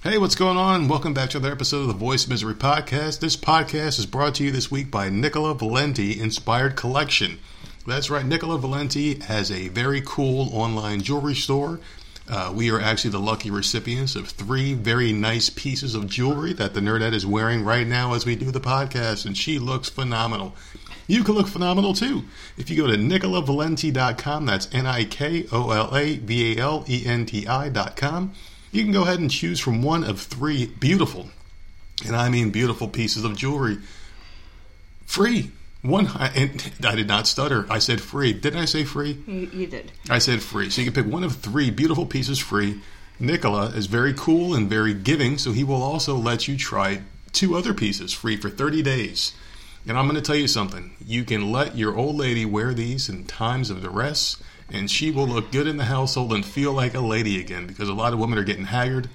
Hey, what's going on? Welcome back to another episode of the Voice Misery Podcast. This podcast is brought to you this week by Nikola Valenti Inspired Collection. That's right, Nikola Valenti has a very cool online jewelry store. Uh, we are actually the lucky recipients of three very nice pieces of jewelry that the Nerdette is wearing right now as we do the podcast, and she looks phenomenal. You can look phenomenal too. If you go to nikolavalenti.com, that's N I K O L A V A L E N T I.com, you can go ahead and choose from one of three beautiful, and I mean beautiful pieces of jewelry. Free. One, and I did not stutter. I said free. Didn't I say free? You, you did. I said free. So you can pick one of three beautiful pieces free. Nikola is very cool and very giving, so he will also let you try two other pieces free for 30 days. And I'm going to tell you something. You can let your old lady wear these in times of duress, and she will look good in the household and feel like a lady again because a lot of women are getting haggard.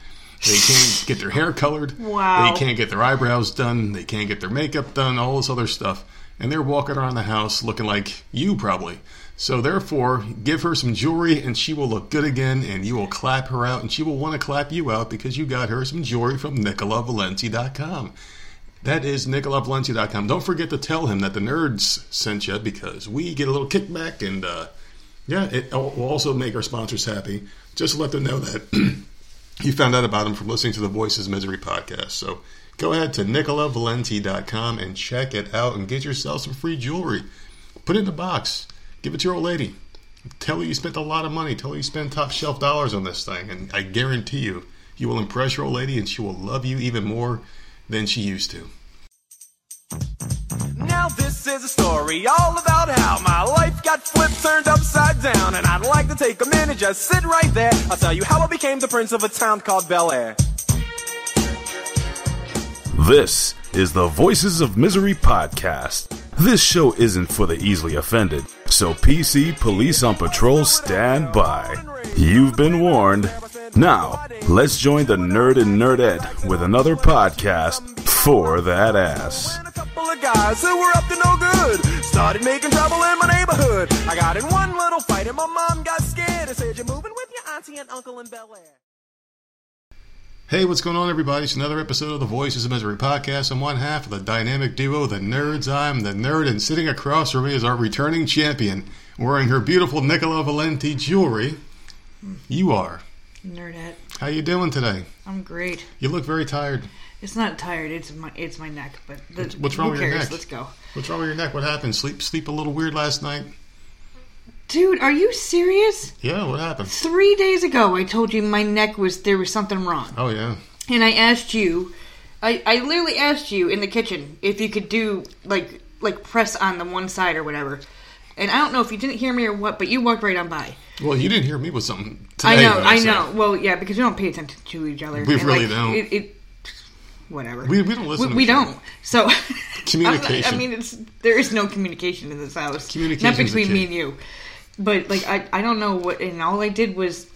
They can't get their hair colored. Wow. They can't get their eyebrows done. They can't get their makeup done, all this other stuff. And they're walking around the house looking like you probably. So therefore, give her some jewelry and she will look good again and you will clap her out and she will want to clap you out because you got her some jewelry from NikolaValenti.com. That is NikolaValenti.com. Don't forget to tell him that the nerds sent you because we get a little kickback and uh, yeah, it will also make our sponsors happy. Just let them know that you found out about them from listening to the Voices Misery podcast. So go ahead to NikolaValenti.com and check it out and get yourself some free jewelry. Put it in a box. Give it to your old lady. Tell her you spent a lot of money. Tell her you spent top shelf dollars on this thing. And I guarantee you, you will impress your old lady and she will love you even more than she used to. Now this is a story all about how my life got flipped, turned upside down, and I'd like to take a minute, just sit right there. I'll tell you how I became the prince of a town called Bel Air. This is the Voices of Misery podcast. This show isn't for the easily offended, so PC Police on Patrol stand by. You've been warned. Now, let's join the Nerd and Nerdette with another podcast for that ass. And a couple of guys who were up to no good started making trouble in my neighborhood. I got in one little fight, and my mom got scared and said, You're moving with your auntie and uncle in Bel Air. Hey, what's going on, everybody? It's another episode of the Voices of Misery podcast. I'm one half of the dynamic duo, the Nerds. I'm the nerd, and sitting across from me is our returning champion, wearing her beautiful Nikola Valenti jewelry. You are. Nerdette. How you doing today? I'm great. You look very tired. It's not tired. It's my it's my neck. But the, What's- wrong with your neck? Let's go, What's wrong with your neck? What happened? Sleep sleep a little weird last night? dude. Are you serious? Yeah, what happened? Three days ago, I told you my neck was there was something wrong, Oh yeah. and I asked you. I, I literally asked you in the kitchen if you could do like like press on the one side or whatever. And I don't know if you didn't hear me or what, but you walked right on by. Well, you didn't hear me with something today. I know, though, I so- know. Well, yeah, because we don't pay attention to each other. We And, really like, don't. It, it whatever. We- we don't listen We, to we don't. So Communication. I mean, it's there is no communication in this house. Communication, Not between me and you. But like, I I don't know what. And all I did was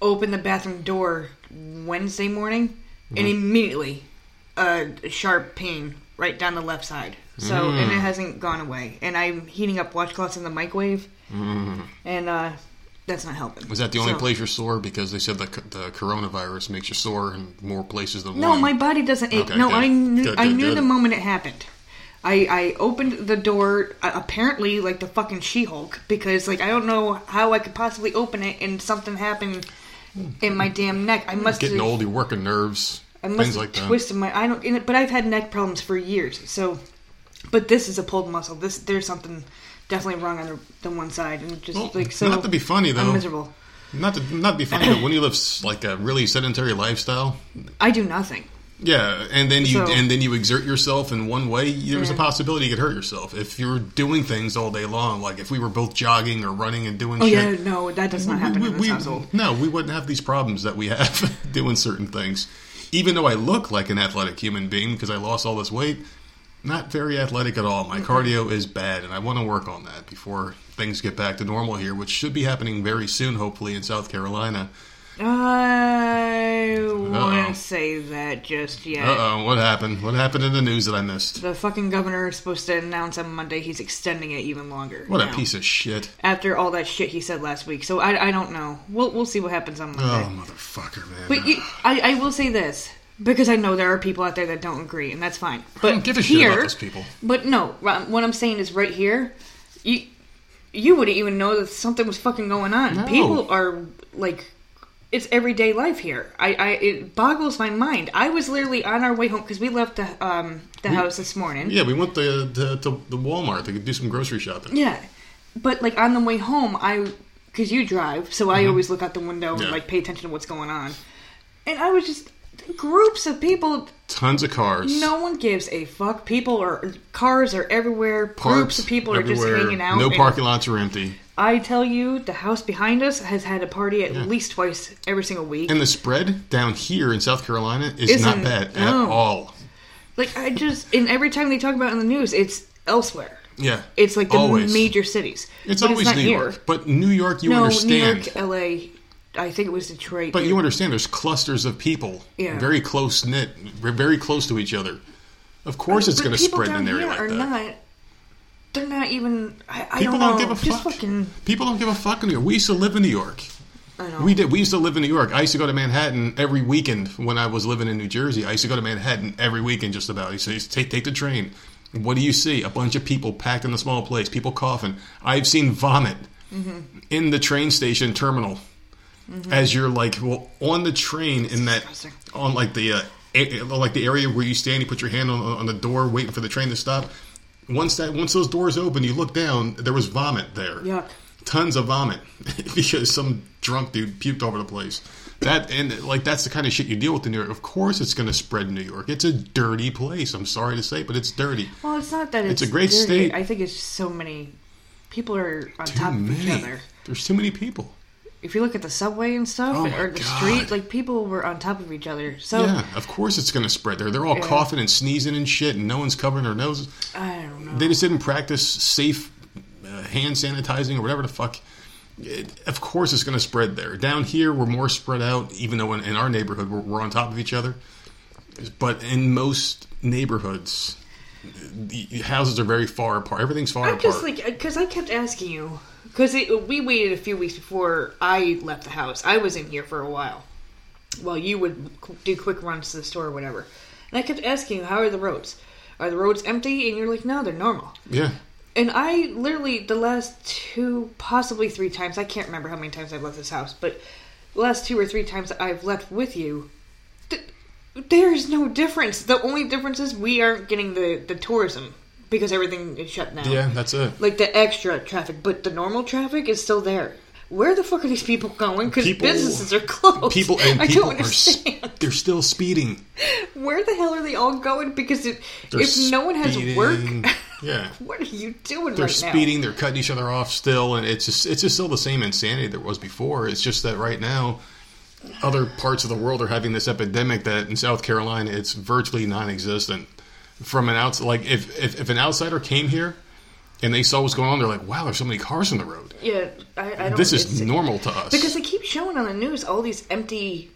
open the bathroom door Wednesday morning, Mm-hmm. and immediately a sharp pain right down the left side. So and Mm. it hasn't gone away. And I'm heating up washcloths in the microwave, and uh, that's not helping. Was that the only So- place you're sore? Because they said the, the coronavirus makes you sore in more places than No, one. No, my body doesn't ache. Okay, no, good. I knew, Good, I knew the moment it happened. I, I opened the door uh, apparently like the fucking She-Hulk because like I don't know how I could possibly open it and something happened in my damn neck. I must Getting have, old, you're working nerves, I must things like that. twisted my I don't but I've had neck problems for years. So, but this is a pulled muscle. This there's something definitely wrong on the, the one side and just Well, like so. not to be funny, though. I'm miserable. Not to not be funny, but when you live like a really sedentary lifestyle, I do nothing. yeah, and then you So- and then you exert yourself in one way, there's a possibility you could hurt yourself if you're doing things all day long. Like if we were both jogging or running and doing Oh shit. yeah, no, that does not happen we, we- household. No, we wouldn't have these problems that we have doing certain things. Even though I look like an athletic human being because I lost all this weight, not very athletic at all. My cardio is bad, and I want to work on that before things get back to normal here, which should be happening very soon, hopefully, in South Carolina. I Uh-oh. say that just yet. Uh oh, what happened? What happened in the news that I missed? The fucking governor is supposed to announce on Monday he's extending it even longer. What a piece of shit. After all that shit he said last week, so I, I don't know. We'll we'll see what happens on Monday. Oh, motherfucker, man. But you, I I will say this because I know there are people out there that don't agree, and that's fine. But don't give a shit here, about those people. But no, what I'm saying is right here, you you wouldn't even know that something was fucking going on. No. People are like. It's everyday life here. I, I, it boggles my mind. I was literally on our way home because we left the um the house this morning. yeah, we went to, to, to the Walmart to do some grocery shopping. Yeah, but like on the way home, I because you drive, so I always look out the window and Mm-hmm. Like pay attention to what's going on. And I was just groups of people. Tons of cars. No one gives a fuck. People are cars are everywhere. Parks groups of people are just hanging out. No parking lots are empty. I tell you, the house behind us has had a party at least twice every single week. And the spread down here in South Carolina is not Isn't- bad at all. like I just, and every time they talk about it in the news, it's elsewhere. Yeah. It's like the always. major cities. It's But always not New here. York. But New York, you no, understand. New York, L.A. I think it was Detroit. But you understand there's clusters of people. Yeah. Very close knit. Very close to each other. Of course it's going to spread in an area like are that. not. They're not even. I, I People don't, don't, give a Just fuck. fucking. People don't give a fuck in New York. We used to live in New York. I. We did. We used to live in New York. I used to go to Manhattan every weekend when I was living in New Jersey. I used to go to Manhattan every weekend just about. I used to take take the train. What do you see? A bunch of people packed in a small place. People coughing. I've seen vomit Mm-hmm. in the train station terminal as you're like well on the train in that on like the uh, a- like the area where you stand. You put your hand on, on the door, waiting for the train to stop. Once that once those doors open, you look down. There was vomit there Yuck. tons of vomit because some drunk dude puked over the place. That and like that's the kind of shit you deal with in New York. Of course, it's going to spread in New York. It's a dirty place. I'm sorry to say, but it's dirty. Well, it's not that it's, It's a great dirty. state. I think it's so many people are on Too top of each other. There's too many people. If you look at the subway and stuff, Oh or the God. street, like people were on top of each other. So yeah, of course it's going to spread there. They're all Yeah. coughing and sneezing and shit, and no one's covering their noses. I don't know. They just didn't practice safe uh, hand sanitizing or whatever the fuck. It, of course, it's going to spread there. Down here, we're more spread out, even though in, in our neighborhood we're, we're on top of each other. But in most neighborhoods, the houses are very far apart. Everything's far I'm apart. just like because I kept asking you because we waited a few weeks before I left the house. I was in here for a while while you would do quick runs to the store or whatever, and I kept asking you how are the roads? Are the roads empty? And you're like, no, they're normal. yeah, And I literally the last two, possibly three times, I can't remember how many times I've left this house, but the last two or three times I've left with you, th- there is no difference. The only difference is we aren't getting the the tourism because everything is shut down. yeah, that's it. Like the extra traffic, but the normal traffic is still there. Where the fuck are these people going? Because businesses are closed. People and I people don't are understand. they're still speeding. Where the hell are they all going? Because if, no one has work, yeah. what are you doing They're right now? speeding. They're cutting each other off still, and it's just it's just still the same insanity there was before. It's just that right now, other parts of the world are having this epidemic that in South Carolina it's virtually non-existent. From an outside, like if, if if an outsider came here and they saw what's going on, they're like, "Wow, there's so many cars on the road. Yeah, I, I don't. This is normal to us." because they keep showing on the news all these empty,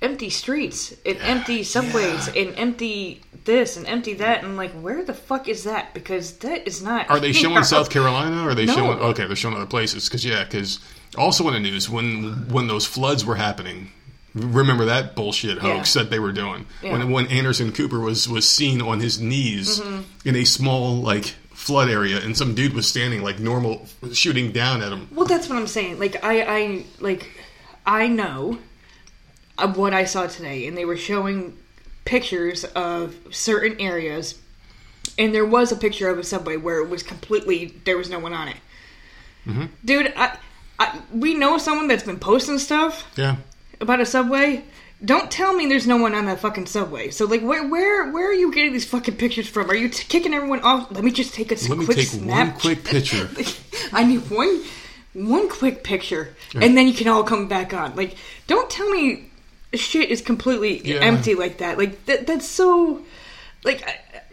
empty streets and empty subways and empty this and empty that, and like, where the fuck is that? Because that is not. Are they showing South Carolina? Or are they No. showing? Okay, they're showing other places. Because yeah, because also in the news when when those floods were happening, remember that bullshit hoax Yeah. that they were doing Yeah. when when Anderson Cooper was was seen on his knees Mm-hmm. in a small like flood area, and some dude was standing like normal, shooting down at him. Well, that's what I'm saying. Like, I, I, like, I know what I saw today, and they were showing pictures of certain areas, and there was a picture of a subway where it was completely there was no one on it. Mm-hmm. Dude, I, I, we know someone that's been posting stuff Yeah, about a subway. Don't tell me there's no one on that fucking subway. So, like, where, where, where are you getting these fucking pictures from? Are you t- kicking everyone off? Let me just take a let me quick take snap. one quick picture. I need one one quick picture, and then you can all come back on. Like, don't tell me shit is completely Yeah. empty like that. Like that that's so. Like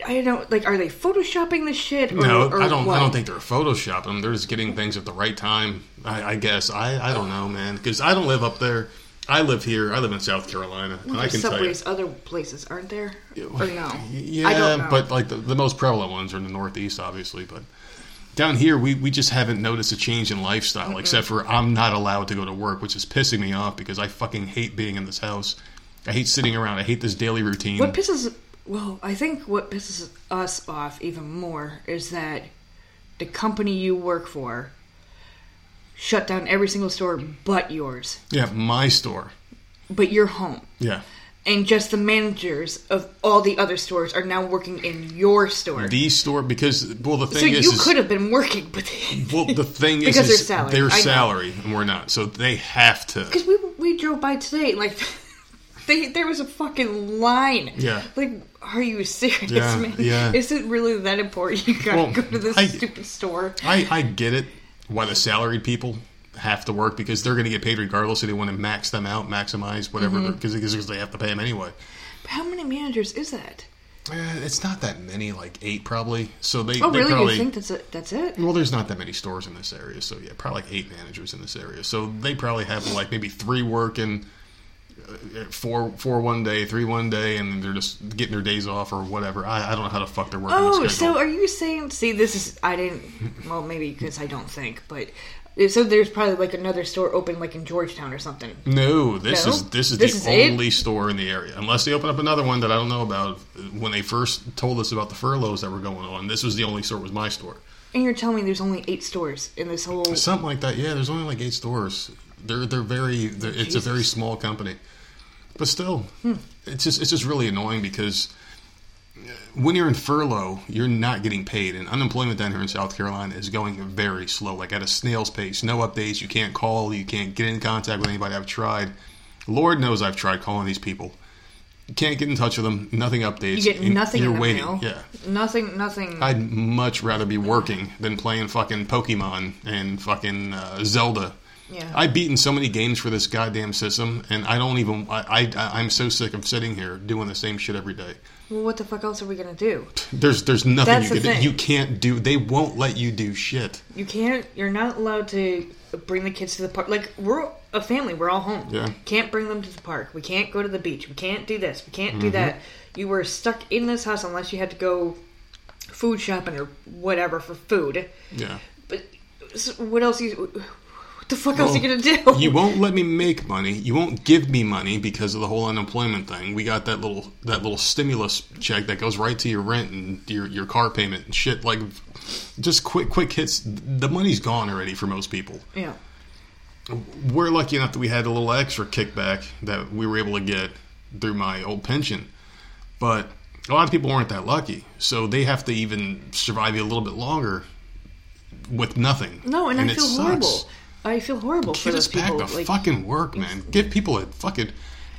I, I don't like. Are they photoshopping this shit? Or, No, or I don't. What? I don't think they're photoshopping. They're just getting things at the right time. I, I guess. I, I don't know, man. Because I don't live up there. I live here. I live in South Carolina, and I There's can tell you. other places, aren't there? Or no? Yeah, I don't know. but like the, the most prevalent ones are in the Northeast, obviously. But down here, we, we just haven't noticed a change in lifestyle, except for I'm not allowed to go to work, which is pissing me off because I fucking hate being in this house. I hate sitting around. I hate this daily routine. What pisses well, I think what pisses us off even more is that the company you work for shut down every single store but yours, yeah, my store. but your home. Yeah. And just the managers of all the other stores are now working in your store. The store, because, well, the thing is. so is. you is- could have been working, but Well, the thing is, Because is they're salary, Their salary, and we're not. So they have to. because we we drove by today, like they, there was a fucking line. Yeah. Like, are you serious, Yeah, man? yeah. Is it really that important? You gotta Well, go to this I- stupid store. I, I get it why the salaried people have to work because they're going to get paid regardless. So they want to max them out, maximize whatever, Mm-hmm. because because they have to pay them anyway. But how many managers is that? Eh, it's not that many, like eight probably. So they, Oh, they really? probably. You think that's it? That's it? well, there's not that many stores in this area, so yeah, probably like eight managers in this area. So they probably have like maybe three working, uh, four four one day, three one day, and they're just getting their days off or whatever. I, I don't know how the fuck they're working. Oh, so are you saying? See, this is I didn't. Well, maybe because I don't think, but so there's probably like another store open like in Georgetown or something. No, this No? is this is This the is it? only store in the area. Unless they open up another one that I don't know about. When they first told us about the furloughs that were going on, this was the only store. Was my store. And you're telling me there's only eight stores in this whole. Something like that. Yeah, there's only like eight stores. They're they're very. They're, it's a very small company, but still, it's just it's just really annoying because when you're in furlough, you're not getting paid, and unemployment down here in South Carolina is going very slow, like at a snail's pace. No updates. You can't call. You can't get in contact with anybody. I've tried. Lord knows I've tried calling these people. You can't get in touch with them. Nothing updates. You get nothing You're in the waiting. mail. Yeah. Nothing. Nothing. I'd much rather be working than playing fucking Pokemon and fucking uh, Zelda. Yeah. I've beaten so many games for this goddamn system, and I don't even. I, I I'm so sick of sitting here doing the same shit every day. well, what the fuck else are we gonna do? There's there's nothing That's you can do. You can't do. They won't let you do shit. You can't. You're not allowed to bring the kids to the park. Like we're a family. We're all home. Yeah. Can't bring them to the park. We can't go to the beach. We can't do this. We can't Mm-hmm. do that. You were stuck in this house unless you had to go food shopping or whatever for food. Yeah. But what else? You the fuck else are you gonna do? You won't let me make money. You won't give me money because of the whole unemployment thing. We got that little that little stimulus check that goes right to your rent and your your car payment and shit. Like, just quick quick hits. The money's gone already for most people. Yeah. we're lucky enough that we had a little extra kickback that we were able to get through my old pension. But a lot of people weren't that lucky, so they have to even survive a little bit longer with nothing. No, and, I it feel sucks. horrible. I feel horrible for Get those us back people. to like, fucking work, man. Give people a fucking.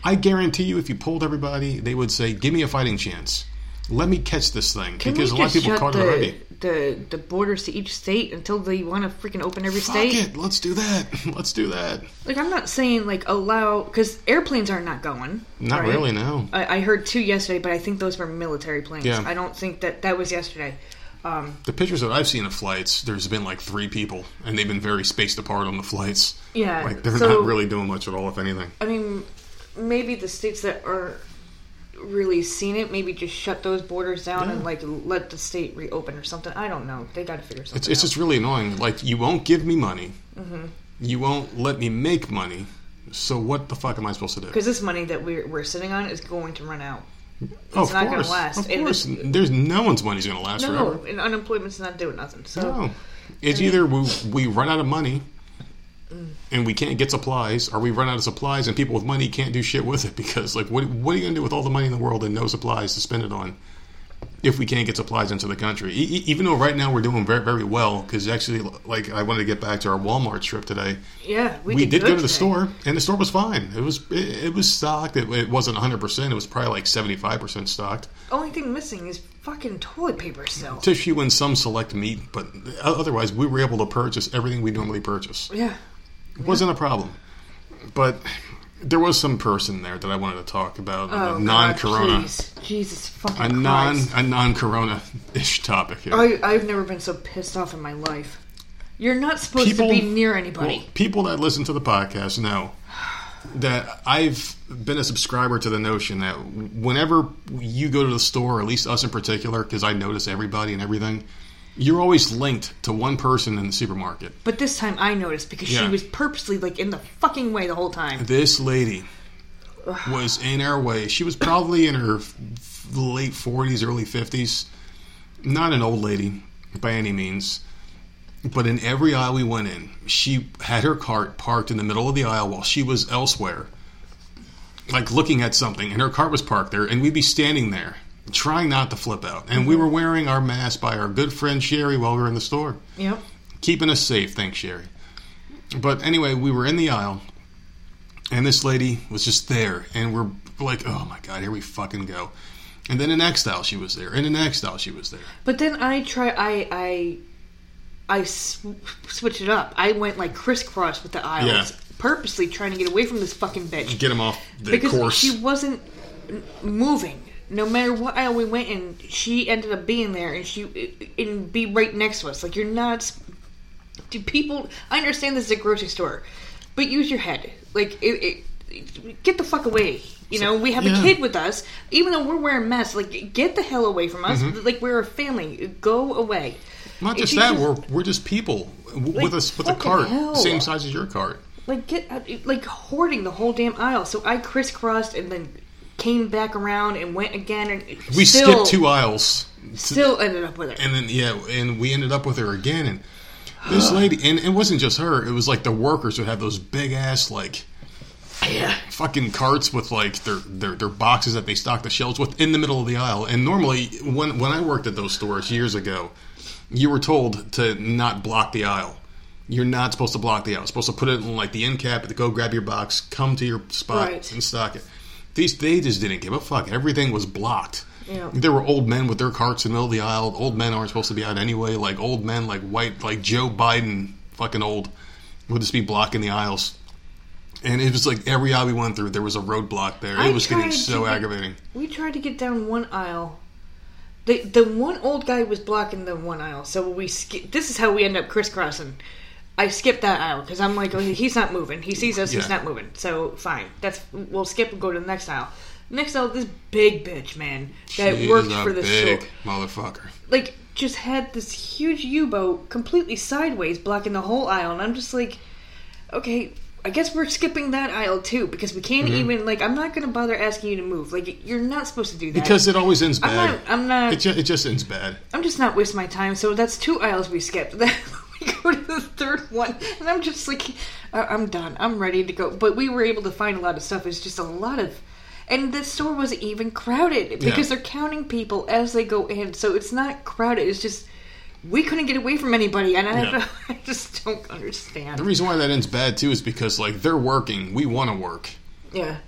I guarantee you, if you polled everybody, they would say, "Give me a fighting chance. Let me catch this thing." can because a lot of people caught it the, already. the the borders to each state until they want to freaking open every Fuck state? it. Let's do that. Let's do that. Like I'm not saying like allow because airplanes are not going. Not right? really. No. I, I heard two yesterday, but I think those were military planes. Yeah. I don't think that that was yesterday. Um, The pictures that I've seen of flights, there's been like three people, and they've been very spaced apart on the flights. Yeah, like they're so- not really doing much at all, if anything. I mean, maybe the states that are really seen it, maybe just shut those borders down and like let the state reopen or something. I don't know. They got to figure something It's, it's just really annoying. Like you won't give me money, Mm-hmm. you won't let me make money. So what the fuck am I supposed to do? because this money that we're, we're sitting on is going to run out. Oh, of not gonna course, last. Of course, this- there's no one's money's going to last No, forever. and unemployment's not doing nothing. So No, it's either we, we run out of money and we can't get supplies, or we run out of supplies and people with money can't do shit with it because, like, what what are you going to do with all the money in the world and no supplies to spend it on? If we can't get supplies into the country, e- even though right now we're doing very very well, because actually, like, I wanted to get back to our Walmart trip today. yeah, we, We, did, go to the today. store, and the store was fine. It was it, it was stocked. It, it wasn't 100. percent It was probably like 75 percent stocked. Only thing missing is fucking toilet paper still. Tissue and some select meat, but otherwise we were able to purchase everything we normally purchase. Yeah. It wasn't a problem. But there was some person there that I wanted to talk about Oh, a non-corona, God. Jesus fucking a non Christ. a non-corona ish topic here. I, I've never been so pissed off in my life. You're not supposed People- to be near anybody. Well, people that listen to the podcast know that I've been a subscriber to the notion that whenever you go to the store, or at least us in particular, because I notice everybody and everything, you're always linked to one person in the supermarket. But this time I noticed because Yeah. she was purposely like in the fucking way the whole time. This lady was in our way. She was probably in her f- late 40s, early 50s. Not an old lady by any means. But in every aisle we went in, she had her cart parked in the middle of the aisle while she was elsewhere, like looking at something, and her cart was parked there, and we'd be standing there trying not to flip out. And we mm-hmm. were wearing our mask by our good friend Sherry while we were in the store Yep. keeping us safe. Thanks, Sherry. But anyway, we were in the aisle, and this lady was just there, and we're like, "Oh my god, here we fucking go." And then the next aisle, she was there. And the next aisle, she was there. But then I try I I I s- switched it up. I went like crisscross with the aisles, Yeah. purposely trying to get away from this fucking bitch Get him off the because course. she wasn't moving. No matter what aisle we went in, she ended up being there, and she and be right next to us. Like you're not. Do people? I understand this is a grocery store, but use your head. Like it, it, get the fuck away. You know, we have yeah. a kid with us. Even though we're wearing masks, like get the hell away from us. Mm-hmm. Like we're a family. Go away. Not just that, we're we're just people Like, with us with a cart hell. same size as your cart. like get uh, like hoarding the whole damn aisle. So I crisscrossed and then came back around and went again and We still, skipped two aisles. Still ended up with her. and then yeah, and we ended up with her again. And this lady, and it wasn't just her; it was like the workers who have those big ass like yeah. fucking carts with like their, their their boxes that they stock the shelves with in the middle of the aisle. And normally, when when I worked at those stores years ago, you were told to not block the aisle. You're not supposed to block the aisle. You're supposed to put it in like the end cap, to go grab your box, come to your spot, Right. and stock it. These they just didn't give a fuck. Everything was blocked. Yeah. There were old men with their carts in the middle of the aisle. Old men aren't supposed to be out anyway. Like old men, like white, like Joe Biden, fucking old, would just be blocking the aisles. And it was like every aisle we went through, there was a roadblock there. It I was getting so get- aggravating. We tried to get down one aisle. The the one old guy was blocking the one aisle, so we skip. This is how we end up crisscrossing. I skipped that aisle because I'm like, oh, he's not moving. He sees us, he's not moving. So fine, that's we'll skip and go to the next aisle. Next aisle, this big bitch man that She worked for this big store, motherfucker. like just had this huge U-boat completely sideways blocking the whole aisle, and I'm just like, okay, I guess we're skipping that aisle too because we can't Mm-hmm. even like. I'm not gonna bother asking you to move. Like you're not supposed to do that Because it always ends I'm not. I'm not. It, ju- it just ends bad. I'm just not wasting my time. So that's two aisles we skipped. We go to the third one, and I'm just like, I'm done. I'm ready to go. But we were able to find a lot of stuff. It's just a lot of. And the store wasn't even crowded because Yeah. they're counting people as they go in, so it's not crowded. It's just we couldn't get away from anybody, and I, Yeah. I just don't understand. The reason why that ends bad too is because like they're working, we want to work. Yeah,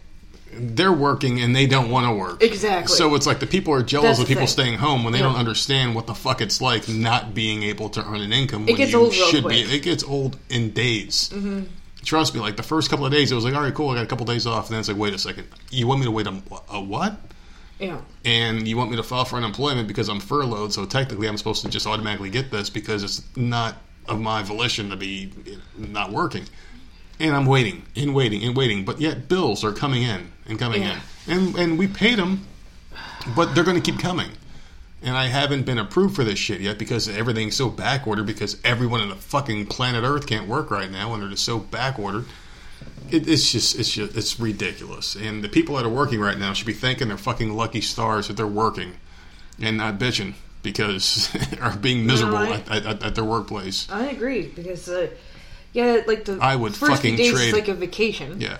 They're working and they don't want to work. Exactly. So it's like the people are jealous That's of people thing. staying home when they Yeah. don't understand what the fuck it's like not being able to earn an income. when gets you old should be. It gets old in days. Mm-hmm. Trust me. Like the first couple of days, it was like, all right, cool. I got a couple of days off. And then it's like, wait a second. You want me to wait a, a what? yeah. and you want me to file for unemployment because I'm furloughed, so technically I'm supposed to just automatically get this because it's not of my volition to be not working. And I'm waiting and waiting and waiting, but yet bills are coming in and coming Yeah. in, and and we paid them, but they're going to keep coming. And I haven't been approved for this shit yet because everything's so back ordered because everyone on the fucking planet Earth can't work right now and they're just so back ordered. It, it's just it's just it's ridiculous. And the people that are working right now should be thanking their fucking lucky stars that they're working and not bitching because are being miserable I- at, at, at their workplace. I agree because uh, yeah, like the I would first fucking few days trade- is like a vacation. Yeah.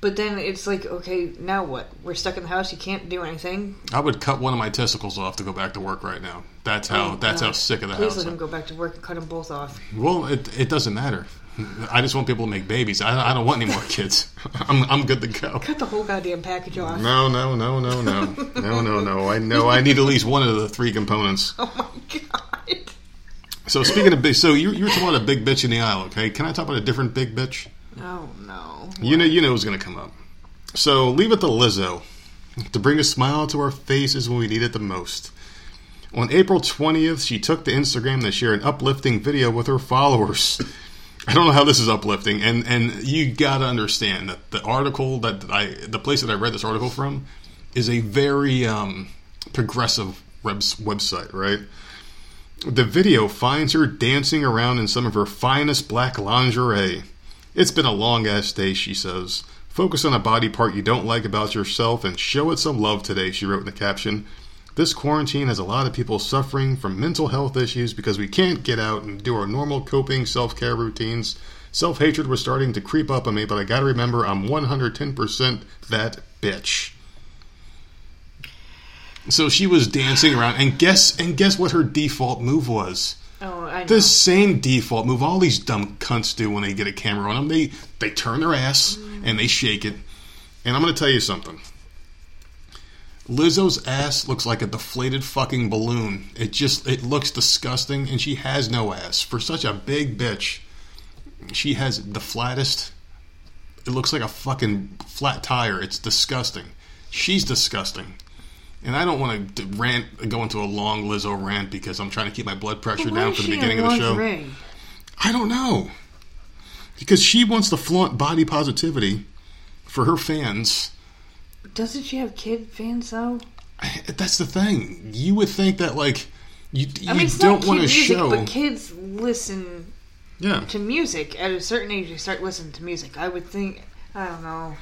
But then it's like, okay, now what? We're stuck in the house. You can't do anything. I would cut one of my testicles off to go back to work right now. That's how Oh, that's God. how sick of the Please house. let him I'm. go back to work and cut them both off. Well, it it doesn't matter. I just want people to make babies. I, I don't want any more kids. I'm I'm good to go. Cut the whole goddamn package off. No, no, no, no, no, no, no, no. I know I need at least one of the three components. Oh my god. So speaking of big, so you you were talking about a big bitch in the aisle. Okay, can I talk about a different big bitch? Oh no. You know, you know who's going to come up. So leave it to Lizzo to bring a smile to our faces when we need it the most. On April 20th, she took to Instagram to share an uplifting video with her followers. I don't know how this is uplifting, and and you gotta understand that the article that I, the place that I read this article from, is a very um, progressive webs, website, right? The video finds her dancing around in some of her finest black lingerie. It's been a long ass day, she says. Focus on a body part you don't like about yourself and show it some love today, she wrote in the caption. This quarantine has a lot of people suffering from mental health issues because we can't get out and do our normal coping self care routines. Self hatred was starting to creep up on me, but I gotta remember I'm 110% that bitch. So she was dancing around, and guess and guess what her default move was? Oh, I know. The same default move all these dumb cunts do when they get a camera on them. They they turn their ass and they shake it. And I'm going to tell you something. Lizzo's ass looks like a deflated fucking balloon. It just it looks disgusting and she has no ass. For such a big bitch, she has the flattest it looks like a fucking flat tire. It's disgusting. She's disgusting. And I don't want to rant, go into a long Lizzo rant because I'm trying to keep my blood pressure down for the beginning of the show. lingerie? I don't know. Because she wants to flaunt body positivity for her fans. Doesn't she have kid fans though? That's the thing. You would think that, like, you, you I mean, don't want to show. but kids listen yeah. to music at a certain age. They start listening to music. I would think. I don't know.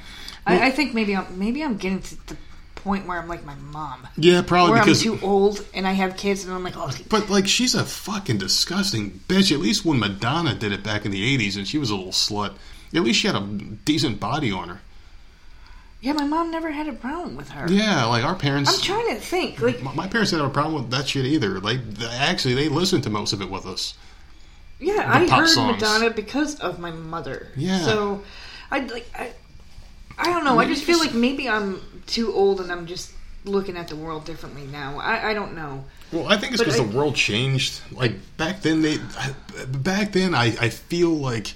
Well- I, I think maybe I'm maybe I'm getting to the point where I'm like my mom, Yeah, probably where I'm too old and I have kids, and I'm like, oh, But, like, she's a fucking disgusting bitch. At least when Madonna did it back in the 80s and she was a little slut, at least she had a decent body on her. yeah, my mom never had a problem with her. Yeah, like, our parents. I'm trying to think. Like, my, my parents didn't have a problem with that shit either. Like, actually, they listened to most of it with us. yeah, I heard songs. Madonna because of my mother. Yeah. So, I like I. I don't know. I just feel like maybe I'm too old and I'm just looking at the world differently now. I, I don't know. Well, I think it's because the world changed. Like back then, they back then I, I feel like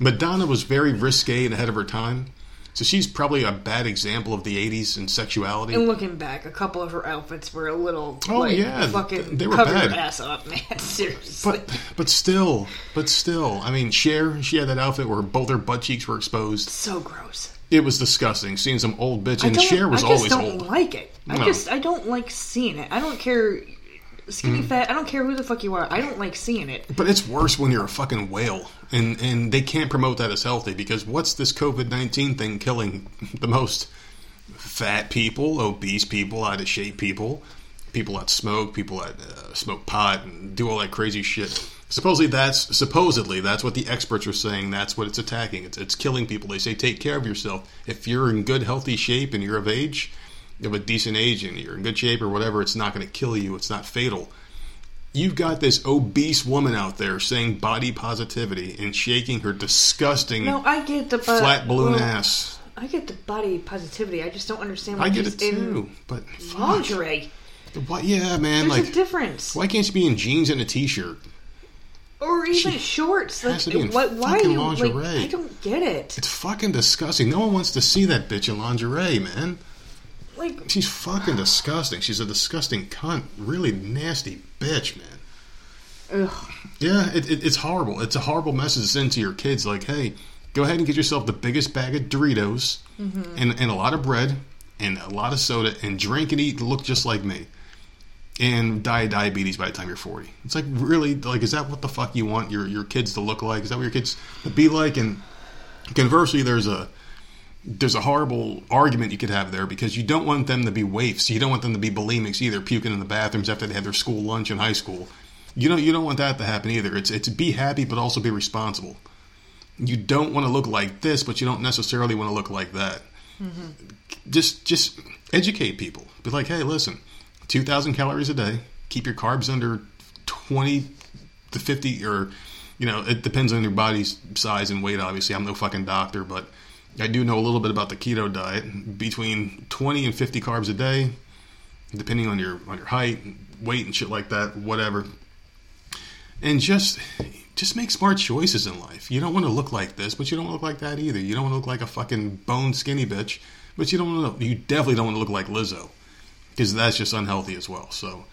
Madonna was very risque and ahead of her time. So she's probably a bad example of the '80s in sexuality. And looking back, a couple of her outfits were a little. Oh, like, yeah, fucking they were cover bad. your ass up, man. Seriously. but but still, but still, I mean, Cher, she had that outfit where both her butt cheeks were exposed. so gross. It was disgusting. Seeing some old bitch, and Cher was I just always don't old. like it. I No. just I don't like seeing it. I don't care skinny Mm. fat. I don't care who the fuck you are. I don't like seeing it. But it's worse when you're a fucking whale, and and they can't promote that as healthy because what's this COVID nineteen thing killing the most? Fat people, obese people, out of shape people, people that smoke, people that uh, smoke pot and do all that crazy shit. Supposedly that's supposedly that's what the experts are saying. That's what it's attacking. It's it's killing people. They say take care of yourself. If you're in good healthy shape and you're of age, you have a decent age and you're in good shape or whatever, it's not going to kill you. It's not fatal you've got this obese woman out there saying body positivity and shaking her disgusting No, I get the flat balloon well, ass. I get the body positivity. I just don't understand why I get it too, but fuck. lingerie. What? Yeah, man. There's a like, difference. why can't you be in jeans and a t-shirt? Or even She shorts. Like, in why, why are you like? lingerie. I don't get it. It's fucking disgusting. No one wants to see that bitch in lingerie, man. Like, She's fucking disgusting. She's a disgusting cunt. Really nasty bitch, man. ugh. Yeah, it, it, it's horrible. It's a horrible message to send to your kids. Like, hey, go ahead and get yourself the biggest bag of Doritos mm-hmm. and, and a lot of bread and a lot of soda and drink and eat and look just like me. And die of diabetes by the time you're 40. It's like, really, like, is that what the fuck you want your, your kids to look like? Is that what your kids to be like? And conversely, there's a there's a horrible argument you could have there because you don't want them to be waifs. You don't want them to be bulimics either, puking in the bathrooms after they had their school lunch in high school. You don't you don't want that to happen either. It's it's be happy but also be responsible. You don't want to look like this, but you don't necessarily want to look like that. Mm-hmm. Just just educate people. Be like, hey, listen, two thousand calories a day. Keep your carbs under twenty to fifty, or you know, it depends on your body's size and weight. Obviously, I'm no fucking doctor, but I do know a little bit about the keto diet. Between twenty and fifty carbs a day, depending on your on your height, weight, and shit like that. Whatever and just just make smart choices in life. You don't want to look like this, but you don't look like that either. You don't want to look like a fucking bone skinny bitch, but you don't want to. You definitely don't want to look like Lizzo, because that's just unhealthy as well. So,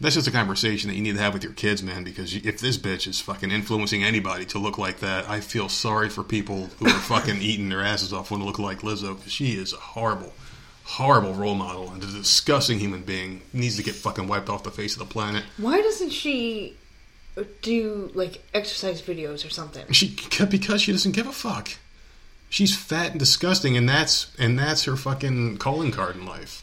That's just a conversation that you need to have with your kids, man. Because if this bitch is fucking influencing anybody to look like that, I feel sorry for people who are fucking eating their asses off want to look like Lizzo. Because she is a horrible, horrible role model and a disgusting human being. Needs to get fucking wiped off the face of the planet. Why doesn't she uh, do like exercise videos or something? She because she doesn't give a fuck. She's fat and disgusting, and that's and that's her fucking calling card in life.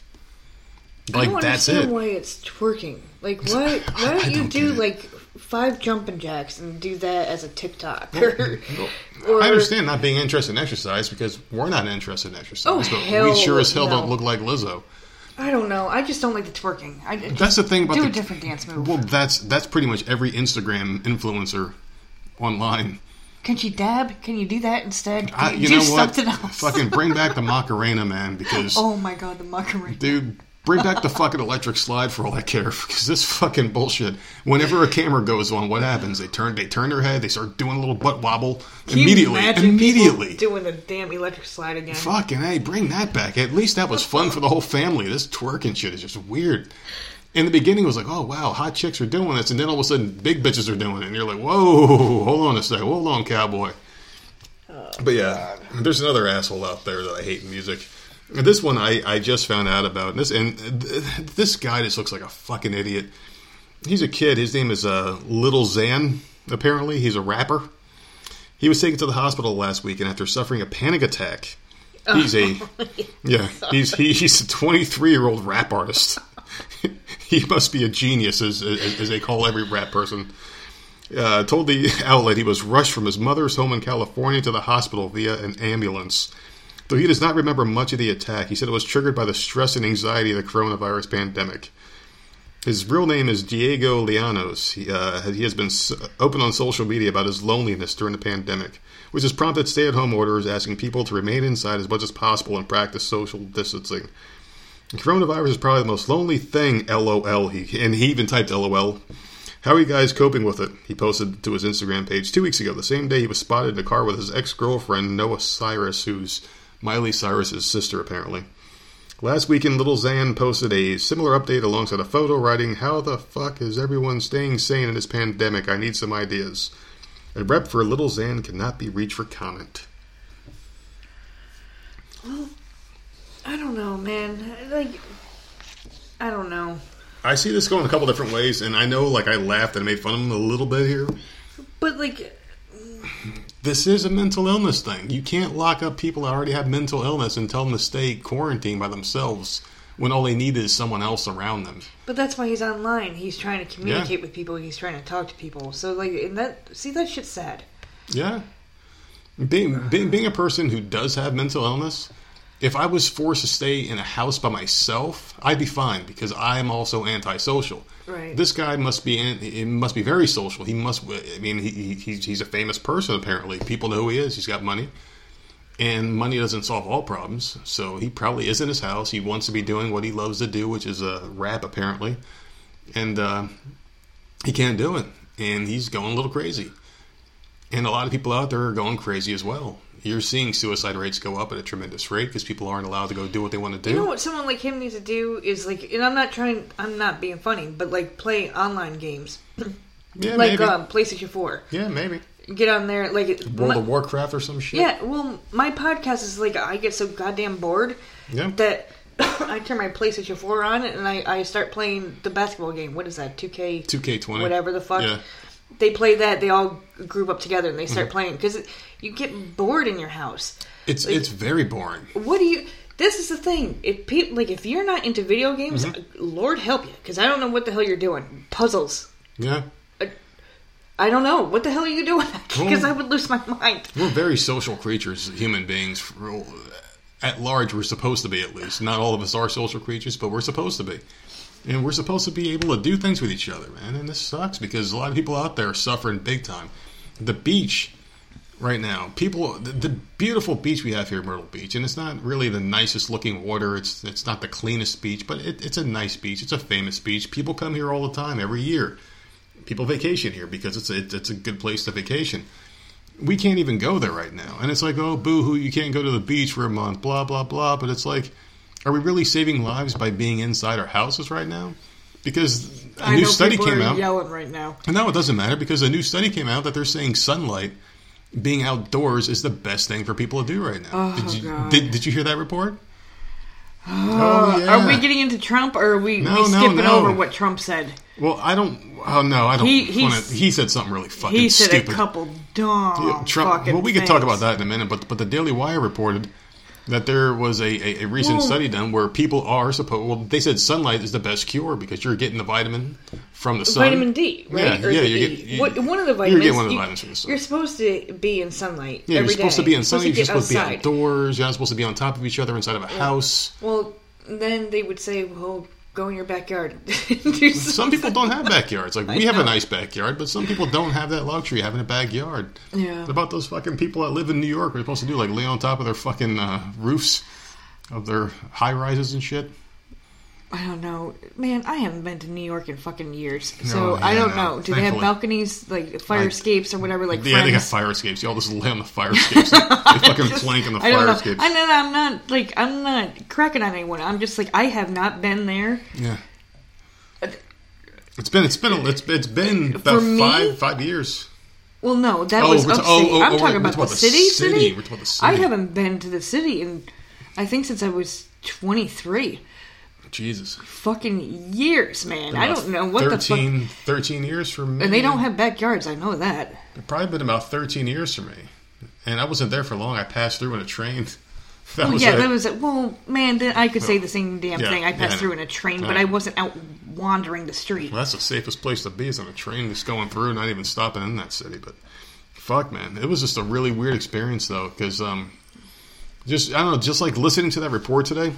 I Like don't that's understand it. why it's twerking. Like why I- why I don't you don't do like five jumping jacks and do that as a TikTok? Or, or- I understand not being interested in exercise because we're not interested in exercise, Oh, but hell we sure as hell no. don't look like Lizzo. I don't know. I just don't like the twerking. I That's the thing about do the a different dance move. Well, that's that's pretty much every Instagram influencer online. Can she dab? Can you do that instead? Can I, you you know what? else? Fucking bring back the Macarena, man, because oh my god, the mockery. dude, bring back the fucking electric slide for all I care. Because this fucking bullshit. Whenever a camera goes on, what happens? They turn, they turn their head, they start doing a little butt wobble Can immediately. Immediately. doing the damn electric slide again. Fucking hey, bring that back. At least that was fun for the whole family. This twerking shit is just weird. In the beginning, it was like, oh wow, hot chicks are doing this, and then all of a sudden, big bitches are doing it, and you're like, whoa, hold on a second, hold on, cowboy. but yeah, there's another asshole out there that I hate in music. And This one I, I just found out about. This and th- this guy just looks like a fucking idiot. He's a kid. His name is uh, Little Xan. Apparently, he's a rapper. He was taken to the hospital last week, and after suffering a panic attack, he's a yeah, he's he, he's a 23 year old rap artist. he must be a genius, as, as, as they call every rap person. Uh, told the outlet he was rushed from his mother's home in California to the hospital via an ambulance. Though he does not remember much of the attack, he said it was triggered by the stress and anxiety of the coronavirus pandemic. His real name is Diego Leanos. He, uh, he has been open on social media about his loneliness during the pandemic, which has prompted stay at home orders asking people to remain inside as much as possible and practice social distancing. Coronavirus is probably the most lonely thing, lol. He, and he even typed lol. How are you guys coping with it? He posted to his Instagram page two weeks ago, the same day he was spotted in a car with his ex girlfriend, Noah Cyrus, who's Miley Cyrus's sister, apparently. Last weekend, Little Xan posted a similar update alongside a photo writing, How the fuck is everyone staying sane in this pandemic? I need some ideas. A rep for Little Xan cannot be reached for comment. Well, I don't know, man. Like, I don't know. I see this going a couple different ways, and I know, like, I laughed and made fun of him a little bit here. But like, This is a mental illness thing. You can't lock up people that already have mental illness and tell them to stay quarantined by themselves when all they need is someone else around them. but that's why he's online. He's trying to communicate with people. He's trying to talk to people. So like, and that see that shit's sad. Yeah. Being, being being a person who does have mental illness, if I was forced to stay in a house by myself, I'd be fine because I am also antisocial. Right. This guy must be in, he must be very social. He must. I mean, he, he he's, a famous person apparently. People know who he is. He's got money, and money doesn't solve all problems. So he probably is in his house. He wants to be doing what he loves to do, which is uh, rap apparently, and uh, he can't do it. And he's going a little crazy. And a lot of people out there are going crazy as well. You're seeing suicide rates go up at a tremendous rate because people aren't allowed to go do what they want to do. You know what someone like him needs to do is like, and I'm not trying, I'm not being funny, but like play online games, yeah, like maybe. um, PlayStation Four. yeah, maybe. Get on there, like World my- of Warcraft or some shit. Yeah, well, my podcast is like I get so goddamn bored Yeah. that I turn my PlayStation 4 on and I, I start playing the basketball game. What is that? 2K? 2K20. Whatever the fuck. Yeah. They play that. They all group up together and they Mm-hmm. start playing because you get bored in your house. It's Like- it's very boring. What do you? This is the thing. If people like, if you're not into video games, Mm-hmm. Lord help you, because I don't know what the hell you're doing. Puzzles. Yeah. I don't know what the hell are you doing because Well- I would lose my mind. We're very social creatures, human beings. At large, we're supposed to be at least. Not all of us are social creatures, but we're supposed to be. And we're supposed to be able to do things with each other, man. And this sucks because a lot of people out there are suffering big time. The beach right now, people, the, the beautiful beach we have here, Myrtle Beach, and it's not really the nicest looking water. It's it's not the cleanest beach, but it, it's a nice beach. It's a famous beach. People come here all the time, every year. People vacation here because it's a, it's a good place to vacation we can't even go there right now. And it's like, oh, boo hoo, you can't go to the beach for a month, blah, blah, blah. But it's like, are we really saving lives by being inside our houses right now? because a I new study came out. yelling right now. No, it doesn't matter because a new study came out that they're saying sunlight, being outdoors, is the best thing for people to do right now. Oh, did, you, God. did, did you hear that report? oh, oh yeah. Are we getting into Trump, or are we, No, we skipping no. over what Trump said? Well, I don't. Oh no, I don't. He- he's- he said something really fucking He said stupid. a couple dumb Yeah, Trump. Well, we could talk about that in a minute, but but the Daily Wire reported that there was a, a, a recent study done where people are supposed. Well, they said sunlight is the best cure because you're getting the vitamin from the sun. Vitamin D, right? Yeah, or yeah, you're E. getting- you- what, one of the vitamins you're getting one of the you, vitamins from the sun. You're supposed to be in sunlight. Yeah, you're supposed day. to be in You're supposed sunlight. You're get supposed to be outdoors. You're not supposed to be on top of each other inside of a house. Well, then they would say, "Well, go in your backyard." Some people don't have backyards. Like we have a nice backyard, but some people don't have that luxury having a backyard. Yeah. What about those fucking people that live in New York? Are supposed to do? Like lay on top of their fucking uh, roofs of their high rises and shit. I don't know, man. I haven't been to New York in fucking years, No, so I don't no. know. Do they have balconies, like fire escapes or whatever? Like yeah, they got fire escapes. Y'all just lay on the fire escapes. they fucking plank on the I fire escapes. I know I'm not like I'm not cracking on anyone. I'm just like I have not been there. Yeah. Uh, it's been it's been it's it's been about me? five five years. Well, no, that Oh, was upstate. oh, oh, I'm oh, talking about talking the the city, city. city. We're talking about the city. I haven't been to the city in, I think since I was 23. Jesus. Fucking years, man. I don't know what the fuck. 13, 13 years for me. And they don't have backyards. I know that. It probably been about 13 years for me. And I wasn't there for long. I passed through in a train. That Well, was yeah, it. that was it. Well, man, then I could say the same damn Yeah, thing. I passed I through in a train, but I wasn't out wandering the street. Well, that's the safest place to be is on a train just going through, not even stopping in that city. But fuck, man, it was just a really weird experience though, because um, just I don't know, just like listening to that report today.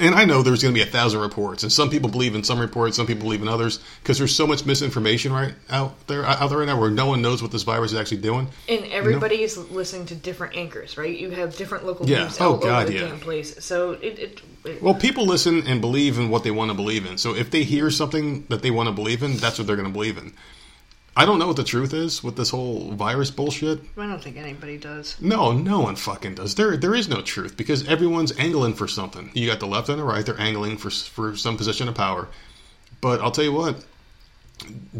And I know there's going to be a thousand reports, and some people believe in some reports, some people believe in others, because there's so much misinformation right out there out there right now, where no one knows what this virus is actually doing. And everybody is listening to different anchors, right? You have different local Yeah. news Oh, all God, over the yeah. damn place. So it, it, it Well, people listen and believe in what they want to believe in. So if they hear something that they want to believe in, that's what they're going to believe in. I don't know what the truth is with this whole virus bullshit. I don't think anybody does. No, no one fucking does. There, there is no truth because everyone's angling for something. You got the left and the right; they're angling for for some position of power. But I'll tell you what,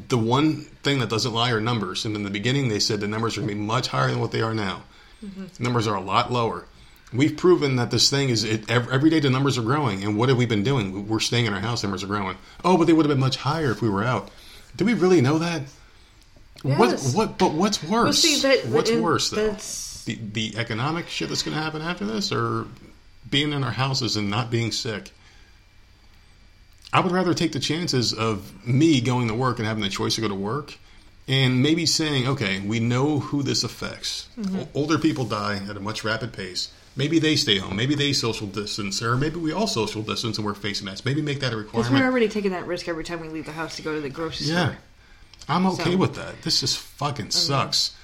the one thing that doesn't lie are numbers. And in the beginning, they said the numbers are going to be much higher than what they are now. Mm-hmm. Numbers are a lot lower. We've proven that this thing is it, ev- every day the numbers are growing. And what have we been doing? We're staying in our house. Numbers are growing. Oh, but they would have been much higher if we were out. Do we really know that? Yes. What? What? But what's worse? see, that- what's worse though? that's- The the economic shit that's going to happen after this, or being in our houses and not being sick. I would rather take the chances of me going to work and having the choice to go to work, and maybe saying, okay, we know who this affects. Mm-hmm. O- Older people die at a much rapid pace. Maybe they stay home. Maybe they social distance, or maybe we all social distance and wear face masks. Maybe make that a requirement. Because we're already taking that risk every time we leave the house to go to the grocery Yeah, store. I'm okay So- with that. This just fucking mm-hmm. sucks.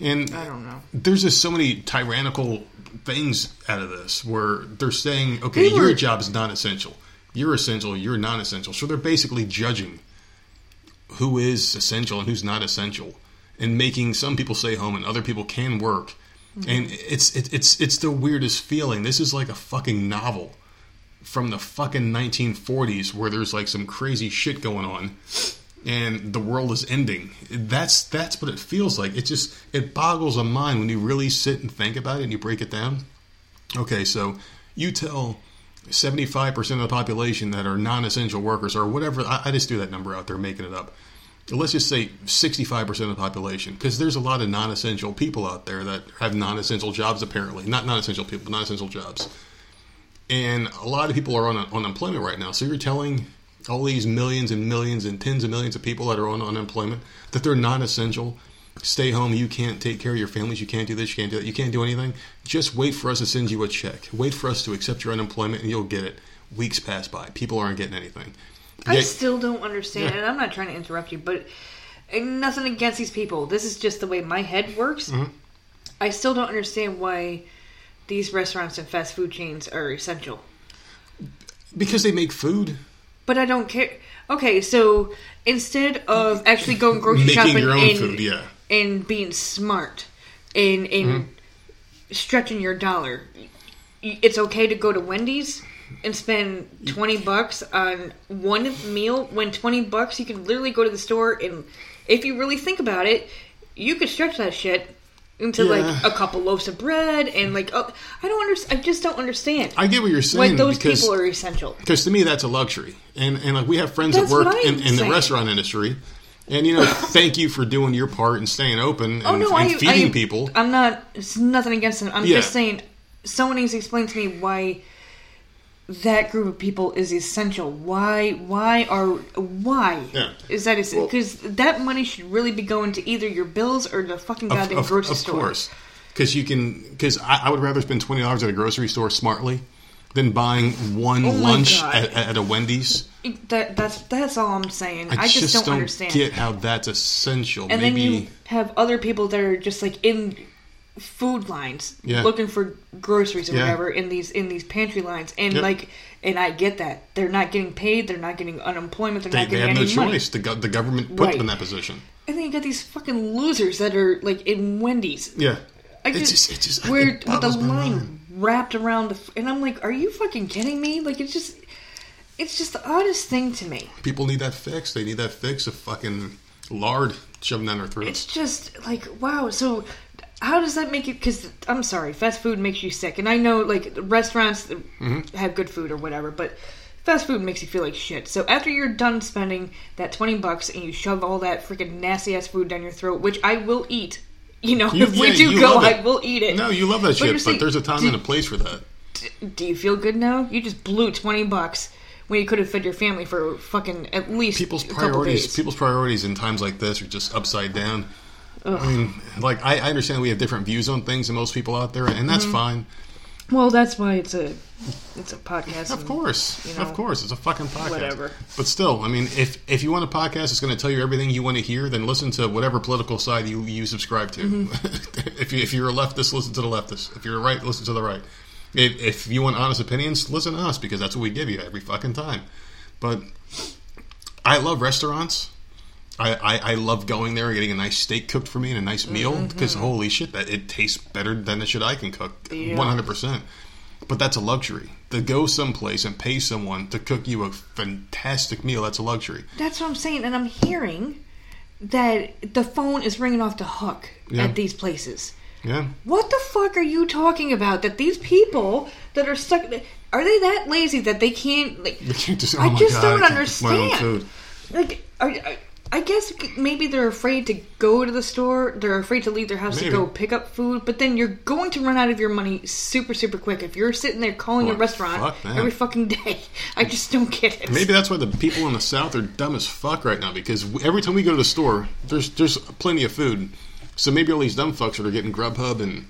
And I don't know. there's just so many tyrannical things out of this where they're saying, okay, They were- your job is non essential. You're essential, you're non essential. So they're basically judging who is essential and who's not essential and making some people stay home and other people can work. Mm-hmm. And it's it, it's it's the weirdest feeling. This is like a fucking novel from the fucking 1940s where there's like some crazy shit going on and the world is ending. That's that's what it feels like. It just it boggles the mind when you really sit and think about it and you break it down. Okay, so you tell 75% of the population that are non-essential workers or whatever I, I just threw that number out there making it up. Let's just say 65% of the population because there's a lot of non-essential people out there that have non-essential jobs apparently. Not non-essential people, but non-essential jobs and a lot of people are on unemployment right now. So you're telling all these millions and millions and tens of millions of people that are on unemployment that they're non-essential. Stay home. You can't take care of your families. You can't do this. You can't do that. You can't do anything. Just wait for us to send you a check. Wait for us to accept your unemployment, and you'll get it. Weeks pass by. People aren't getting anything. I Yet- still don't understand, Yeah. and I'm not trying to interrupt you, but nothing against these people. This is just the way my head works. Mm-hmm. I still don't understand why these restaurants and fast food chains are essential. because they make food. But I don't care. Okay, so instead of actually going grocery Making shopping your own and, food, yeah. and being smart and and Mm-hmm. stretching your dollar, it's okay to go to Wendy's and spend 20 bucks on one meal when 20 bucks you can literally go to the store and if you really think about it, you could stretch that shit into Yeah. like a couple loaves of bread and like oh, I don't understand. I just don't understand. I get what you're saying Like those because people are essential. because to me that's a luxury, and and like we have friends That's that work in, in the restaurant industry, and you know, thank you for doing your part and staying open oh, and, Oh no, and I, feeding I, people. I'm not. It's nothing against them. I'm Yeah. just saying. Someone needs to explain to me why that group of people is essential. Why? Why are? Why Yeah. is that? Well- Because that money should really be going to either your bills or the fucking goddamn of, grocery of store. Of course, because you can. Because I, I would rather spend twenty dollars at a grocery store smartly than buying one Oh lunch at, at a Wendy's. That that's that's all I'm saying. I, I, just, don't, understand. get how that's essential. and Maybe then you have other people that are just like in food lines Yeah. looking for groceries or Yeah. whatever in these in these pantry lines and Yep. like and I get that they're not getting paid they're not getting unemployment they're they, not they getting have no money choice. The, the government put Right. them in that position. and then you got these fucking losers that are like in Wendy's Yeah, I It's just, just- it just- where it with the line wrapped around the and I'm like are you fucking kidding me like it's just it's just the oddest thing to me people need that fix. They need that fix of fucking lard shoving down their throat. It's just like wow. So how does that make you? Because I'm sorry, fast food makes you sick, and I know like restaurants Mm-hmm. have good food or whatever, but fast food makes you feel like shit. So after you're done spending that twenty bucks and you shove all that freaking nasty ass food down your throat, which I will eat. You know, You- if we do go. I will eat it. No, you love that you're shit, but there's a time do, and a place for that. Do you feel good now? You just blew twenty bucks when you could have fed your family for fucking at least People's a priorities, days. people's priorities in times like this are just upside down. I mean, like I, I understand we have different views on things than most people out there, and that's Mm-hmm. fine. well, that's why it's a it's a podcast. Of and- course, you know, of course, it's a fucking podcast. whatever. But still, I mean, if if you want a podcast that's going to tell you everything you want to hear, then listen to whatever political side you you subscribe to. Mm-hmm. if you if you're a leftist, listen to the leftist. If you're a right, listen to the right. If, if you want honest opinions, listen to us because that's what we give you every fucking time. But I love restaurants. I, I, I love going there and getting a nice steak cooked for me and a nice meal mm-hmm. because holy shit, that it tastes better than the shit I can cook, one hundred percent. But that's a luxury. To go someplace and pay someone to cook you a fantastic meal, that's a luxury. That's what I'm saying, and I'm hearing that the phone is ringing off the hook Yeah. at these places. Yeah, What the fuck are you talking about? That these people that are stuck are they that lazy that they can't like? They can't just- oh I just God, don't I can't cook my own understand. Like, are, are- I guess maybe they're afraid to go to the store. They're afraid to leave their house Maybe. to go pick up food. But then you're going to run out of your money super, super quick if you're sitting there calling a restaurant fuck every fucking day. I just don't get it. Maybe that's why the people in the South are dumb as fuck right now because every time we go to the store, there's there's plenty of food. So maybe all these dumb fucks that are getting Grubhub and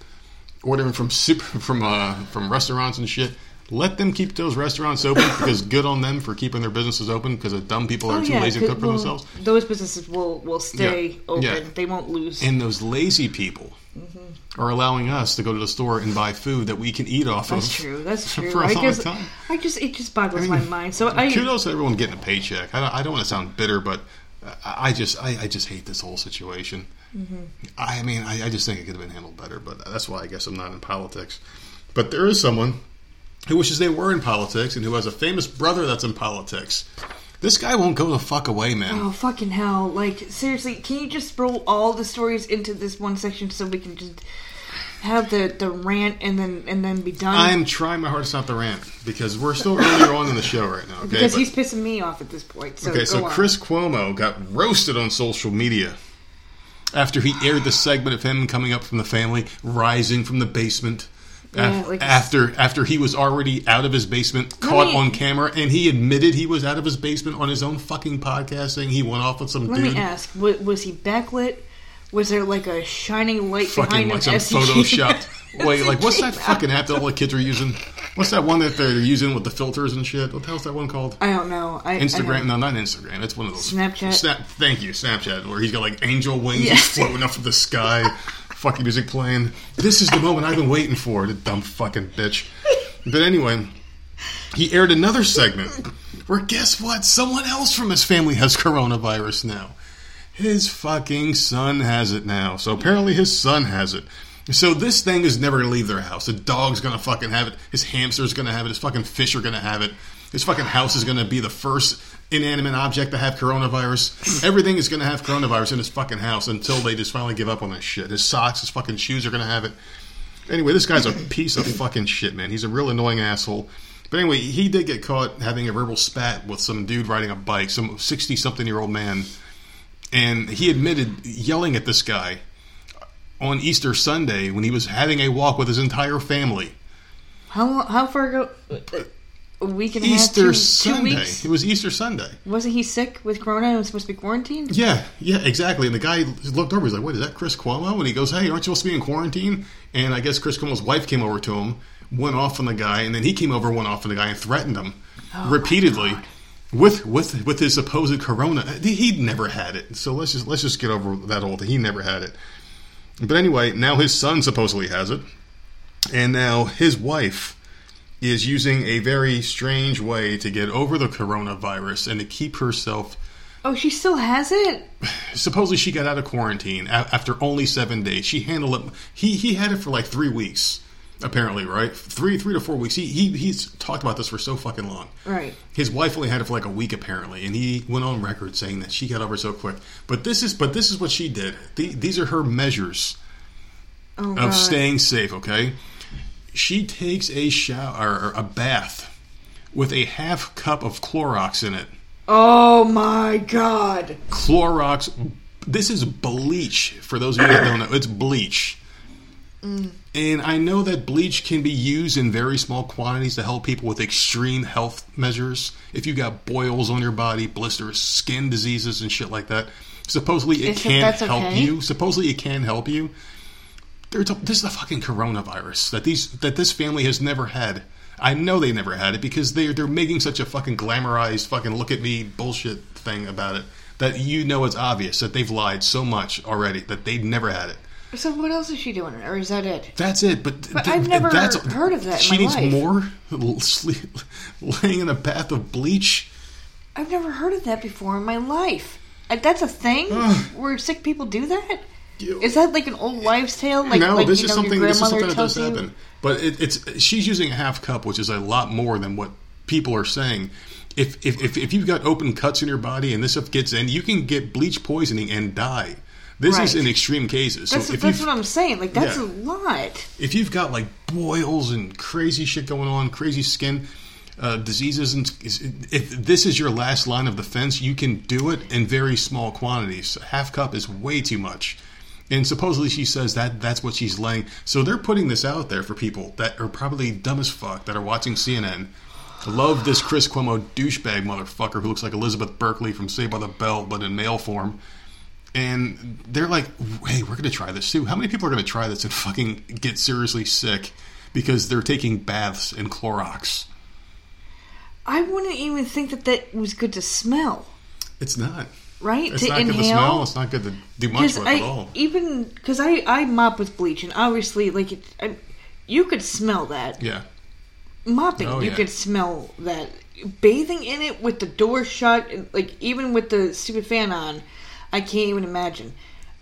ordering from super from uh, from restaurants and shit. Let them keep those restaurants open because good on them for keeping their businesses open because the dumb people are Oh, too yeah, lazy to cook for well, themselves. Those businesses will will stay Yeah, open. yeah. They won't lose. And those lazy people Mm-hmm. are allowing us to go to the store and buy food that we can eat off That's of. That's true. That's true. For a I long guess time. I just it just boggles I my mind. So I Kudos to everyone getting a paycheck. I don't, I don't want to sound bitter, but I I just I, I just hate this whole situation. Mm-hmm. I mean, I, I just think it could have been handled better, but that's why I guess I'm not in politics. But there is someone who wishes they were in politics and who has a famous brother that's in politics. This guy won't go the fuck away, man. Oh fucking hell! Like seriously, can you just roll all the stories into this one section so we can just have the the rant and then and then be done? I'm trying my hardest not to rant because we're still earlier on in the show right now. Okay, because But- he's pissing me off at this point. So Okay, so on. Chris Cuomo got roasted on social media after he aired the segment of him coming up from the family, rising from the basement. Yeah, af- like- after after he was already out of his basement, caught me- on camera, and he admitted he was out of his basement on his own fucking podcast, saying he went off with some Let dude. me ask: was, was he backlit? Was there like a shining light fucking behind like him? some photoshopped. Wait, like what's that fucking app that all the kids are using? What's that one that they're using with the filters and shit? What the hell's that one called? I don't know. I, I Instagram? know. No, not Instagram. It's one of those. Snapchat? Snap. Thank you, Snapchat, where he's got like angel wings Yes. floating up to the sky, fucking music playing. This is the moment I've been waiting for. The dumb fucking bitch. But anyway, he aired another segment where guess what? Someone else from his family has coronavirus now. His fucking son has it now. So apparently his son has it. So this thing is never gonna leave their house. The dog's gonna fucking have it. His hamster's gonna have it. His fucking fish are gonna have it. His fucking house is gonna be the first inanimate object to have coronavirus. Everything is gonna have coronavirus in his fucking house until they just finally give up on that shit. His socks, his fucking shoes are gonna have it. Anyway, this guy's a piece of fucking shit, man. He's a real annoying asshole. But anyway, he did get caught having a verbal spat with some dude riding a bike, some sixty-something-year-old man, and he admitted yelling at this guy on Easter Sunday when he was having a walk with his entire family. How how far ago? Week and Easter two, two Sunday. weeks. It was Easter Sunday. Wasn't he sick with corona and was supposed to be quarantined? Yeah, yeah, exactly. And the guy looked over. He's like, "Wait, is that Chris Cuomo?" And he goes, "Hey, aren't you supposed to be in quarantine?" And I guess Chris Cuomo's wife came over to him, went off on the guy, and then he came over, went off on the guy, and threatened him oh, repeatedly with with with his supposed corona. He- He'd never had it, so let's just let's just get over that whole thing. He never had it. But anyway, now his son supposedly has it, and now his wife is using a very strange way to get over the coronavirus and to keep herself Oh, she still has it. supposedly she got out of quarantine a- after only seven days. She handled it. He he had it for like three weeks, apparently, right? Three three to four weeks. He he he's talked about this for so fucking long. Right. His wife only had it for like a week apparently, and he went on record saying that she got over so quick. But this is but this is what she did. The, these are her measures Oh of God. staying safe. Okay, she takes a shower or a bath with a half cup of Clorox in it. Oh my God. Clorox. This is bleach. For those of you that don't know, it's bleach. Mm. And I know that bleach can be used in very small quantities to help people with extreme health measures. If you got boils on your body, blisters, skin diseases, and shit like that, supposedly it Is can help okay? you. Supposedly it can help you. There's a, this is a fucking coronavirus that these that this family has never had. I know they never had it because they they're making such a fucking glamorized fucking look at me bullshit thing about it that you know it's obvious that they've lied so much already that they never had it. So what else is she doing, or is that it? That's it. But, But th- I've never that's, heard of that She needs life. more sleep, laying in a bath of bleach. I've never heard of that before in my life. That's a thing where sick people do that. Is that like an old wives' tale? Like, no, like this you is know, something. your This is something that does you? happen. But it, it's she's using a half cup, which is a lot more than what people are saying. If, if if if you've got open cuts in your body and this stuff gets in, you can get bleach poisoning and die. This is in extreme cases. So That's, if that's what I'm saying. Like that's Yeah. a lot. if you've got like boils and crazy shit going on, crazy skin uh, diseases, and if this is your last line of defense, you can do it in very small quantities. Half cup is way too much. And supposedly she says that that's what she's laying. So they're putting this out there for people that are probably dumb as fuck that are watching CNN. Love this Chris Cuomo douchebag motherfucker who looks like Elizabeth Berkley from Saved by the Bell, but in male form and they're like, "Hey, we're going to try this too." How many people are going to try this and fucking get seriously sick because they're taking baths in Clorox? I wouldn't even think that that was good to smell, It's not. Right? It's to not inhale. good to smell. It's not good to do much with I at all. even because I I mop with bleach and obviously like it, I, you could smell that Yeah, mopping. Oh, you yeah. could smell that bathing in it with the door shut, and, like even with the stupid fan on. I can't even imagine.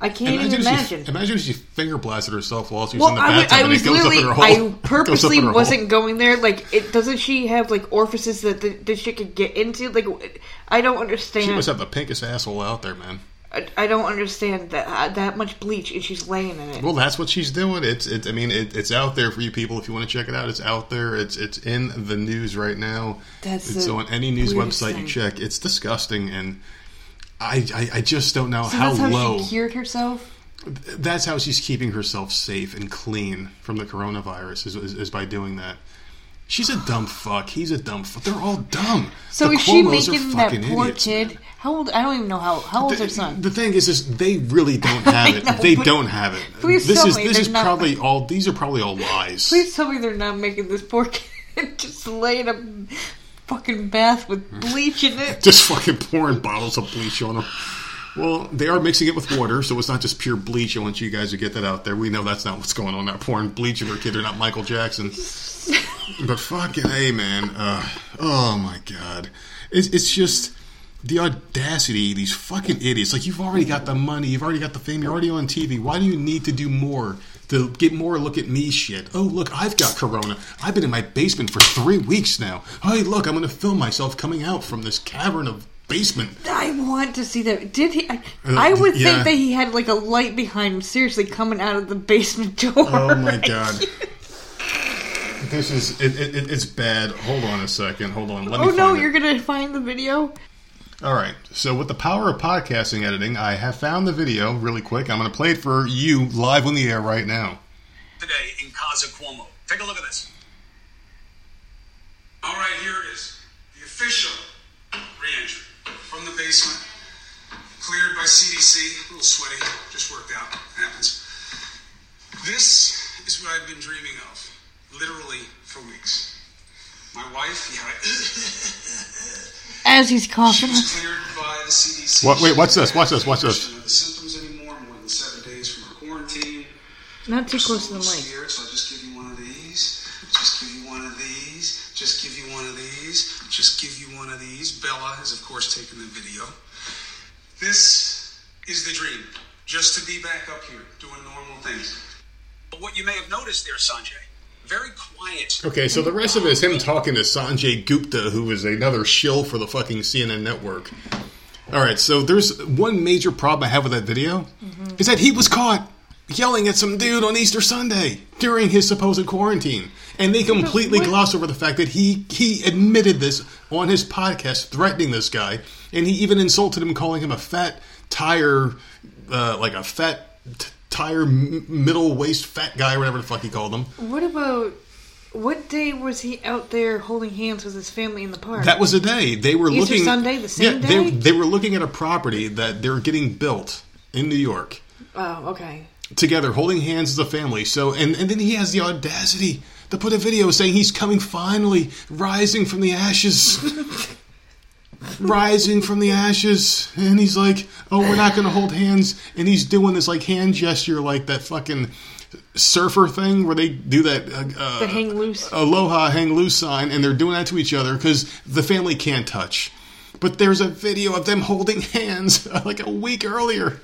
I can't even imagine. She, imagine if she finger blasted herself while she was Well, in the I, bathtub wa- I and was it goes up in her hole. I purposely her hole. wasn't going there. Like, it doesn't she have like orifices that the, shit could get into? Like, I don't understand. She must have the pinkest asshole out there, man. I, I don't understand that uh, that much bleach and she's laying in it. Well, that's what she's doing. It's, it's. I mean, it, it's out there for you people if you want to check it out. It's out there. It's, it's in the news right now. That's it's on any news website thing. you check. It's disgusting, and I, I, I just don't know so how, how low. she cured herself. that's how she's keeping herself safe and clean from the coronavirus is, is, is by doing that. She's a dumb fuck. He's a dumb fuck. They're all dumb. So The is she making that poor idiots, kid? man. How old? I don't even know how. How old's her son? the thing is, is they really don't have it. know, they don't have it. Please this tell is me this is not- probably all. These are probably all lies. Please tell me they're not making this poor kid just lay in a fucking bath with bleach in it. Just fucking pouring bottles of bleach on them. Well, they are mixing it with water, so it's not just pure bleach. I want you guys to get that out there. We know that's not what's going on. Not pouring bleach in their kid. They're not Michael Jackson. but fucking hey, man. Uh, oh my god, it's, it's just the audacity. These fucking idiots. Like you've already got the money. You've already got the fame. You're already on TV. Why do you need to do more to get more look at me shit. Oh, look, I've got corona. I've been in my basement for three weeks now. Hey, look, I'm going to film myself coming out from this cavern of basement. I want to see that. Did he? I, I would Uh, yeah. think that he had like a light behind him, seriously coming out of the basement door. Oh my god. This is it, it, it- it's bad. Hold on a second. Hold on. Let me Oh no, find it. you're gonna find the video. All right. So with the power of podcasting editing, I have found the video really quick. I'm going to play it for you live on the air right now. today in Casa Cuomo. Take a look at this. All right, here it is. The official reentry from the basement. Cleared by CDC. A little sweaty. Just worked out. Happens. This is what I've been dreaming of, literally for weeks. My wife, yeah, As he's she coughing. was cleared by the CDC. What- wait, watch this, watch this, watch this. She doesn't the symptoms anymore. More than seven days from her quarantine. Not too close to the mic. Scared, so I'll just give you one of these. Just give you one of these. Just give you one of these. Just give you one of these. Bella has, of course, taken the video. This is the dream. Just to be back up here doing normal things. But what you may have noticed there, Sanjay, very quiet. Okay, so the rest of it is him talking to Sanjay Gupta, who is another shill for the fucking CNN network. All right, so there's one major problem I have with that video is that he was caught yelling at some dude on Easter Sunday during his supposed quarantine, and they completely what- gloss over the fact that he he admitted this on his podcast, threatening this guy, and he even insulted him, calling him a fat tire, uh, like a fat t- tire m- middle waist fat guy, whatever the fuck he called him. What about what day was he out there holding hands with his family in the park? That was the day they were Easter looking. Sunday, the same yeah, They, day? they were looking at a property that they're getting built in New York oh, okay. together, holding hands as a family. So, and and then he has the audacity to put a video saying he's coming finally, rising from the ashes. rising from the ashes and he's like oh we're not gonna hold hands and he's doing this like hand gesture like that fucking surfer thing where they do that uh, uh, The hang loose. aloha hang loose sign and they're doing that to each other because the family can't touch. But there's a video of them holding hands like a week earlier.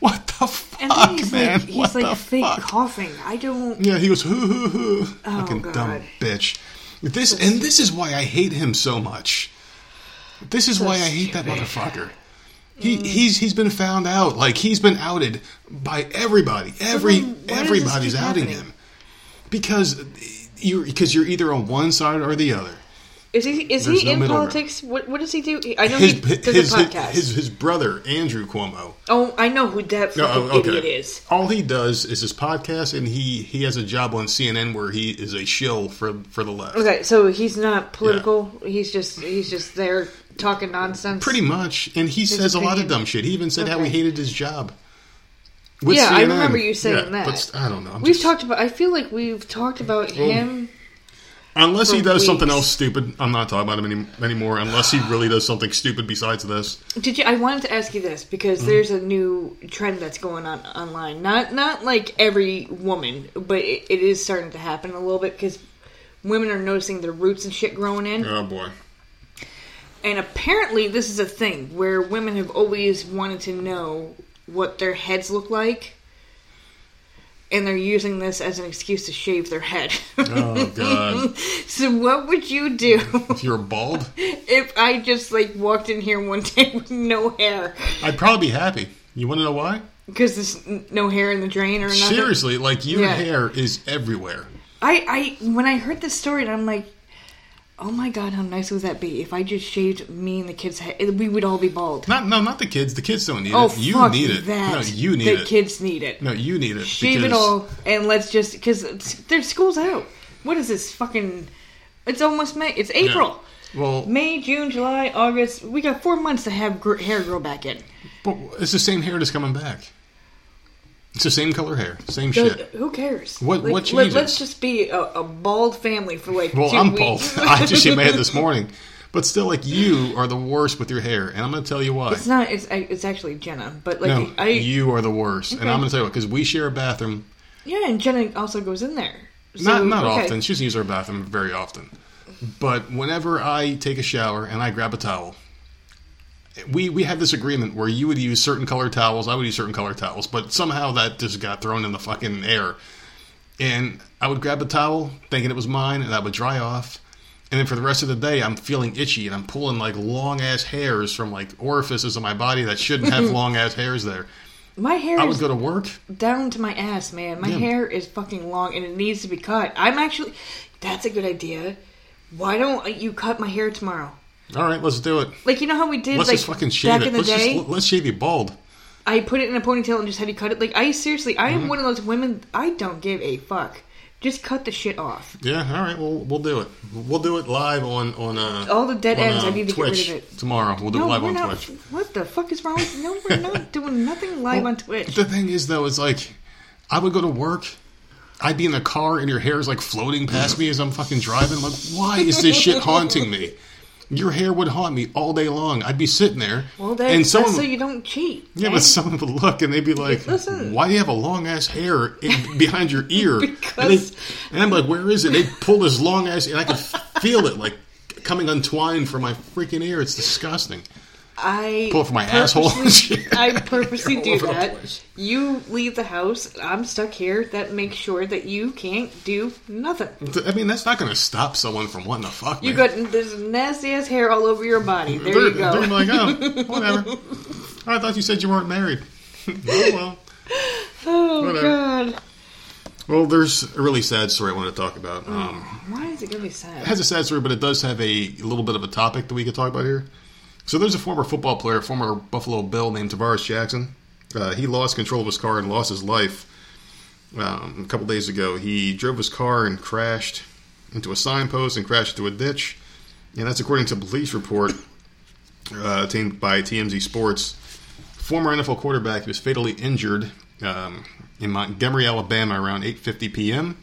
What the fuck he's man? like, what he's like fake fuck? coughing. I don't. yeah he goes hoo hoo hoo fucking dumb bitch. This and this is why i hate him so much this is why i hate that motherfucker he, he's he's been found out like he's been outed by everybody every then why does this everybody's outing happening? him because you because you're either on one side or the other Is he is There's he no in politics? What what does he do? I know his he does his, a podcast. his his brother Andrew Cuomo oh, I know who that No, oh, fucking oh, okay. idiot is. All he does is his podcast, and he he has a job on CNN where he is a shill for for the left. Okay, so he's not political. He's just he's just there talking nonsense. Pretty much, and he says a lot of dumb shit. He even said how he hated his job. with Yeah, I remember you saying Yeah, that. But I don't know. I'm We've just- talked about. I feel like we've talked about him. unless he does something else stupid. I'm not talking about him any, anymore. Unless he really does something stupid besides this. Did you? I wanted to ask you this Mm-hmm. because there's a new trend that's going on online. Not not like every woman, but it, it is starting to happen a little bit because women are noticing their roots and shit growing in. Oh boy. And apparently, this is a thing where women have always wanted to know what their heads look like, and they're using this as an excuse to shave their head. Oh god. so, what would you do if you're bald, if I just like walked in here one day with no hair? I'd probably be happy. You want to know why? Because there's no hair in the drain or nothing. Seriously, like your Yeah. hair is everywhere. I, I when I heard this story, and I'm like, oh my god, how nice would that be if I just shaved me and the kids' head? We would all be bald. Not no, not the kids. The kids don't need oh, it. You fuck need it. that. No, you need the it. The kids need it. No, you need it. Shave it all, and let's just because their school's out. What is this fucking? It's almost May. It's April. Well, May, June, July, August. We got four months to have gr- hair grow back in. but it's the same hair that's coming back. It's the same color hair, same So, shit. who cares? What- Like, what changes? Let, us just be a, a bald family for like Well, two I'm bald. I just shaved my head this morning, but still, like you are the worst with your hair, and I'm going to tell you why. It's not. It's it's actually Jenna, but like no, I you are the worst, and I'm going to tell you because we share a bathroom. yeah, and Jenna also goes in there. So, not not okay. often. She doesn't use our bathroom very often. But whenever I take a shower and I grab a towel, we we had this agreement where you would use certain color towels, I would use certain color towels, but somehow that just got thrown in the fucking air. And I would grab a towel, thinking it was mine, and I would dry off. And then for the rest of the day, I'm feeling itchy and I'm pulling like long ass hairs from like orifices of my body that shouldn't have long ass hairs there. My hair I is would go to work. down to my ass, man. My Yeah. hair is fucking long and it needs to be cut. I'm actually. That's a good idea. Why don't you cut my hair tomorrow? All right, let's do it. Like you know how we did Let's like just fucking shave back it. in the let's day. just let's shave you bald. I put it in a ponytail and just had you cut it. Like I seriously, I Mm-hmm. am one of those women. I don't give a fuck. Just cut the shit off. Yeah, all right. Well, we'll do it. We'll do it live on on uh, All the dead on, ends, I uh, need to get rid of it. tomorrow. We'll do No, it live on not. Twitch. What the fuck is wrong? with No, we're not doing nothing live on Twitch. The thing is, though, is like I would go to work. I'd be in the car and your hair is like floating past me as I'm fucking driving. Like, why is this shit haunting me? Your hair would haunt me all day long. I'd be sitting there, Well, that, and someone, so you don't cheat. yeah, man. but someone would look and they'd be like, Listen. "Why do you have a long ass hair in, behind your ear?" Because- and, they, and I'm like, "Where is it?" They pull this long ass, and I could feel it like coming untwined from my freaking ear. It's disgusting. I Pull it from my asshole and purposely- shit. I purposely do that. You leave the house. I'm stuck here. That makes sure that you can't do nothing. I mean, that's not going to stop someone from wanting to fuck. You got this nasty ass hair all over your body. There they're, you go. they're like, oh, whatever. I thought you said you weren't married. oh well. oh whatever. god. Well, there's a really sad story I want to talk about. Um, Why is it gonna be sad? it has a sad story, but it does have a little bit of a topic that we could talk about here. So there's a former football player, former Buffalo Bill named Tarvaris Jackson. Uh, he lost control of his car and lost his life um, a couple days ago. He drove his car and crashed into a signpost and crashed into a ditch. And that's according to a police report uh, obtained by TMZ Sports. Former NFL quarterback, was fatally injured um, in Montgomery, Alabama, around 8:50 p.m.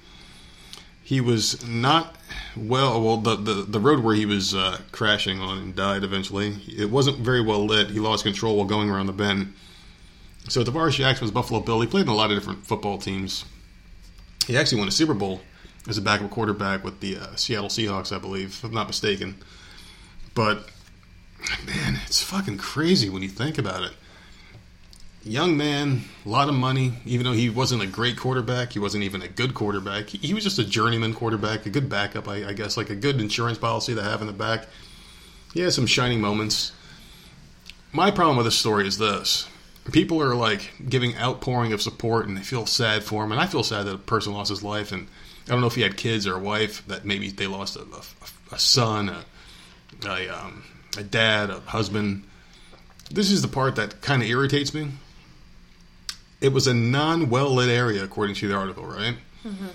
He was not well. Well, the the, the road where he was uh, crashing on and died eventually. It wasn't very well lit. He lost control while going around the bend. So Tarvaris Jackson was Buffalo Bill. He played in a lot of different football teams. He actually won a Super Bowl as a backup quarterback with the uh, Seattle Seahawks, I believe, if I'm not mistaken. But man, it's fucking crazy when you think about it. Young man, a lot of money. Even though he wasn't a great quarterback, he wasn't even a good quarterback. He, was just a journeyman quarterback, a good backup, I, I guess, like a good insurance policy to have in the back. He has some shining moments. My problem with this story is this: people are like giving outpouring of support, and they feel sad for him, and I feel sad that a person lost his life, and I don't know if he had kids or a wife that maybe they lost a, a, a son, a, a, um, a dad, a husband. This is the part that kind of irritates me. It was a non well lit area, according to the article, right? Mm-hmm.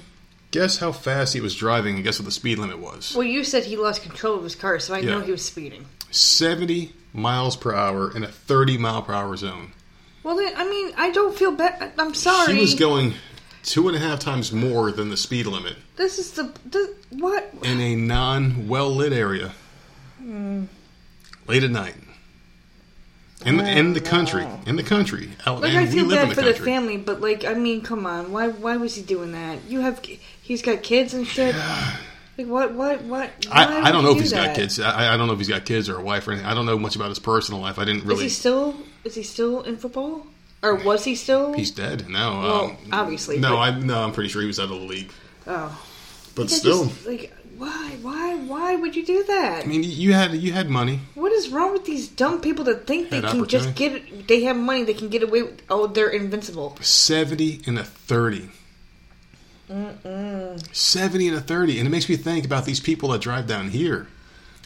Guess how fast he was driving and guess what the speed limit was? Well, you said he lost control of his car, so I know he was speeding. 70 miles per hour in a 30 mile per hour zone. Well, then, I mean, I don't feel bad. I'm sorry. He was going two and a half times more than the speed limit This is the, the what? in a non well lit area hmm. late at night. In the, in the country, in the country, Out- Like and I feel bad the for the family, but like I mean, come on, why why was he doing that? You have he's got kids and shit. Like what what what? I, I don't know you if he's do got kids. I, I don't know if he's got kids or a wife or anything. I don't know much about his personal life. I didn't really. Is he still is he still in football or was he still? He's dead. No. Well, um, obviously, No, but- I no. I'm pretty sure he was out of the league. oh, But still, just, like why why why would you do that? I mean, you had you had money. What is wrong with these dumb people that think they can just get they have money they can get away with oh they're invincible. 70 and a 30. 70 and a 30. And it makes me think about these people that drive down here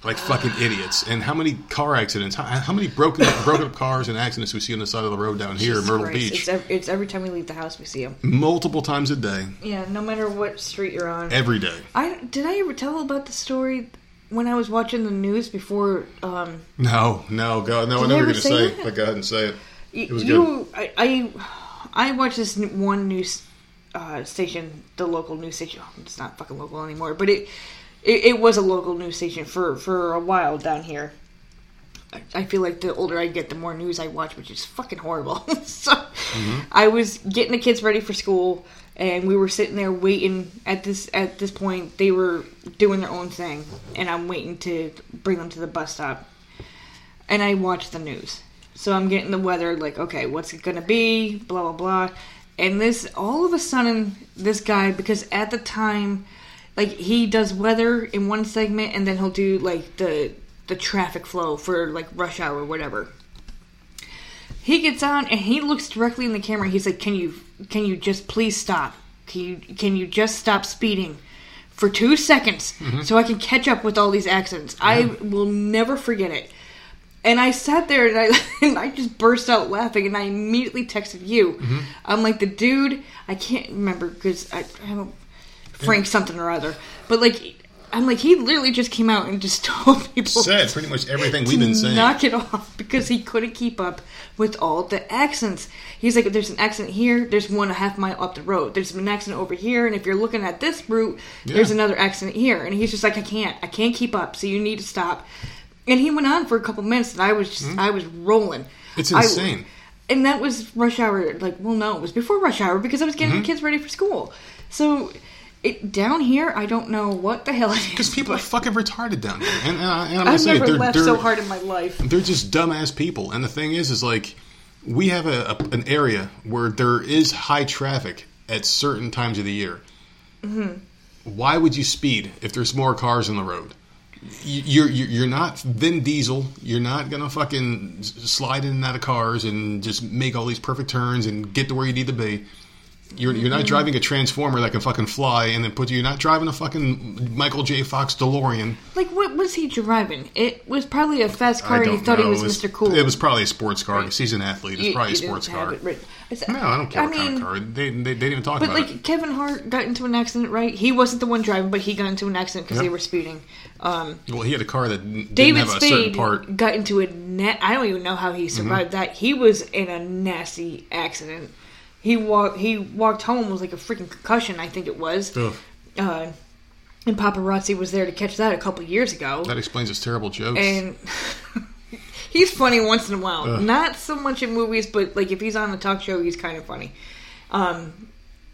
like fucking idiots. And how many car accidents, how, how many broken broken up cars and accidents we see on the side of the road down here in Myrtle Christ. Beach It's, it's every time we leave the house we see them. multiple times a day, Yeah, no matter what street you're on. every day. I did I ever tell about the story when I was watching the news before? Um, No, no, go no, I know what you're ever going to say that? but go ahead and say it. It was you, I, I, I watched this one news uh, station, the local news station. oh, It's not fucking local anymore, but it, it, it was a local news station for for a while down here. I- I feel like the older I get, the more news I watch, which is fucking horrible. so, I was getting the kids ready for school, and we were sitting there waiting. At this at this point, they were doing their own thing, and I'm waiting to bring them to the bus stop. and I watch the news. So I'm getting the weather, like, okay, what's it gonna be? Blah blah blah. And this, all of a sudden, this guy, because at the time, like he does weather in one segment, and then he'll do like the the traffic flow for like rush hour or whatever. He gets on and he looks directly in the camera. He's like, "Can you can you just please stop? Can you can you just stop speeding?" For two seconds, mm-hmm. so I can catch up with all these accidents. I will never forget it. And I sat there and I and I just burst out laughing and I immediately texted you. Mm-hmm. I'm like the dude. I can't remember because I, I don't Frank something or other. But like I'm like he literally just came out and just told people Said pretty much everything we've been saying. knock it off because he couldn't keep up with all the accents. He's like, there's an accident here, there's one a half mile up the road, there's an accident over here, and if you're looking at this route, there's another accident here. And he's just like, I can't, I can't keep up, so you need to stop. And he went on for a couple minutes, and I was just, I was rolling. It's I- insane. and that was rush hour. Like, well, no, it was before rush hour because I was getting Mm-hmm. the kids ready for school. So, it down here, I don't know what the hell it is. Because people are fucking retarded down there, and, and, I- and I'm say never they're, laughed they're, so hard in my life. they're just dumbass people. And the thing is, is like we have a, a an area where there is high traffic at certain times of the year. Mm-hmm. Why would you speed if there's more cars on the road? You- You're you're you're not Vin Diesel. You're not gonna fucking slide in and out of cars and just make all these perfect turns and get to where you need to be. You're, you're not driving a transformer that can fucking fly and then put you. You're not driving a fucking Michael J. Fox DeLorean. Like, what was he driving? It was probably a fast car, I and he don't thought he know. was, It Mr. Cool. It was probably a sports car because he's an athlete. It's You- probably a you didn't sports have car. it written. I said- No, I don't care what kind of car. They, they, they didn't even talk But about it. But like. Kevin Hart got into an accident, right? He wasn't the one driving, but he got into an accident because Yep. they were speeding. Um, Well, he had a car that didn't David have a certain Spade part. got into a net. I don't even know how he survived Mm-hmm. that. He was in a nasty accident. He walked. He walked home with like a freaking concussion. I think it was. Uh, and paparazzi was there to catch that a couple years ago. that explains his terrible jokes. and he's funny once in a while. Ugh. Not so much in movies, but like if he's on a talk show, he's kind of funny. Um,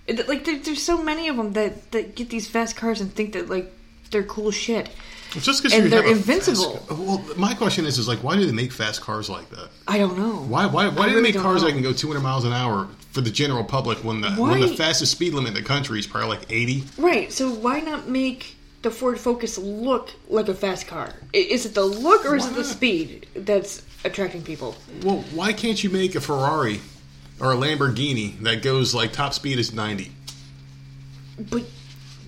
it- like there, there's so many of them that that get these fast cars and think that like they're cool shit. Just because they're invincible. Fast, well, my question is, is like, why do they make fast cars like that? I don't know Why, why, why I do they make cars know. that can go 200 miles an hour for the general public when the when the fastest speed limit in the country is probably like 80? Right. So why not make the Ford Focus look like a fast car? Is it the look or is it the not? speed that's attracting people? Well, why can't you make a Ferrari or a Lamborghini that goes like top speed is 90? But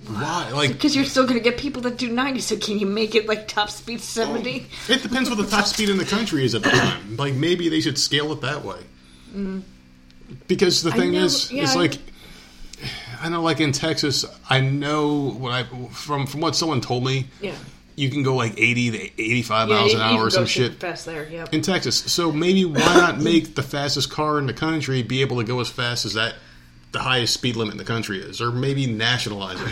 Why? Like, because you're still going to get people that do 90, so can you make it like top speed 70? It depends what the top speed in the country is at the time. Like maybe they should scale it that way. Mm. Because the thing know- is, yeah, it's I- like I know, like in Texas, I know what I from from what someone told me. Yeah. You can go like eighty to eighty-five Yeah, miles an hour or some shit fast there. Yep. in Texas. So maybe why not make the fastest car in the country be able to go as fast as that the highest speed limit in the country is, or maybe nationalize it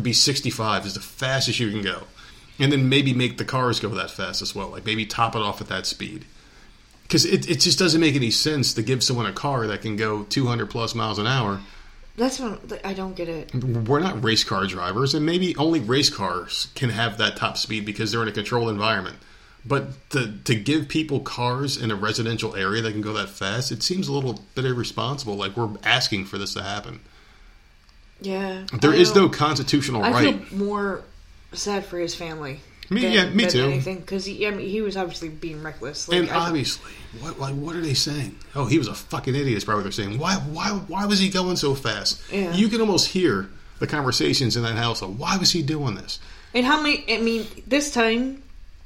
to be 65 is the fastest you can go, and then maybe make the cars go that fast as well. Like maybe top it off at that speed. Because it, it just doesn't make any sense to give someone a car that can go 200 plus miles an hour. That's what I don't get it. We're not race car drivers, and maybe only race cars can have that top speed because they're in a controlled environment. But to, to give people cars in a residential area that can go that fast, it seems a little bit irresponsible. Like we're asking for this to happen. Yeah. There is no constitutional I right. feel more sad for his family. Me- than- yeah, me than too. Anything because he, I mean, he was obviously being reckless. Like, and I- obviously, what like what are they saying? Oh, he was a fucking idiot. Is probably what they're saying. Why why why was he going so fast? Yeah. You can almost hear the conversations in that house. Of, why was he doing this? And how many? I mean, this time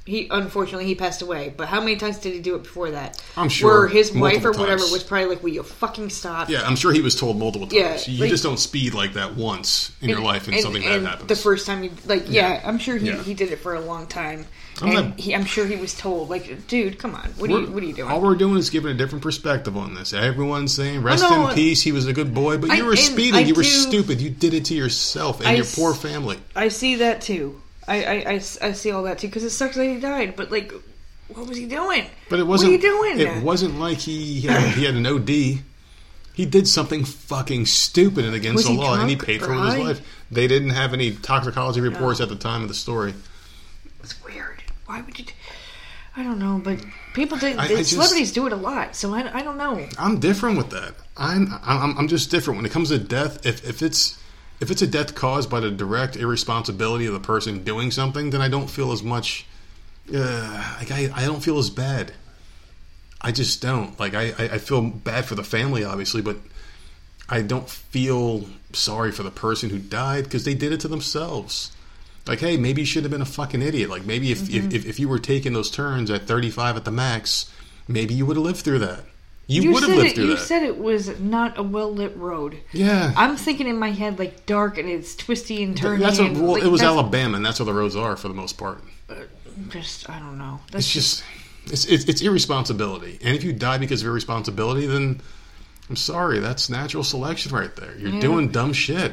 he unfortunately he passed away. But how many times did he do it before that? I'm sure Where his wife or whatever times. was probably like, "Will you fucking stop?" Yeah, I'm sure he was told multiple times. Yeah, you like- just don't speed like that once in your life, and, something and bad happens. The first time, he, like, yeah, Yeah. I'm sure he, Yeah. he did it for a long time, I'm and not- he, I'm sure he was told, like, dude, come on, what are you, what are you doing? All we're doing is giving a different perspective on this. Everyone's saying, "Rest no, in peace." He was a good boy, but I- you were speeding. I you were stupid. You did it to yourself and I your poor family. I see that too. I, I, I I see all that too because it sucks that he died. But like, what was he doing? But it wasn't. What are you doing? It wasn't like he had, he had an OD. He did something fucking stupid and against Was the law, and he paid for it with his life. They didn't have any toxicology reports at the time of the story. It's weird. Why would you? Do... I don't know, but people do. I- I just- celebrities do it a lot, so I, I don't know. I'm different with that. I'm, I'm I'm just different when it comes to death. If if it's if it's a death caused by the direct irresponsibility of the person doing something, then I don't feel as much. Uh, like I I don't feel as bad. I just don't. Like I I feel bad for the family, obviously, but I don't feel sorry for the person who died because they did it to themselves. Like, hey, maybe you should have been a fucking idiot. Like, maybe if, if, if, if you were taking those turns at 35 at the max, maybe you would have lived through that. You, would have said lived it, through you that. said it was not a well lit road. yeah. I'm thinking in my head like dark and it's twisty and turny. that's what, and, well, like, it was Alabama, and that's where the roads are for the most part. Uh, just I don't know. That's It's just, it's, it's, it's irresponsibility. And if you die because of irresponsibility, then I'm sorry, that's natural selection right there. You're Yeah. doing dumb shit.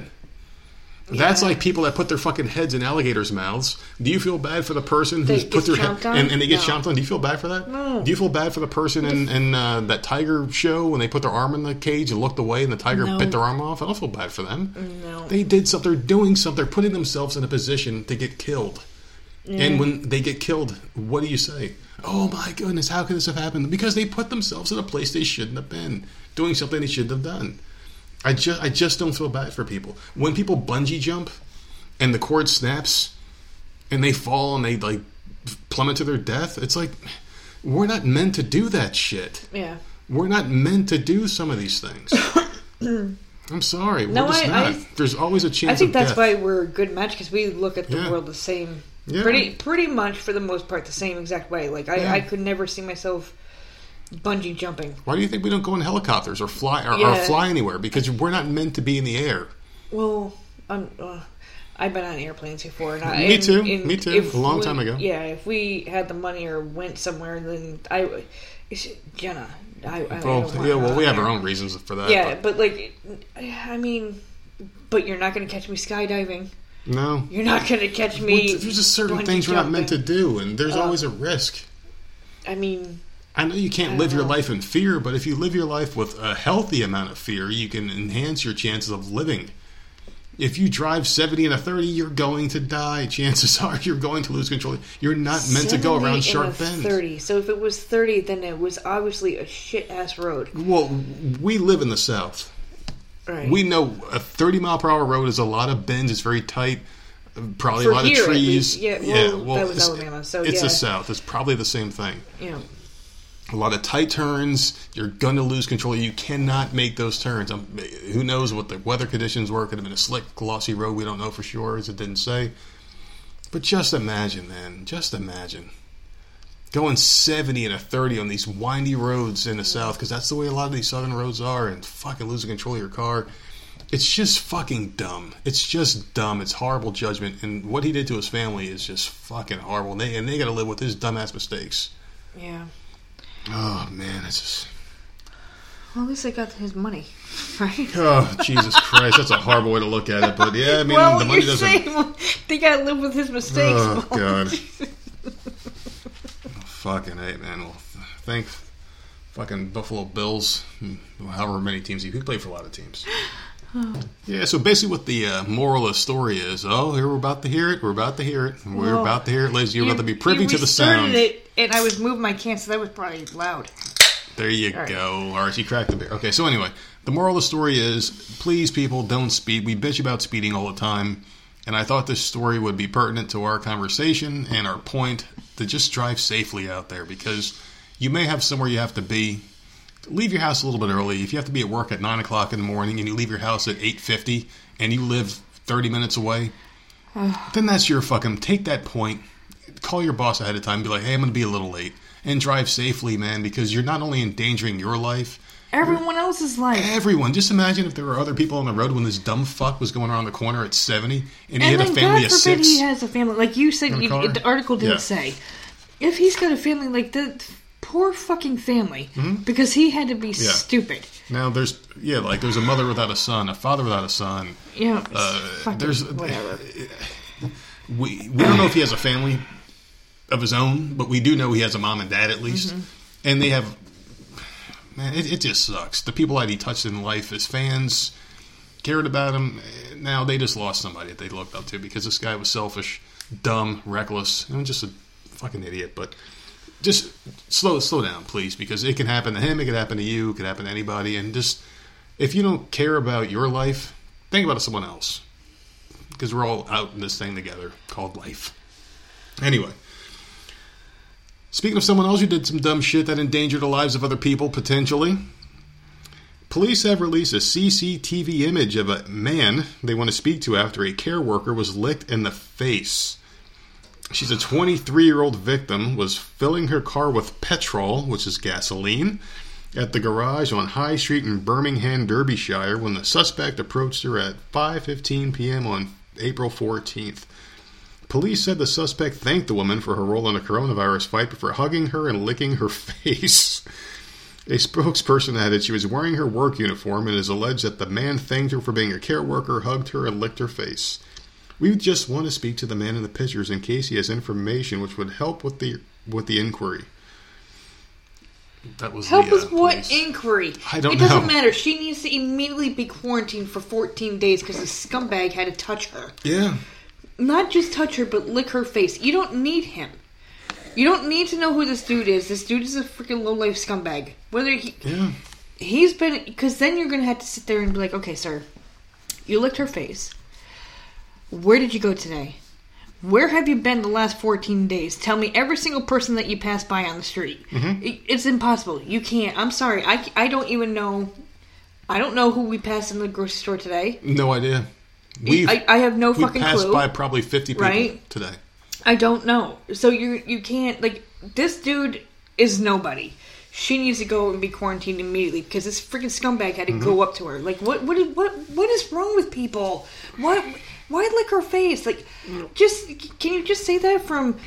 That's Yeah. like people that put their fucking heads in alligators' mouths. Do you feel bad for the person They who's put their head and, and they get No. chomped on? Do you feel bad for that? No. Do you feel bad for the person in, in uh, that tiger show when they put their arm in the cage and looked away and the tiger No. bit their arm off? I don't feel bad for them. No. They did something. They're doing something. They're putting themselves in a position to get killed. And when they get killed, what do you say? Oh my goodness, how could this have happened? Because they put themselves in a place they shouldn't have been, doing something they shouldn't have done. I just, I just don't feel bad for people. When people bungee jump, and the cord snaps, and they fall and they like plummet to their death, it's like we're not meant to do that shit. yeah. We're not meant to do some of these things. I'm sorry, No, I- not. I- There's always a chance. I think that's death. why we're a good match because we look at the Yeah. world the same, Yeah. pretty pretty much for the most part the same exact way. Like I, Yeah. I could never see myself bungee jumping. Why do you think we don't go in helicopters or fly or, or fly anywhere? Because we're not meant to be in the air. Well, um, uh, I've been on airplanes before. And I, Me too, and me too, a long we- time ago. Yeah, if we had the money or went somewhere, then I, it's, Jenna. I, I Well, don't yeah, well, we have our own reasons for that. Yeah, but but like, I mean, but you're not going to catch me skydiving. no. You're not going to catch me. There's just certain things we're not meant to do, and there's Uh, always a risk. I mean, I know you can't live don't your uh-huh. life in fear, but if you live your life with a healthy amount of fear, you can enhance your chances of living. If you drive 70 and a 30, you're going to die. Chances are you're going to lose control. You're not meant to go around sharp bends. Thirty. So if it was thirty, then it was obviously a shit ass road. Well, we live in the South. Right. We know a 30 mile per hour road is a lot of bends. It's very tight. Probably For a lot here, of trees. least. Yeah, well, that was it's- Alabama, so it's yeah. the South. It's probably the same thing. know, A lot of tight turns. You're going to lose control. You cannot make those turns. Um, who knows what the weather conditions were? It Could have been a slick, glossy road. We don't know for sure, as it didn't say. But just imagine, man. Just imagine going 70 and a 30 on these windy roads in the south because that's the way a lot of these southern roads are and fucking losing control of your car it's just fucking dumb it's just dumb it's horrible judgment and what he did to his family is just fucking horrible and they, and they gotta live with his dumbass mistakes yeah. Oh man it's just Well, at least I got his money, right? oh jesus christ that's a horrible way to look at it but yeah i mean well, the money doesn't saying they gotta live with his mistakes. Oh god. fucking hey man. Well, thank fucking Buffalo Bills. hmm, However many teams he, he played for a lot of teams. Yeah, so basically, what the uh, moral of the story is, oh, here we're about to hear it. We're about to hear it. We're about to hear it, ladies. You're you- about to be privy to the sound. It, and I was moving my can, so that was probably loud. There you All go. Right, you cracked the beer. Okay, so anyway, the moral of the story is please, people, don't speed. We bitch about speeding all the time. And I thought this story would be pertinent to our conversation and our point to just drive safely out there because you may have somewhere you have to be. Leave your house a little bit early. If you have to be at work at 9 o'clock in the morning and you leave your house at 8.50 and you live 30 minutes away, then that's your fucking... Take that point, call your boss ahead of time, be like, hey, I'm going to be a little late. And drive safely, man, because you're not only endangering your life, Everyone else's life. everyone. Just imagine if there were other people on the road when this dumb fuck was going around the corner at 70 and he had a family God of forbid six. he has a family. Like you said, you, the article didn't Yeah. say. If he's got a family like the poor fucking family, Mm-hmm. because he had to be stupid. now there's yeah, like there's a mother without a son, a father without a son. Yeah, Uh, there's whatever. we we don't know if he has a family of his own, but we do know he has a mom and dad at least, Mm-hmm. and they have. Man, it, it just sucks. The people that he touched in life, his fans, cared about him. Now they just lost somebody that they looked up to because this guy was selfish, dumb, reckless, and just a fucking idiot. But just slow slow down, please, because it can happen to him, it could happen to you, it could happen to anybody, and just if you don't care about your life, think about someone else, because we're all out in this thing together called life. Anyway. Speaking of someone else who did some dumb shit that endangered the lives of other people potentially, police have released a CCTV image of a man they want to speak to after a care worker was licked in the face. She's a 23 year old victim, was filling her car with petrol, which is gasoline, at the garage on High Street in Birmingham, Derbyshire, when the suspect approached her at 5:15 p.m. on April 14th. Police said the suspect thanked the woman for her role in the coronavirus fight before hugging her and licking her face. A spokesperson added she was wearing her work uniform and is alleged that the man thanked her for being a care worker, hugged her, and licked her face. We just want to speak to the man in the pictures in case he has information which would help with the with the inquiry. That was Help the, us uh, what police. inquiry? I don't It doesn't matter. She needs to immediately be quarantined for 14 days because the scumbag had to touch her. Yeah, Not just touch her, but lick her face. You don't need him. You don't need to know who this dude is. This dude is a freaking low life scumbag. Whether he yeah. he's been because then you're gonna have to sit there and be like, okay, sir, you licked her face. Where did you go today? Where have you been the last 14 days? Tell me every single person that you passed by on the street. It- It's impossible. You can't. I'm sorry. I, I don't even know. I don't know who we passed in the grocery store today. No idea. We've, I, I have no fucking we passed clue. by probably 50 people Right? today. I don't know. So you you can't like this dude is nobody. She needs to go and be quarantined immediately because this freaking scumbag had to Mm-hmm. go up to her. Like what what what what is wrong with people? What why lick her face? Like mm. just can you just say that from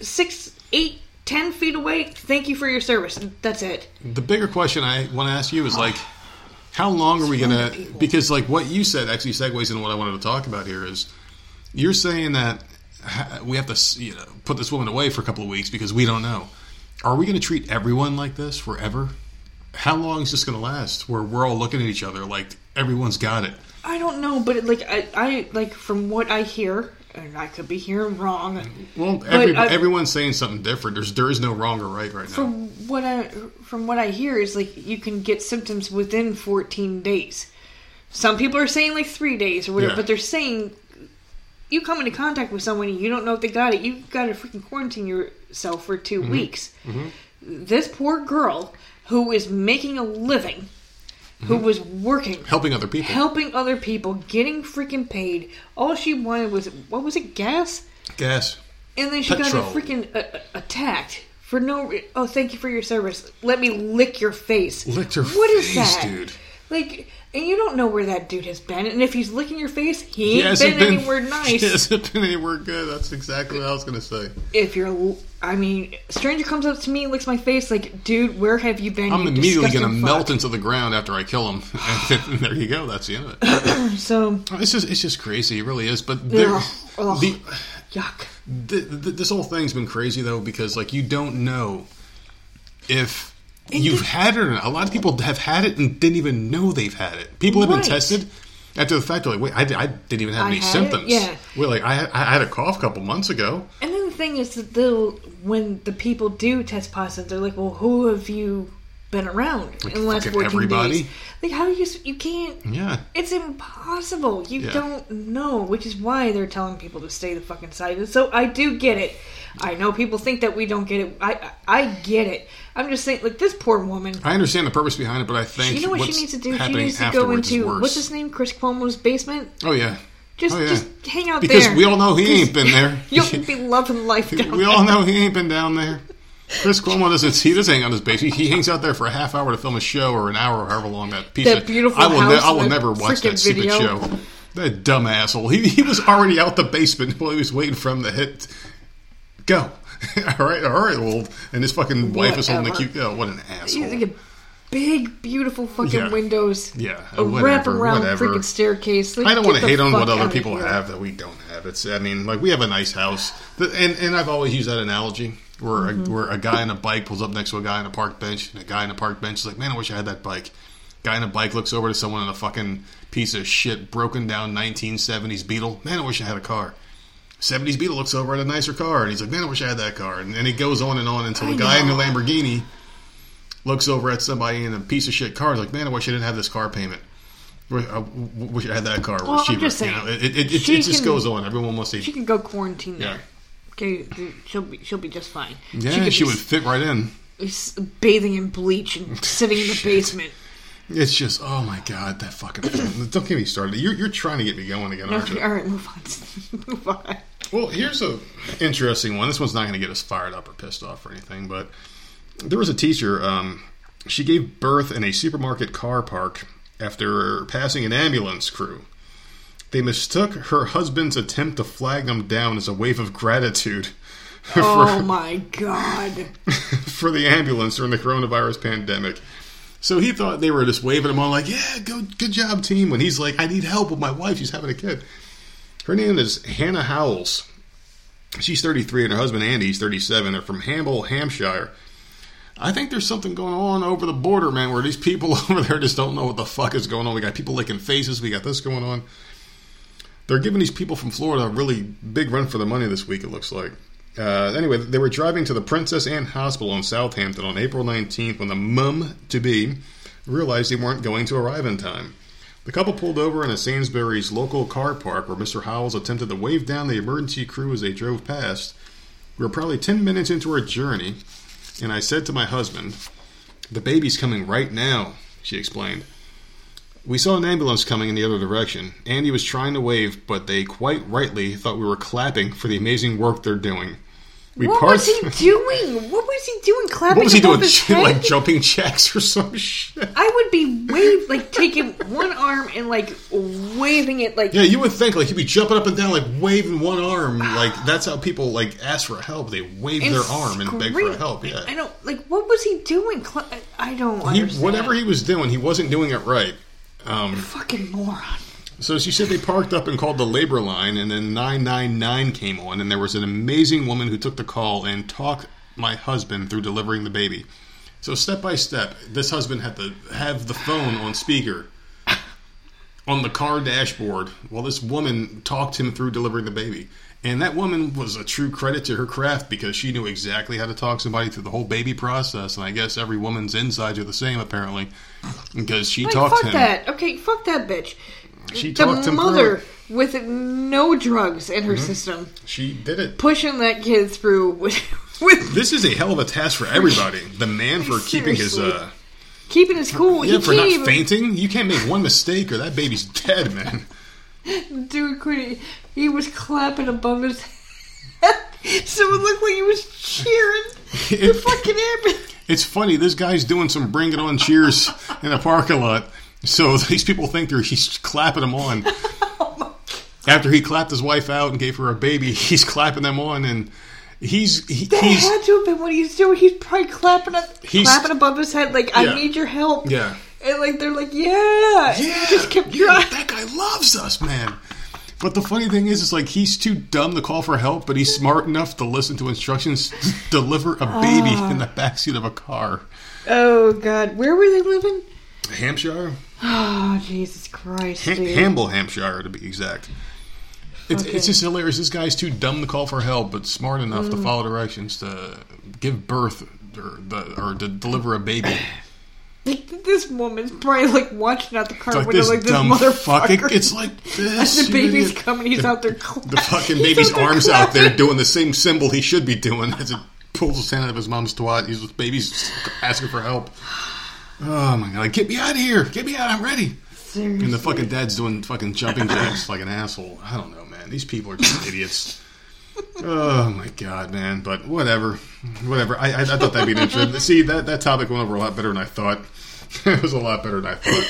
six, eight, ten feet away? Thank you for your service. That's it. The bigger question I want to ask you is like, how long are we gonna? Because like what you said actually segues into what I wanted to talk about here is, you're saying that we have to you know put this woman away for a couple of weeks because we don't know. Are we going to treat everyone like this forever? How long is this going to last? Where we're all looking at each other like everyone's got it. I don't know, but it, like I, I like from what I hear, and I could be hearing wrong. Well, every, I- everyone's saying something different. There's there is no wrong or right right now. From what I from what I hear is like you can get symptoms within 14 days. Some people are saying like three days or whatever, Yeah. but they're saying you come into contact with someone and you don't know if they got it. You've got to freaking quarantine yourself for 2 Mm-hmm. weeks. This poor girl who is making a living, who Mm-hmm. was working, Helping other people. helping other people, getting freaking paid. All she wanted was what was it? Gas. Gas. And then she Petrol. got a freaking uh, attacked for no. Re- oh, thank you for your service. Let me lick your face. Licked her What is face, that, dude. Like, and you don't know where that dude has been. And if he's licking your face, he He ain't hasn't been, anywhere nice. He hasn't been anywhere good. That's exactly what I was going to say. If you're, I mean, stranger comes up to me, licks my face, like, dude, where have you been? I'm you immediately going to melt into the ground after I kill him. And there you go. That's the end of it. So, It's just, it's just crazy. It really is. But there, Ugh. Ugh. the, yuck. th th this whole thing's been crazy though because like you don't know if you've the- had it or not. A lot of people have had it and didn't even know they've had it. People have been tested. After the fact, they're like, wait, I, I didn't even have I any had it? symptoms. Yeah. Well, like I, I had a cough a couple months ago. And then the thing is that they'll when the people do test positive, they're like, "Well, who have you been around in the last fourteen everybody? days?" Like, how do you you can't? Yeah. It's impossible. You Yeah. don't know, which is why they're telling people to stay the fucking side. So I do get it. I know people think that we don't get it. I, I get it. I'm just saying, like this poor woman. I understand the purpose behind it, but I think You know what she needs to do? She needs to go into what's his name, Chris Cuomo's basement. Oh yeah. Just Oh, yeah. just hang out Because there. Because we all know he ain't been there. You'll be loving life down we there. all know he ain't been down there. Chris Cuomo doesn't. He doesn't hang on his base. He, hangs out there for a half hour to film a show, or an hour, or however long that piece. That of, beautiful I will. house I will never watch that stupid video. show. That dumb asshole. He he was already out the basement while he was waiting for him to hit. Go. all right, all right, old. And his fucking wife is holding the cute. Oh, what an asshole. He's like a big, beautiful fucking Yeah. windows. Yeah, a whatever, wraparound whatever. freaking staircase. Like, I don't get want to the hate on fuck what other outta people here. have that we don't have. It's, I mean, like we have a nice house, The- and and I've always used that analogy where Mm-hmm. a, where a guy on a bike pulls up next to a guy on a park bench, and a guy on a park bench is like, "Man, I wish I had that bike." Guy on a bike looks over to someone in a fucking piece of shit, broken down 1970s Beetle. Man, I wish I had a car. 70s Beetle looks over at a nicer car and he's like, man, I wish I had that car. And then he goes on and on until the I guy in the. Lamborghini looks over at somebody in a piece of shit car. He's like, man, I wish I didn't have this car payment. Wish I wish I had that car. It was Well, I'm cheaper. just You saying, know, it, it, it, it, she just can- goes on. Everyone wants to. She can go quarantine Yeah. there. Okay, she'll be she'll be just fine. yeah, she be would fit right in. bathing in bleach and sitting in the basement. It's just, oh my god, that fucking. Don't get me started. You're, you're trying to get me going again, aren't you? All right, move on. move on. Well, here's a interesting one. This one's not going to get us fired up or pissed off or anything, but there was a teacher. Um, she gave birth in a supermarket car park after passing an ambulance crew. They mistook her husband's attempt to flag them down as a wave of gratitude Oh my god. for the ambulance during the coronavirus pandemic. So he thought they were just waving him on, like, "Yeah, go, good job, team." When he's like, "I need help with my wife; she's having a kid." Her name is Hannah Howells. She's 33, and her husband Andy's 37. They're from Hamble, Hampshire. I think there's something going on over the border, man, where these people over there just don't know what the fuck is going on. We got people licking faces. We got this going on. They're giving these people from Florida a really big run for the money this week. It looks like. Uh, anyway, they were driving to the Princess Anne Hospital in Southampton on April 19th when the mum to be realized they weren't going to arrive in time. The couple pulled over in a Sainsbury's local car park where Mr. Howells attempted to wave down the emergency crew as they drove past. We were probably 10 minutes into our journey, and I said to my husband, The baby's coming right now, she explained. We saw an ambulance coming in the other direction. Andy was trying to wave, but they quite rightly thought we were clapping for the amazing work they're doing. We what was he doing? What was he doing? Clapping What was he doing? Shit, like jumping jacks or some shit? I would be wave like taking one arm and like waving it like Yeah, you would think like he'd be jumping up and down, like waving one arm. Like that's how people like ask for help. They wave and their arm and beg for scream. help. I Yeah, don't like. What was he doing? I don't he, understand. whatever he was doing, he wasn't doing it right. Um, fucking moron. So she said they parked up and called the labor line, and then 999 came on, and there was an amazing woman who took the call and talked my husband through delivering the baby. So step by step, this husband had to have the phone on speaker on the car dashboard while this woman talked him through delivering the baby. And that woman was a true credit to her craft because she knew exactly how to talk somebody through the whole baby process. And I guess every woman's insides are the same apparently, because she Like, talked fuck him. that. Okay, fuck that bitch. She the talked him mother through. Mm-hmm. with no drugs in her system, She did it. pushing that kid through with, This is a hell of a task for everybody. The man for keeping his uh keeping his cool. yeah he for even fainting. You can't make one mistake or that baby's dead, man. Dude, it. He was clapping above his head, so it looked like he was cheering the It- fucking ambulance. It's funny. This guy's doing some bring it on cheers in a parking lot, so these people think they're he's clapping them on. After he clapped his wife out and gave her a baby, he's clapping them on, and he's he, That he's had to have been what he's doing. He's probably clapping, He's- clapping above his head, like Yeah. "I need your help." yeah. and like they're like, "Yeah." Yeah, just kept yeah, trying. that guy loves us, man. But the funny thing is, it's like he's too dumb to call for help, but he's smart enough to listen to instructions to deliver a baby Ah. in the backseat of a car. Oh God, where were they living? Hampshire, Oh Jesus Christ, dude. Hamble, Hampshire, to be exact. It's, Okay. it's just hilarious. This guy's too dumb to call for help, but smart enough Mm. to follow directions to give birth or, the, or to deliver a baby. This woman's probably like watching out the car like window, this like this fuck. motherfucker. It- It's like this. The you baby's coming, he's out there. Clapping. the fucking baby's arms out there doing the same symbol he should be doing as it pulls his hand out of his mom's twat. He's with babies asking for help. Oh my god! Like, get me out of here! Get me out! I'm ready. Seriously. And the fucking dad's doing fucking jumping jacks like an asshole. I don't know, man. These people are just idiots. Oh my god, man! But whatever, whatever. I, I, I thought that'd be an interesting. See that that topic went over a lot better than I thought. it was a lot better than I thought.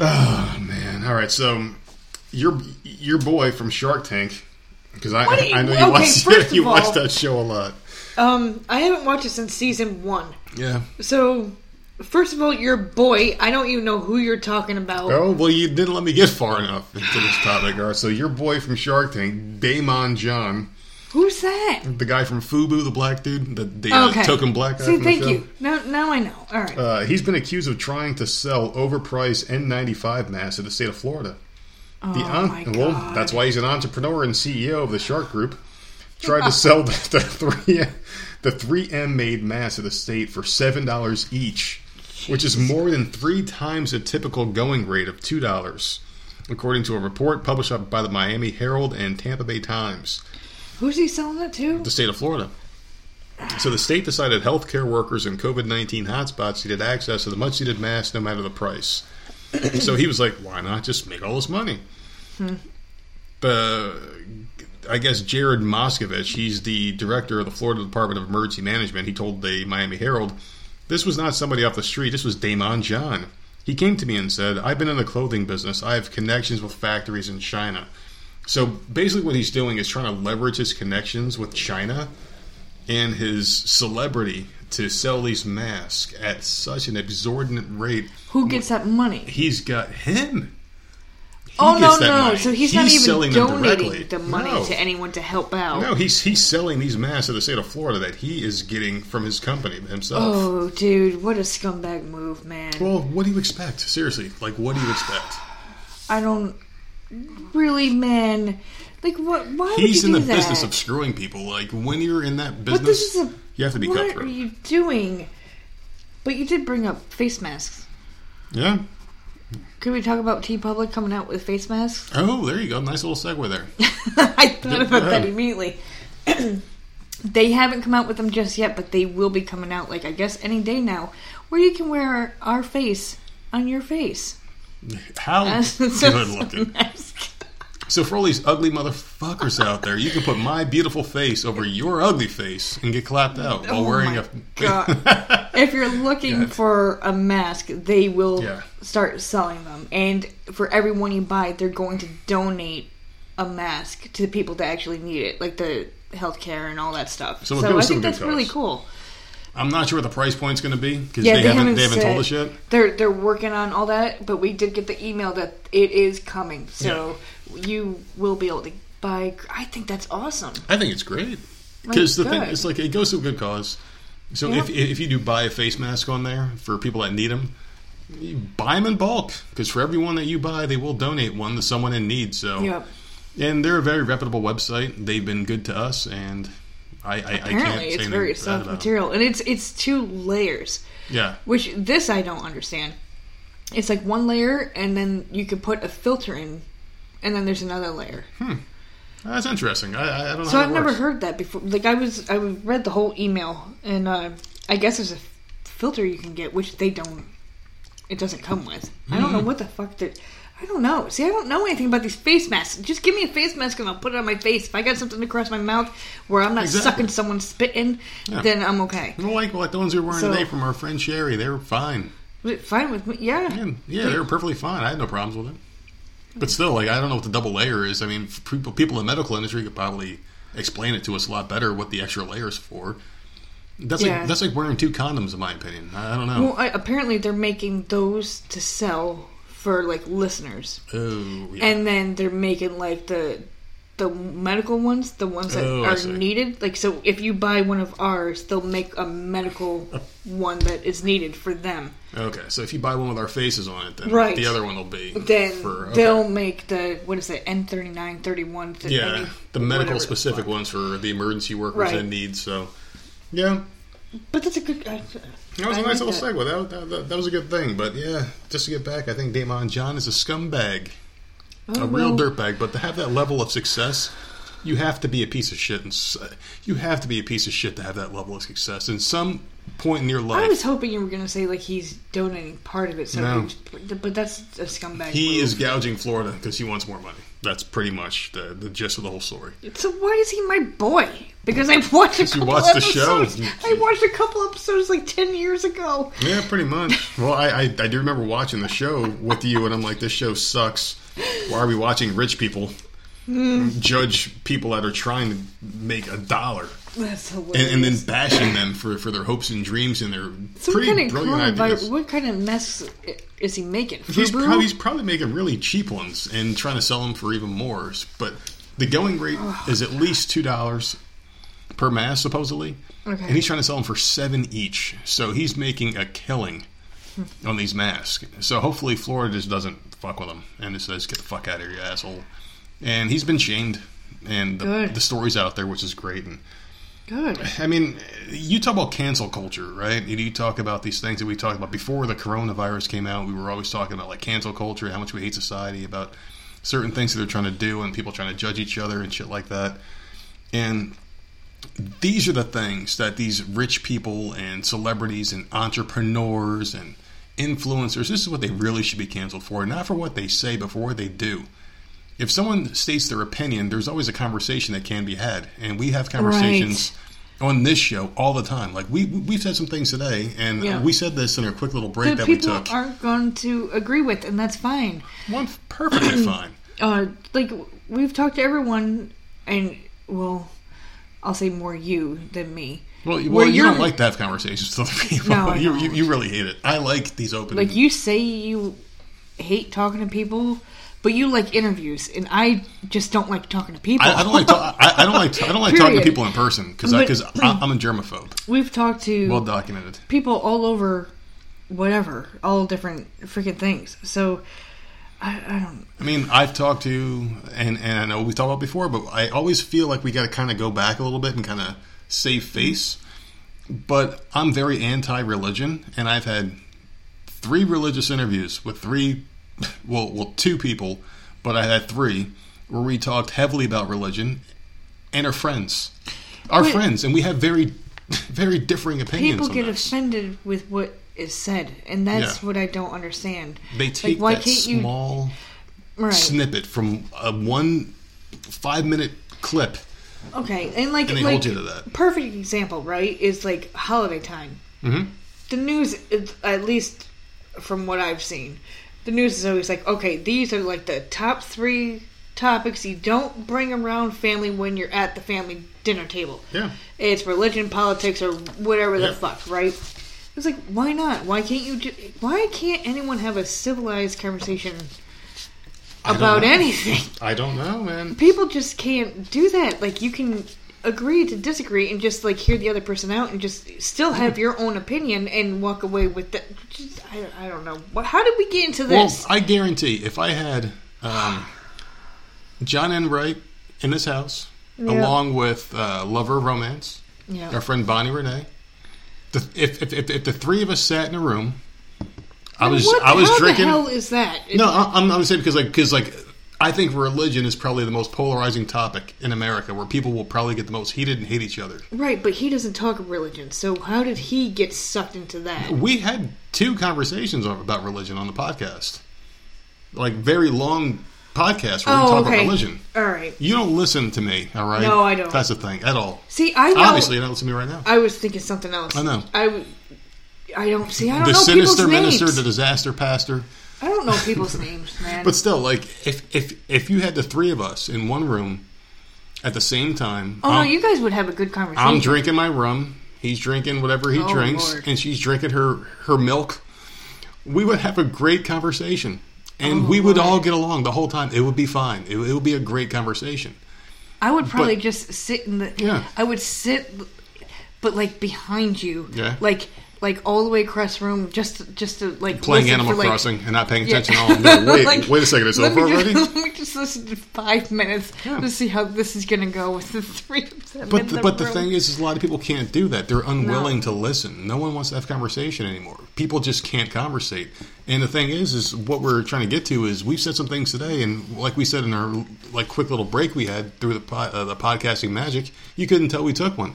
Oh man! All right, so your your boy from Shark Tank, because I you- I know you okay, watch you of watch that show a lot. Um, I haven't watched it since season one. Yeah. So, first of all, your boy. I don't even know who you're talking about. Oh well, you didn't let me get far enough into this topic. All right, so your boy from Shark Tank, Daymond John. Who's that? The guy from Fubu, the black dude, the, the uh, okay. token black guy. See, thank you. Now, now I know. All right. Uh, he's been accused of trying to sell overpriced N95 masks in the state of Florida. the Oh my God. well, that's why he's an entrepreneur and CEO of the Shark Group. Tried to sell the, the three the three M made masks to the state for seven dollars each, which is more than three times the typical going rate of two dollars, according to a report published by the Miami Herald and Tampa Bay Times. Who's he selling it to? the state of Florida. So the state decided healthcare workers in COVID nineteen hotspots needed access to the much needed mask no matter the price. so he was like, "Why not just make all this money?" Hmm. The I guess Jared Moskowitz, he's the director of the Florida Department of Emergency Management. He told the Miami Herald, "This was not somebody off the street. This was Daymond John." He came to me and said, "I've been in the clothing business. I have connections with factories in China." So basically, what he's doing is trying to leverage his connections with China and his celebrity to sell these masks at such an exorbitant rate. Who gets that money? He's got him. Oh no, no! money. So he's, not selling even donating the money No. to anyone to help out. No, he's he's selling these masks to the state of Florida that he is getting from his company himself. Oh, dude, what a scumbag move, man! Well, what do you expect? Seriously, like what do you expect? I don't really, man. Like, what? Why He's in the that? business of screwing people. Like when you're in that But business, this is a. you have to be what cutthroat. are you doing? But you did bring up face masks. Yeah. Could we talk about TeePublic coming out with face masks? Oh, there you go. Nice little segue there. I thought about that immediately. they haven't come out with them just yet, but they will be coming out, like I guess any day now, where you can wear our face on your face. How good looking. mask. So for all these ugly motherfuckers out there, you can put my beautiful face over your ugly face and get clapped out while Oh wearing a. God. if you're looking God. for a mask, they will Yeah. start selling them. And for every one you buy, they're going to donate a mask to the people that actually need it, like the healthcare and all that stuff. So So, I think that's really cool. I'm not sure what the price point's going to be because Yeah, they, they, haven't, haven't they haven't told us yet. They're they're working on all that, but we did get the email that it is coming. So you will be able to buy. I think that's awesome. I think it's great because the thing is like it goes to a good cause. So Yeah. if if you do buy a face mask on there for people that need them, you buy them in bulk because for every one that you buy, they will donate one to someone in need. So Yep. and they're a very reputable website. They've been good to us, and I I, I can't Apparently, say it's very soft material, and it's it's two layers. Yeah. Which this I don't understand. It's like one layer, and then you could put a filter in, and then there's another layer. Hmm. That's interesting. I, I I don't know. So I've never works. heard that before. Like I was, I read the whole email, and uh, I guess there's a filter you can get, which they don't. It doesn't come with. I Hmm. don't know what the fuck that. I don't know. See, I don't know anything about these face masks. Just give me a face mask and I'll put it on my face. If I got something across my mouth where I'm not Exactly. sucking someone's spitting, Yeah. then I'm okay. Well, like like the ones we were wearing So- today from our friend Sherry, they were fine. Fine with me? Yeah. Yeah, yeah, they were perfectly fine. I had no problems with it. But still, like I don't know what the double layer is. I mean, people people in the medical industry could probably explain it to us a lot better what the extra layer is for. That's Yeah. like that's like wearing two condoms, in my opinion. I, I don't know. Well, I, apparently they're making those to sell for like listeners, oh, yeah. and then they're making like the the medical ones, the ones that Oh, are needed. Like, so if you buy one of ours, they'll make a medical one that is needed for them. okay, so if you buy one with our faces on it, then Right. the other one will be Then for okay. they'll make the what is it N thirty nine thirty one. yeah the medical specific ones for the emergency workers Right. in need. So yeah, But that's a good. I, That was I a nice like little that. segue. That, that, that, was a good thing. But yeah, just to get back, I think Daymond John is a scumbag, a oh, real well, dirtbag. But to have that level of success, you have to be a piece of shit. And you have to be a piece of shit to have that level of success. In some point in your life, I was hoping you were going to say like he's donating part of it, so No. but, that's a scumbag. he move. is gouging Florida because he wants more money. That's pretty much the, the gist of the whole story. So why is he my boy? Because I watched a you couple watched the show. episodes. I watched a couple episodes like ten years ago. Yeah, pretty much. Well, I, I, I do remember watching the show with you, and I'm like, this show sucks. Why are we watching rich people judge people that are trying to make a dollar? That's and, hilarious. and then bashing them for, for their hopes and dreams and their so what pretty kind of brilliant ideas. What kind of mess is he making? He's probably, he's probably making really cheap ones and trying to sell them for even more. But the going rate is at least two dollars per mass, supposedly. Okay. And he's trying to sell them for seven each. So he's making a killing on these masks. So hopefully Florida just doesn't fuck with him and just says, "Get the fuck out of here, you asshole." And he's been shamed, and the, the story's out there, which is great. And Good. I mean, you talk about cancel culture, right? You talk about these things that we talked about before the coronavirus came out. We were always talking about like cancel culture, how much we hate society, about certain things that they're trying to do, and people trying to judge each other and shit like that. And these are the things that these rich people and celebrities and entrepreneurs and influencers, this is what they really should be canceled for. Not for what they say, but for what they do. If someone states their opinion, there's always a conversation that can be had. And we have conversations on this show all the time. Like we we've said some things today and Yeah. we said this in a quick little break That that we people took. aren't going to agree with, and that's fine. One perfectly fine. uh, like we've talked to everyone, and well, I'll say more you than me. Well, Where well you don't like to have conversations with other people. No, you, you you really hate it. I like these open Like you say, you hate talking to people, but you like interviews, and I just don't like talking to people. I, I don't like. To, I, I don't like. I don't like talking to people in person because because I'm a germaphobe. We've talked to Well documented. people all over, whatever, all different freaking things. So I, I don't. I mean, I've talked to, and and I know we talked about before, but I always feel like we got to kind of go back a little bit and kind of save face. But I'm very anti-religion, and I've had three religious interviews with three, well, well, two people, but I had three where we talked heavily about religion, and our friends, our Wait. friends, and we have very, very differing opinions. People get offended with what is said, and that's Yeah. what I don't understand. They take like, why can't you? small. Right. snippet from a one five minute clip Okay, and like, And they like hold you to that. perfect example, right? Is like holiday time. Mhm. The news, at least from what I've seen, the news is always like, okay, these are like the top three topics you don't bring around family when you're at the family dinner table. Yeah. It's religion, politics, or whatever the fuck, right? It's like, why not? Why can't you? Ju- why can't anyone have a civilized conversation about anything? I don't know, man. people just can't do that. Like you can agree to disagree and just like hear the other person out and just still have your own opinion and walk away with that. Just, I, I don't know. What- How did we get into Well, this? I guarantee if I had um, John Enright in this house, Yeah. along with uh, Lover of Romance, yeah. our friend Bonnie Renee, the, if, if, if, if the three of us sat in a room, I was what, I was how drinking. the hell is that? No, I- I'm, I'm saying because like because like I think religion is probably the most polarizing topic in America, where people will probably get the most heated and hate each other. Right, but he doesn't talk of religion. So how did he get sucked into that? We had two conversations about religion on the podcast, like very long podcast where we Oh, talk okay. about religion. All right. You don't listen to me, all right? No, I don't. That's the thing at all. See, I know. Obviously, you don't listen to me right now. I was thinking something else. I know. I, I don't see. I don't the know sinister people's minister, names. the disaster pastor. I don't know people's names, man. But still, like if if if you had the three of us in one room at the same time, oh no, I'm- you guys would have a good conversation. I'm drinking my rum. He's drinking whatever he Oh, drinks, Lord. and she's drinking her her milk. We would have a great conversation, and Oh, we would Lord. all get along the whole time. It would be fine. It, it would be a great conversation. I would probably But- just sit in the. Yeah. I would sit, but like behind you. Yeah. Like like all the way across the room, just just to like Playing Animal for, like, Crossing and not paying Yeah. attention. Oh no! Wait, Like, wait a second! It's over already. Let me just listen to five minutes Yeah. to see how this is going to go with the three of them. But the, the but the thing is, is, a lot of people can't do that. They're unwilling No. to listen. No one wants to have conversation anymore. People just can't conversate. And the thing is, is what we're trying to get to is we've said some things today, and like we said in our like quick little break we had through the po- uh, the podcasting magic, you couldn't tell we took one.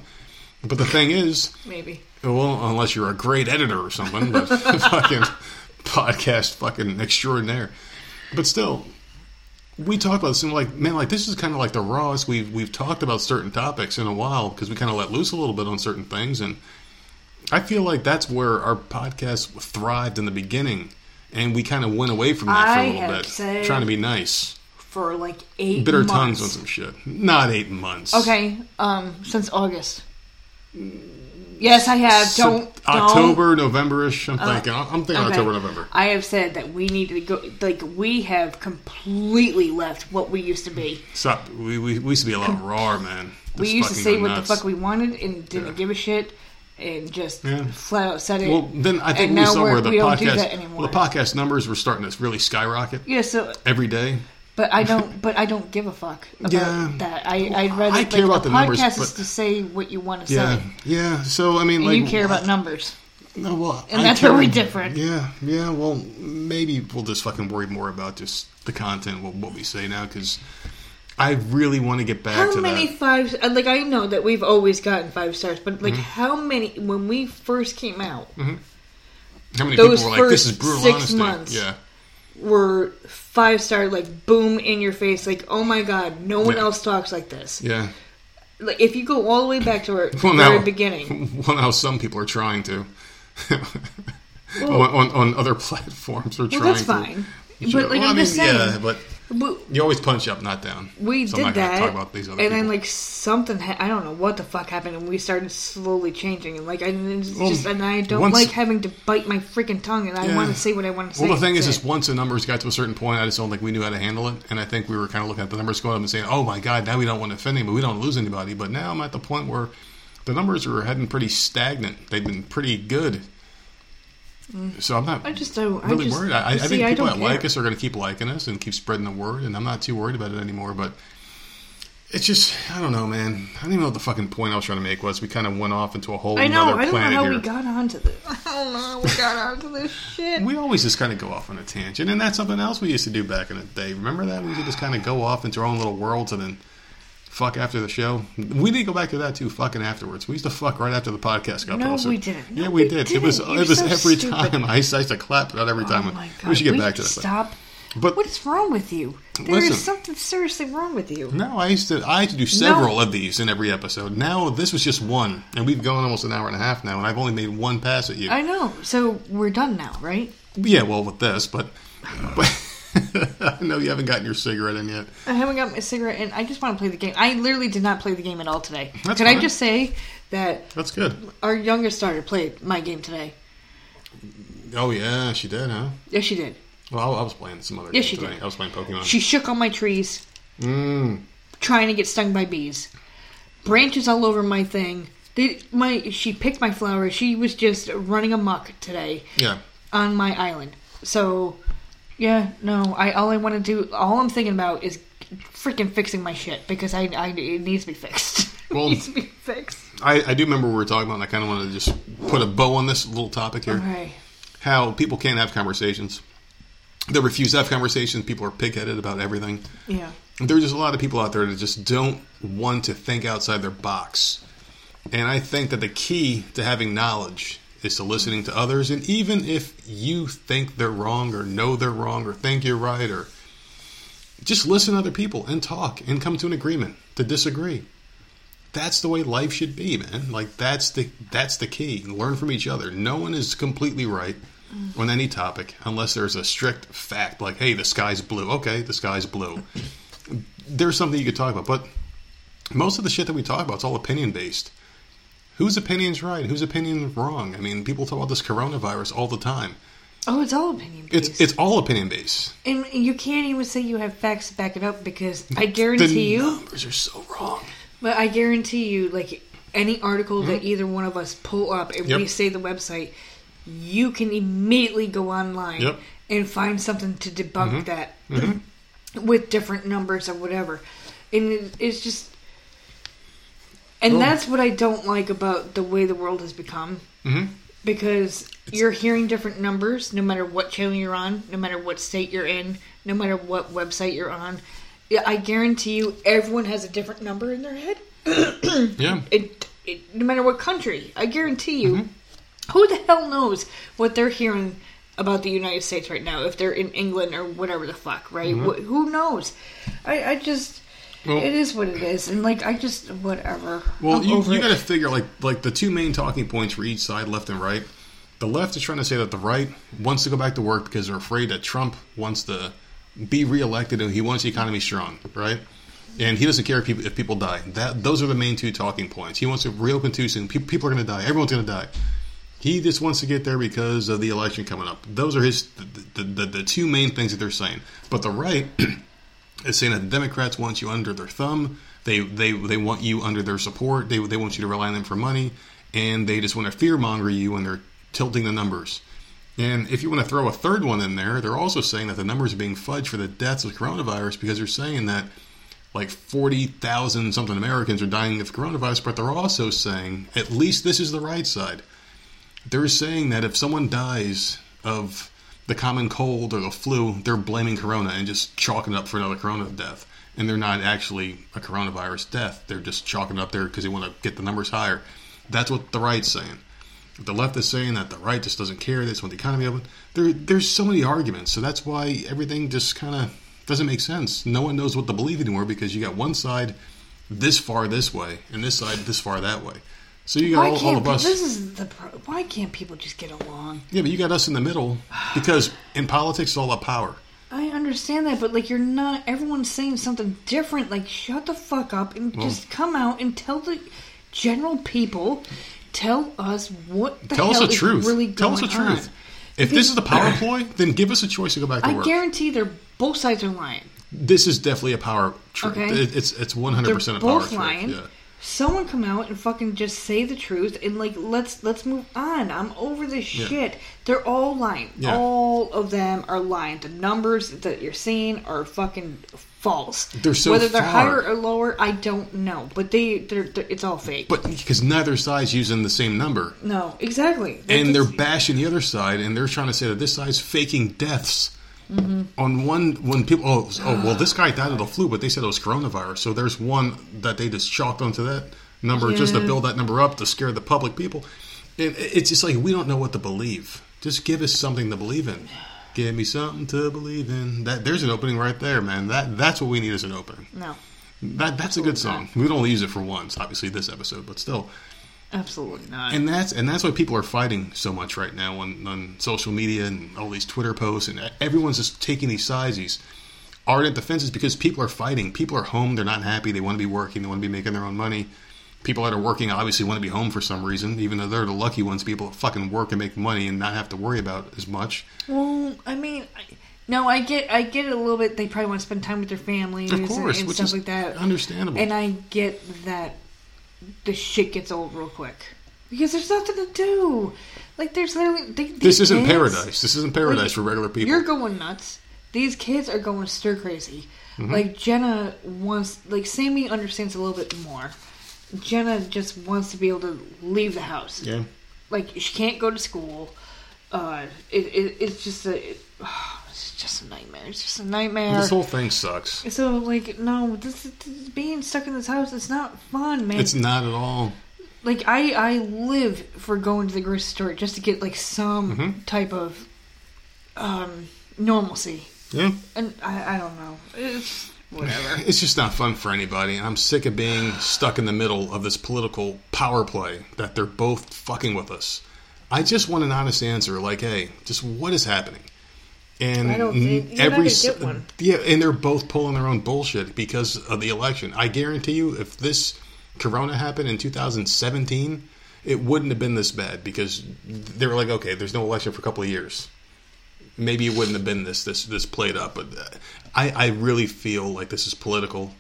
But the thing is, maybe. well, unless you're a great editor or something, but fucking podcast fucking extraordinaire. But still, we talk about this and like, man, like this is kind of like the rawest we've we've talked about certain topics in a while because we kind of let loose a little bit on certain things, and I feel like that's where our podcast thrived in the beginning, and we kind of went away from that for a little bit, said- trying to be nice. For like eight Bitter months. tongues on some shit. Not eight months. Okay, um, since August. Yes, I have. Don't don't. October, November-ish. I'm uh, thinking. I'm thinking Okay. October, November. I have said that we need to go. Like we have completely left what we used to be. Stop. We, we, we used to be a lot raw, man. we used to say what nuts. the fuck we wanted and didn't Yeah. give a shit. and just Yeah. flat out said it. Well, then I think and we now saw where the we don't do podcast, well, the podcast numbers were starting to really skyrocket yeah, so every day. But I don't. But I don't give a fuck about Yeah. that. I I'd rather I like, care about a the numbers, podcast is to say what you want to Yeah, say, yeah. So I mean, and like you care about numbers. No, well, And I that's care- where we differ. Yeah, yeah. Well, maybe we'll just fucking worry more about just the content, what, what we say now, because I really want to get back How to many that. five? uh, Like I know that we've always gotten five stars, but like Mm-hmm. how many when we first came out How many those people were like, "This is brutal six honesty"? months. Yeah, were five star? Like boom in your face, like oh my god, no one Yeah. else talks like this. yeah. Like if you go all the way back to our Well, very now, beginning, well, now some people are trying to. Well- on, on, on other platforms are well trying that's to. fine. Sure. But like Well, I'm mean, just saying, yeah, but we, you always punch up, not down. we So did I'm not that, talk about these other and then like something ha- I don't know what the fuck happened, and we started slowly changing, and like I Well, just and I don't once- like having to bite my freaking tongue, and I Yeah. want to say what I want to say. Well, the thing is, is once the numbers got to a certain point, I just don't think we knew how to handle it, and I think we were kind of looking at the numbers going up and saying, "Oh my God, now we don't want to offend anybody, we don't lose anybody." But now I'm at the point where the numbers are heading pretty stagnant. They've been pretty good, so I'm not I just don't. really I just, worried. I, I see, think people don't that like us are going to keep liking us and keep spreading the word, and I'm not too worried about it anymore. But it's just, I don't know, man. I don't even know what the fucking point I was trying to make was. We kind of went off into a whole I know. another I don't know how here. we got onto this. I don't know how we got onto this shit. We always just kind of go off on a tangent, and that's something else we used to do back in the day. Remember that we used to just kind of go off into our own little worlds and then fuck after the show. We need to go back to that too. Fucking afterwards, we used to fuck right after the podcast got No, posted. we didn't. No, yeah, we, we did. It was. You're it was so every stupid. time. I used, to- I used to clap that every oh time. Oh my god! we should get back to that. Stop. But What is wrong with you? There Listen. is something seriously wrong with you. no, I used to I had to do several of these in every episode. Now this was just one, and we've gone almost an hour and a half now, and I've only made one pass at you. I know. So we're done now, right? yeah, well with this, but. but I know you haven't gotten your cigarette in yet. I haven't got my cigarette, in. I just want to play the game. I literally did not play the game at all today. That's Can I just say that That's good. our youngest daughter played my game today? Oh yeah, she did, huh? Yes, she did. Well, I was playing some other. Yes, game she today. did. I was playing Pokemon. She shook all my trees, mm. trying to get stung by bees. Branches all over my thing. They, my she picked my flowers. She was just running amok today. Yeah. on my island. So, yeah, no, I all I want to do, all I'm thinking about is freaking fixing my shit because I, I it needs to be fixed. it Well- needs to be fixed. I, I do remember we were talking about. and I kind of want to just put a bow on this little topic here. Okay. How people can't have conversations. They refuse to have conversations. People are pigheaded about everything. Yeah. There's just a lot of people out there that just don't want to think outside their box. And I think that the key to having knowledge is to listening to others. And even if you think they're wrong or know they're wrong or think you're right or just listen to other people and talk and come to an agreement to disagree. That's the way life should be, man. Like that's the that's the key. Learn from each other. No one is completely right on any topic unless there's a strict fact like, hey, the sky's blue. Okay, the sky's blue. There's something you could talk about, but most of the shit that we talk about is all opinion based. Whose opinion's right? Whose opinion's wrong? I mean, people talk about this coronavirus all the time. Oh, it's all opinion based. It's it's all opinion based. and you can't even say you have facts to back it up because I The guarantee you, numbers are so wrong. but I guarantee you, like any article that either one of us pull up and Mm-hmm. Yep. we say the website, you can immediately go online Yep. and find something to debunk that with different numbers or whatever. And it, it's just. And Well- that's what I don't like about the way the world has become. Mhm. Because you're hearing different numbers no matter what channel you're on, no matter what state you're in, no matter what website you're on. I guarantee you, everyone has a different number in their head. Yeah. It, it, no matter what country, I guarantee you, Mm-hmm. who the hell knows what they're hearing about the United States right now? If they're in England or whatever the fuck, right? Wh- who knows? I, I just, Mm-hmm. Well- it is what it is, and like I just whatever. Well, I'm you, you got to figure like like the two main talking points for each side, left and right. The left is trying to say that the right wants to go back to work because they're afraid that Trump wants to be reelected and he wants the economy strong, right? And he doesn't care if people, if people die. That those are the main two talking points. He wants to reopen too soon. People, people are going to die. Everyone's going to die. He just wants to get there because of the election coming up. Those are his the, the, the, the two main things that they're saying. But the right is saying that the Democrats want you under their thumb. They they they want you under their support. They they want you to rely on them for money. and they just want to fear monger you and they're tilting the numbers. And if you want to throw a third one in there, they're also saying that the numbers are being fudged for the deaths of coronavirus because they're saying that like 40,000 something Americans are dying of coronavirus, but they're also saying, at least this is the right side. They're saying that if someone dies of the common cold or the flu, they're blaming corona and just chalking it up for another corona death. And they're not actually a coronavirus death. They're just chalking it up there because they want to get the numbers higher. That's what the right's saying. The left is saying that the right just doesn't care. They just want the economy open. There, there's so many arguments. So that's why everything just kind of doesn't make sense. No one knows what to believe anymore because you got one side this far this way and this side this far that way. So you got all, all of us. this is the pro- why can't people just get along? Yeah, but you got us in the middle because in politics it's all about power. I understand that, but like you're not. Everyone's saying something different. Like shut the fuck up and just come out and tell the general people. Tell us what the Tell us the truth. really Tell us the going on. truth. If this is the power ploy, then give us a choice to go back to I work. guarantee they're both sides are lying. this is definitely a power trip. Okay. It's it's one hundred percent a power both lying. Yeah. Someone come out and fucking just say the truth and like let's let's move on. I'm over this Yeah. shit. They're all lying. Yeah. All of them are lying. The numbers that you're seeing are fucking false. They're so Whether they're far. higher or lower, I don't know. But they they're, they're it's all fake. But because neither side's using the same number, no, exactly. and they're bashing the other side, and they're trying to say that this side's faking deaths. Mm-hmm. On one, when people, oh, oh, well, this guy died of the flu, but they said it was coronavirus. So there's one that they just chalked onto that number just to build that number up to scare the public people. And it's just like we don't know what to believe. Just give us something to believe in. Give me something to believe in. That there's an opening right there, man. That that's what we need as an opening. no, That that's a good song. We'd only use it for once, obviously this episode, but still. Absolutely not. And that's and that's why people are fighting so much right now on, on social media and all these Twitter posts and everyone's just taking these sides, these ardent defenses because people are fighting. People are home, they're not happy, they want to be working, they want to be making their own money. People that are working obviously want to be home for some reason, even though they're the lucky ones. People that fucking work and make money and not have to worry about as much. Well, I mean, I, no, I get, I get it a little bit. They probably want to spend time with their families Of and, course, and which stuff like that. understandable. And I get that the shit gets old real quick because there's nothing to do. Like there's literally they, This isn't kids- paradise. This isn't paradise like, for regular people. You're going nuts. These kids are going stir crazy. Mm-hmm. Like Jenna wants, like Sammy understands a little bit more. Jenna just wants to be able to leave the house yeah. like she can't go to school. Uh, it, it it's just a it, just a nightmare. It's just a nightmare. This whole thing sucks. so like no, this, this being stuck in this house. It's not fun, man. It's not at all. like I I live for going to the grocery store just to get like some Mm-hmm. type of um normalcy, Yeah. and I I don't know. It's whatever. It's just not fun for anybody. And I'm sick of being stuck in the middle of this political power play that they're both fucking with us. I just want an honest answer, like, hey, just what is happening? And I don't think- you're not every get one. yeah, and they're both pulling their own bullshit because of the election. I guarantee you, if this Corona happened in 2017, it wouldn't have been this bad because they were like, okay, there's no election for a couple of years maybe it wouldn't have been this this this played up. But uh, I I really feel like this is political.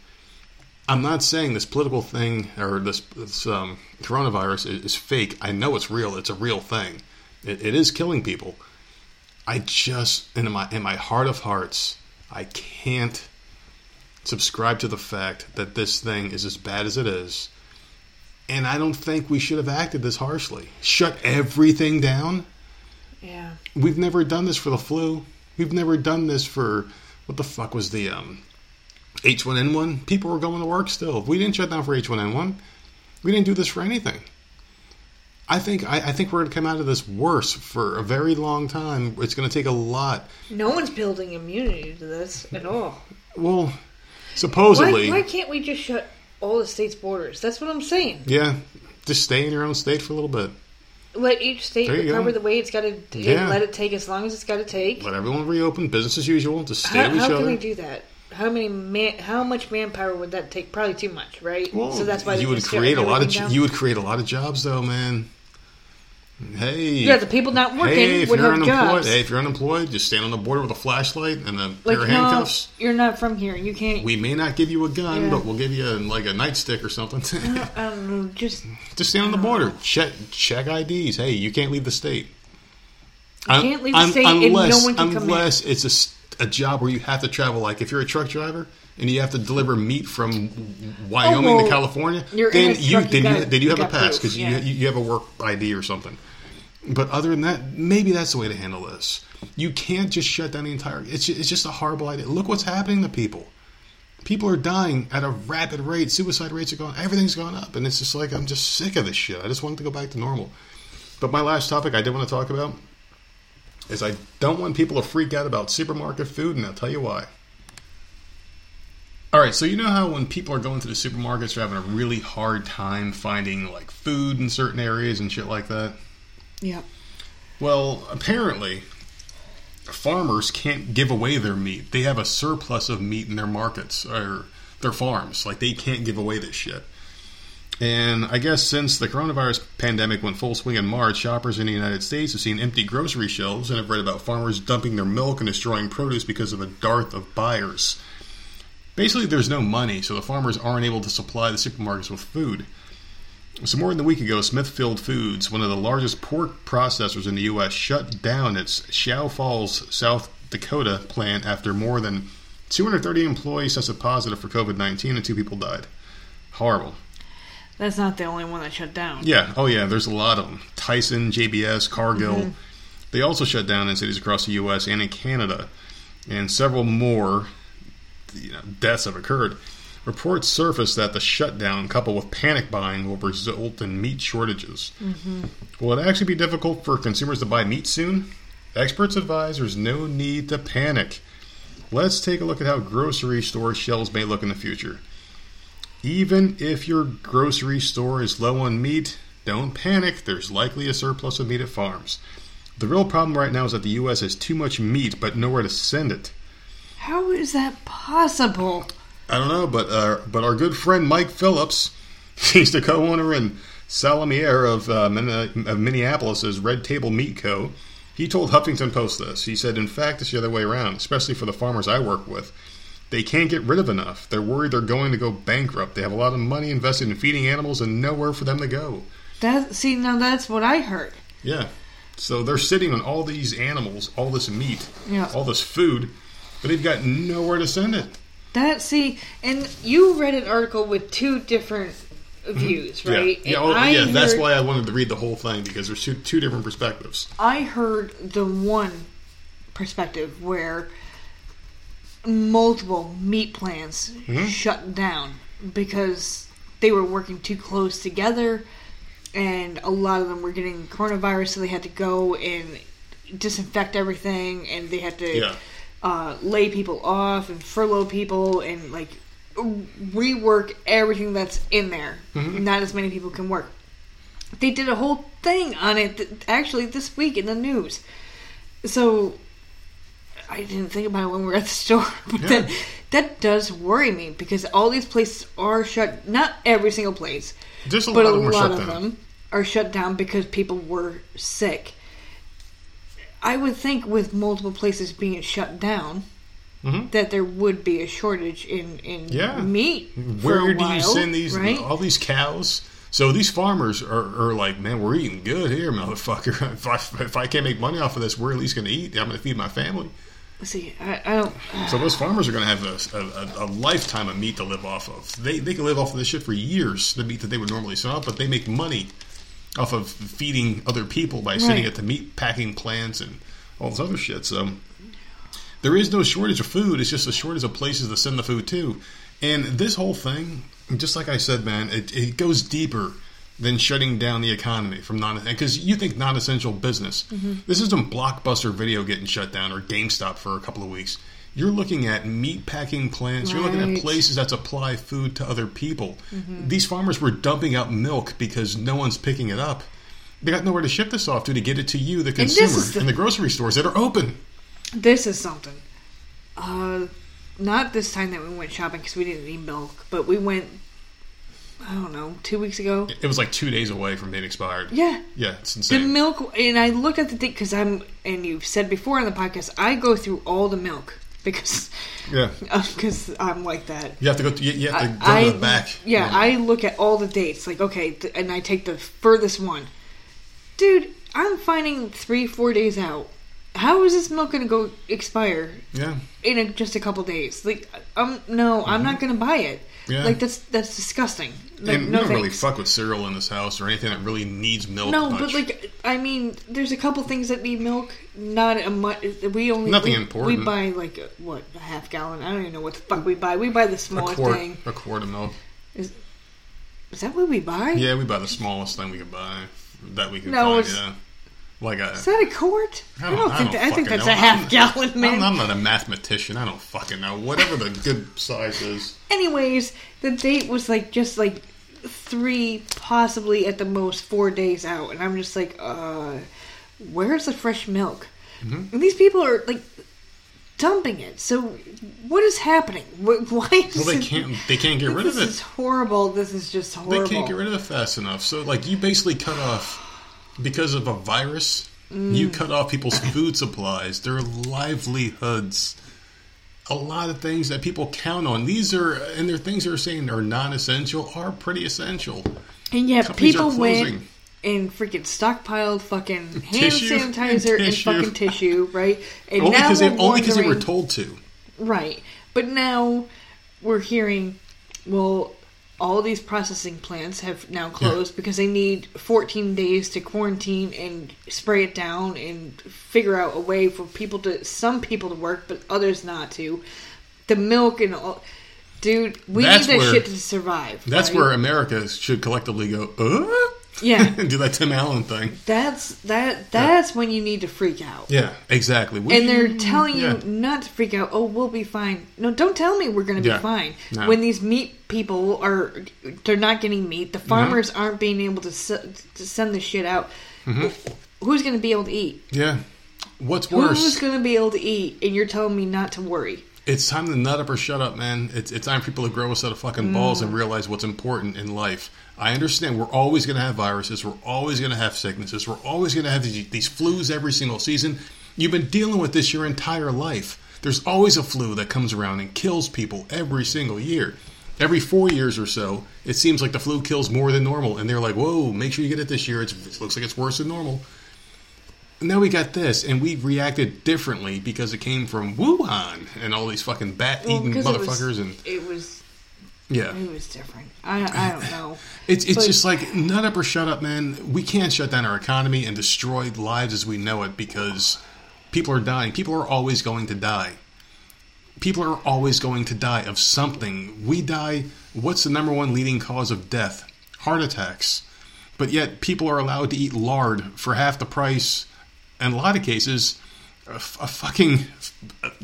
I'm not saying this political thing or this, this um, coronavirus is, is fake. I know it's real. It's a real thing. It, it is killing people. I just in my in my heart of hearts, I can't subscribe to the fact that this thing is as bad as it is. And I don't think we should have acted this harshly. Shut everything down yeah. we've never done this for the flu. We've never done this for what the fuck was the um, H1N1? People were going to work still. We didn't shut down for H1N1. We didn't do this for anything. I think I, I think we're going to come out of this worse for a very long time. It's going to take a lot. No one's building immunity to this at all. Well, supposedly, why can't we just shut all the states' borders? That's what I'm saying. yeah. Just stay in your own state for a little bit. Let each state recover go. the way it's got to. Yeah. Let it take as long as it's got to take. Let everyone reopen. Business as usual. Just stay How, with each how other. can they do that? How many man? How much manpower would that take? Probably too much, right? Well, so that's why you would create a lot of down? you would create a lot of jobs, though, man. Hey, Yeah, the people not working hey, if would you're have unemployed, jobs. hey, if you're unemployed, just stand on the border with a flashlight and a Like, pair of no, handcuffs. you're not from here. You can't. We may not give you a gun, Yeah. but we'll give you like a nightstick or something. I don't know. Just just stand on the border. Check check IDs. Hey, you can't leave the state. You can't leave the state and no one can come in. unless it's a, a job where you have to travel. Like if you're a truck driver and you have to deliver meat from Wyoming Oh, well, to California, then you truck, you then you, then you have a pass because yeah. you you have a work ID or something. But other than that, maybe that's the way to handle this. You can't just shut down the entire. It's ju- it's just a horrible idea. Look what's happening to people. People are dying at a rapid rate. Suicide rates are going. Everything's going up, and it's just like I'm just sick of this shit. I just want it to go back to normal. But my last topic I did want to talk about is I don't want people to freak out about supermarket food, and I'll tell you why. All right, so you know how when people are going to the supermarkets, they're having a really hard time finding like food in certain areas and shit like that. yeah. Well, apparently, farmers can't give away their meat. They have a surplus of meat in their markets or their farms. Like they can't give away this shit. And I guess since the coronavirus pandemic went full swing in March, shoppers in the United States have seen empty grocery shelves and have read about farmers dumping their milk and destroying produce because of a dearth of buyers. Basically, there's no money, so the farmers aren't able to supply the supermarkets with food. So more than a week ago, Smithfield Foods, one of the largest pork processors in the U.S., shut down its Sioux Falls, South Dakota plant after more than 230 employees tested positive for COVID-19 and two people died. Horrible. That's not the only one that shut down. Yeah. Oh, yeah. There's a lot of them. Tyson, JBS, Cargill. Mm-hmm. They also shut down in cities across the U.S. and in Canada, and several more you know, deaths have occurred. Reports surfaced that the shutdown, coupled with panic buying, will result in meat shortages. Mm-hmm. Will it actually be difficult for consumers to buy meat soon? Experts advise there's no need to panic. Let's take a look at how grocery store shelves may look in the future. Even if your grocery store is low on meat, don't panic. There's likely a surplus of meat at farms. The real problem right now is that the U.S. has too much meat, but nowhere to send it. How is that possible? I don't know, but uh, but our good friend Mike Phillips, he's the co-owner and salamier of, uh, of Minneapolis's Red Table Meat Co. He told Huffington Post this. He said, "In fact, it's the other way around, especially for the farmers I work with. They can't get rid of enough. They're worried they're going to go bankrupt. They have a lot of money invested in feeding animals and nowhere for them to go." That see now that's what I heard. Yeah. So they're sitting on all these animals, all this meat, Yeah. all this food, but they've got nowhere to send it. That see, and you read an article with two different views, right? Mm-hmm. Yeah, yeah, well, yeah. That's why I wanted to read the whole thing because there's two two different perspectives. I heard the one perspective where multiple meat plants Mm-hmm. shut down because they were working too close together and a lot of them were getting coronavirus so they had to go and disinfect everything and they had to Yeah. uh, lay people off and furlough people and like rework everything that's in there Mm-hmm. not as many people can work they did a whole thing on it th- actually this week in the news. So I didn't think about it when we were at the store, but Yeah. that that does worry me because all these places are shut. Not every single place, Just a but lot a of them are lot shut of down. them are shut down because people were sick. I would think with multiple places being shut down. Mhm. That there would be a shortage in, in Yeah. meat. Where do you send these Right? all these cows? So these farmers are, are like, man, we're eating good here, motherfucker. If I, if I can't make money off of this, we're at least going to eat. I'm going to feed my family. See, I, I don't. Uh. So those farmers are going to have a, a, a lifetime of meat to live off of. They they can live off of this shit for years. The meat that they would normally sell, but they make money off of feeding other people by sitting Right. at the meat packing plants and all this other shit. So there is no shortage of food. It's just a shortage of places to send the food to. And this whole thing, just like I said, man, it, it goes deeper than shutting down the economy from non because you think non-essential business. This isn't Blockbuster Video getting shut down or GameStop for a couple of weeks. You're looking at meat packing plants. You're looking at places that supply food to other people. These farmers were dumping out milk because no one's picking it up. They got nowhere to ship this off to to get it to you, the consumer, and, the- in the grocery stores that are open. This is something. Uh, not this time that we went shopping because we didn't need milk, but we went I don't know, two weeks ago. It was like two days away from being expired. Yeah. Yeah, it's The milk, and I looked at the thing because I'm, and you've said before on the podcast, I go through all the milk because yeah. because I'm like that. You have to go. You, you have to go I, to the back. Yeah. I look at all the dates, like okay, th- and I take the furthest one. Dude, I'm finding three, four days out. How is this milk going to go expire Yeah. in a, just a couple days? Like, um, no, I'm not going to buy it. Mm-hmm. Yeah. Like that's that's disgusting. Like, And no we don't really fuck with cereal in this house or anything that really needs milk. No, much. but like I mean, there's a couple things that need milk. Not a much. We only Nothing we, important. We buy like a, what a half gallon. I don't even know what the fuck we buy. We buy the a smallest quart, thing. a quart of milk. Is is that what we buy? Yeah, we buy the smallest thing we could buy that we can No, find. Yeah, like a. Is that a quart? I don't, I think don't that, I think that's know. a half I'm- gallon, man. I'm, I'm not a mathematician. I don't fucking know. Whatever the good size is. Anyways, the date was like just like three, possibly at the most four days out, and I'm just like, uh, where's the fresh milk? Mm-hmm. And these people are like dumping it. So what is happening? Why is Well, they it- can't. They can't get rid of it. this is horrible. This is just horrible. They can't get rid of it fast enough. So, like, you basically cut off because of a virus. You Mm. cut off people's food supplies, their livelihoods. A lot of things that people count on. These are, and they're things they're saying are non-essential are pretty essential. And yet Companies people are went and freaking stockpiled fucking hand Tissue sanitizer and and, fucking tissue, right? And Only because they, we're they were told to. Right. But now we're hearing, well, all these processing plants have now closed because they need 14 days to quarantine and spray it down and figure out a way for people to, some people to work, but others not to. The milk and all. Dude, we That's need that where- shit to survive. That's right? where America should collectively go. Uh? Yeah. and do that Tim Allen thing. That's that. That's when you need to freak out. Yeah, exactly. And they're telling you yeah. not to freak out. Oh, we'll be fine. No, don't tell me we're going to Yeah. be fine. No. When these meat people are, they're not getting meat. The Mm-hmm. farmers aren't being able to, to send the shit out. Mm-hmm. Who's going to be able to eat? Yeah. What's worse? Who's going to be able to eat? And you're telling me not to worry. It's time to nut up or shut up, man. It's, it's time for people to grow a set of fucking balls Mm. and realize what's important in life. I understand we're always going to have viruses. We're always going to have sicknesses. We're always going to have these, these flus every single season. You've been dealing with this your entire life. There's always a flu that comes around and kills people every single year. Every four years or so, it seems like the flu kills more than normal. And they're like, whoa, make sure you get it this year. It's, it looks like it's worse than normal. Now we got this, and we reacted differently because it came from Wuhan and all these fucking bat Well, eating it was- motherfuckers. and it was yeah, it was different. I I don't know. it's it's But- just like nut up or shut up, man. We can't shut down our economy and destroy lives as we know it because people are dying. People are always going to die. People are always going to die of something. We die. What's the number one leading cause of death? Heart attacks. But yet people are allowed to eat lard for half the price. and a lot of cases, a, f- a fucking,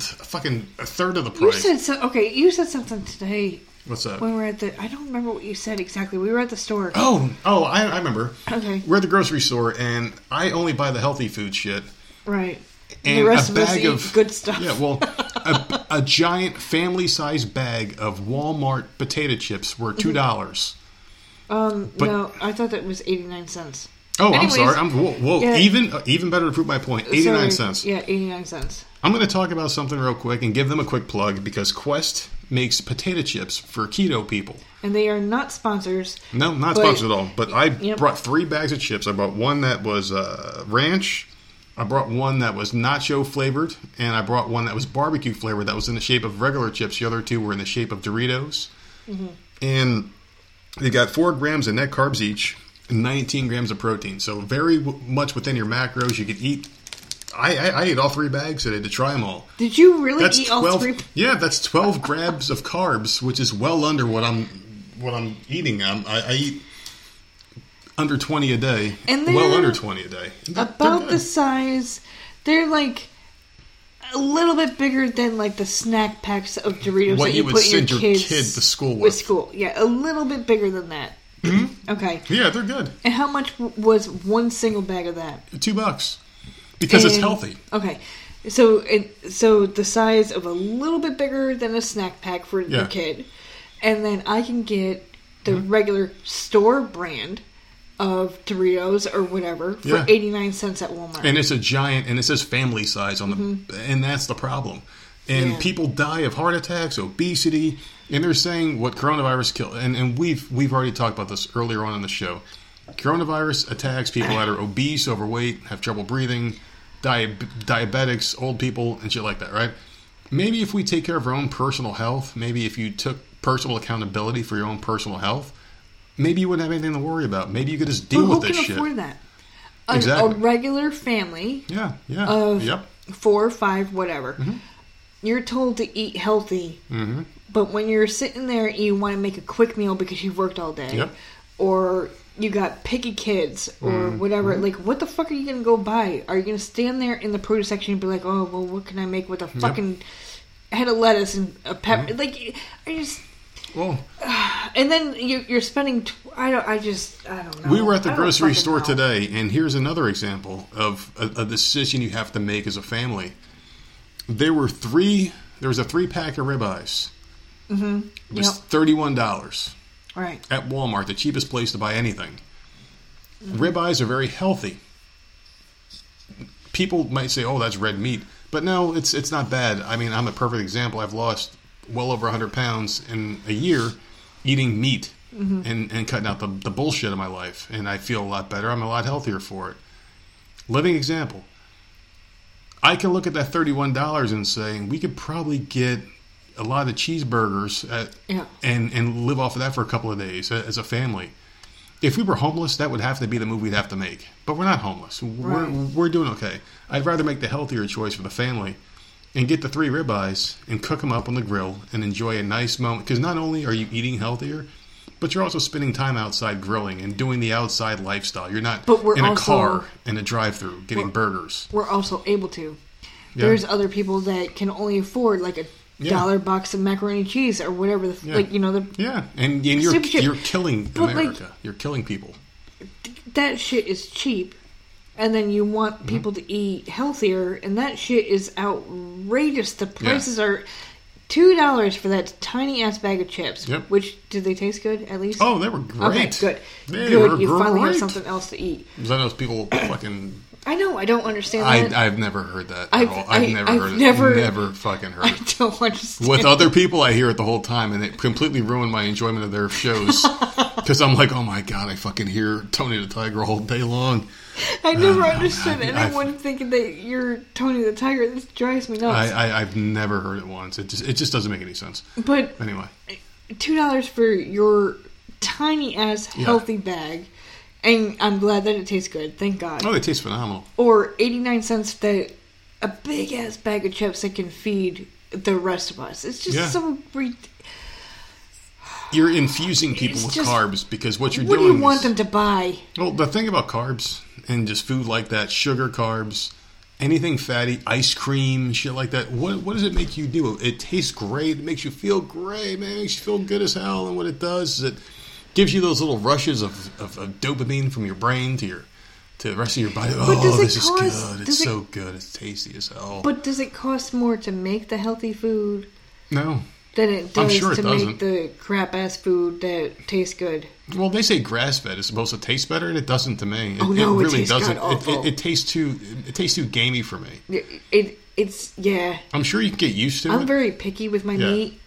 a, fucking a third of the price. You said so. Okay, you said something today What's that? when we were at the. I don't remember what you said exactly. We were at the store. Oh, oh, I, I remember. Okay. We're at the grocery store, and I only buy the healthy food shit. Right. And the rest a of us bag eat of good stuff. Yeah, well, a, a giant family-sized bag of Walmart potato chips were two dollars. Um, But- no, I thought that was eighty nine cents. Oh, Anyways, I'm sorry. I'm whoa, whoa yeah. even uh, even better to prove my point. Eighty-nine cents. Yeah, eighty nine cents. I'm going to talk about something real quick and give them a quick plug because Quest makes potato chips for keto people. And they are not sponsors. No, not But- sponsored at all. But I Yep. brought three bags of chips. I brought one that was uh, ranch. I brought one that was nacho flavored, and I brought one that was barbecue flavored. That was in the shape of regular chips. The other two were in the shape of Doritos. And they got four grams of net carbs each, and 19 grams of protein. So very w- much within your macros. You could eat. I, I, I ate all three bags today to try them all. Did you really That's eat all three? Yeah, that's twelve grams of carbs, which is well under what I'm what I'm eating. I'm, I, I eat under twenty a day. And well they're under twenty a day. They're- they're About the size. They're like a little bit bigger than like the snack packs of Doritos What that you you, would put your your kids kid to school with with. school. Yeah, a little bit bigger than that. Mm-hmm. Okay. Yeah, they're good. And how much was one single bag of that? Two bucks because it's healthy. Okay, so it so the size of a little bit bigger than a snack pack for Yeah. your kid, and then I can get the regular store brand of Doritos or whatever for Yeah. 89 cents at Walmart. and it's a giant and it says family size on the and that's the problem and Mm-hmm. Yeah. people die of heart attacks obesity and they're saying what coronavirus killed and, and we've we've already talked about this earlier on in the show coronavirus attacks people that are obese overweight have trouble breathing dia- diabetics old people and shit like that right maybe if we take care of our own personal health maybe if you took personal accountability for your own personal health maybe you wouldn't have anything to worry about maybe you could just deal who with this can afford that? A, Exactly. a regular family yeah yeah of yep four or five, whatever. Mm-hmm. You're told to eat healthy, mm-hmm. but when you're sitting there, you want to make a quick meal because you've worked all day, Yep. or you got picky kids, or Mm-hmm. whatever. Like, what the fuck are you gonna go buy? Are you gonna stand there in the produce section and be like, "Oh, well, what can I make with a fucking head of lettuce and a pepper?" Mm-hmm. Like, I just. well And then you, you're spending. Tw- I don't. I just. I don't know. We were at the grocery store know. today, and here's another example of a, a decision you have to make as a family. There were three. There was a three pack of ribeyes. Mm-hmm. It was Yep. thirty one dollars Right. at Walmart, the cheapest place to buy anything. Ribeyes are very healthy. People might say, "Oh, that's red meat," but no, it's it's not bad. I mean, I'm a perfect example. I've lost well over 100 pounds in a year eating meat mm-hmm. and, and cutting out the, the bullshit of my life, and I feel a lot better. I'm a lot healthier for it. Living example. I can look at that $31 and say, we could probably get a lot of cheeseburgers at, Yeah. and, and live off of that for a couple of days uh, as a family. If we were homeless, that would have to be the move we'd have to make. But we're not homeless. We're, we're doing okay. I'd rather make the healthier choice for the family and get the three ribeyes and cook them up on the grill and enjoy a nice moment. Because not only are you eating healthier, but you're also spending time outside grilling and doing the outside lifestyle. You're not But we're in a also- car in a drive-through getting burgers. we're also able to. Yeah. There's other people that can only afford like a Yeah. dollar box of macaroni and cheese or whatever the Yeah. like you know the Yeah, and, and you're you're killing But, like- America. you're killing people. that shit is cheap, and then you want Mm-hmm. people to eat healthier, and that shit is outrageous. The prices are two dollars for that tiny ass bag of chips. Yep. Which did they taste good at least? Oh, they were great. Okay, good. They good. You finally have something else to eat. I know people fucking. I know. I don't understand I, that. I've never heard that at I've- all. I've I- never I've heard never- it. Never fucking heard I don't understand. With other people, I hear it the whole time, and it completely ruined my enjoyment of their shows. Because I'm like, oh my god, I fucking hear Tony the Tiger all day long. I never um, understood I've- anyone thinking that you're Tony the Tiger. This drives me nuts. I, I, I've never heard it once. It just, it just doesn't make any sense. but Anyway, two dollars for your tiny ass healthy bag, and I'm glad that it tastes good. Thank God. oh, they taste phenomenal. Or eighty nine cents that a big ass bag of chips that can feed the rest of us. It's just Yeah. so. Re- You're infusing people It's with just- carbs because what you're what do doing. you want is- them to buy? Well, the thing about carbs and just food like that, sugar carbs, anything fatty, ice cream, shit like that, what what does it make you do? It tastes great. It makes you feel great, man. It makes you feel good as hell. And what it does is it gives you those little rushes of, of, of dopamine from your brain to your to the rest of your body. oh, it this is good. It's it- so good. It's tasty as hell. But does it cost more to make the healthy food no. than it I'm does sure it to doesn't. make the crap ass food that tastes good? Well, they say grass fed is supposed to taste better, and it doesn't to me. It, Oh, no, it really doesn't. It, it, it tastes too. It tastes too gamey for me. It, it it's yeah. I'm sure you can get used to I'm it. very picky with my Yeah. meat,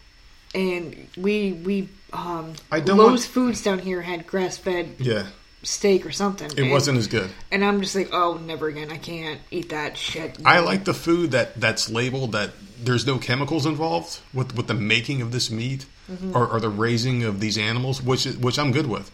and we we um I don't Lowe's want- Foods down here had grass fed yeah, steak or something. it and, wasn't as good. and I'm just like, oh, never again. I can't eat that shit. I like the food that that's labeled that there's no chemicals involved with with the making of this meat Mm-hmm. or, or the raising of these animals, which which I'm good with.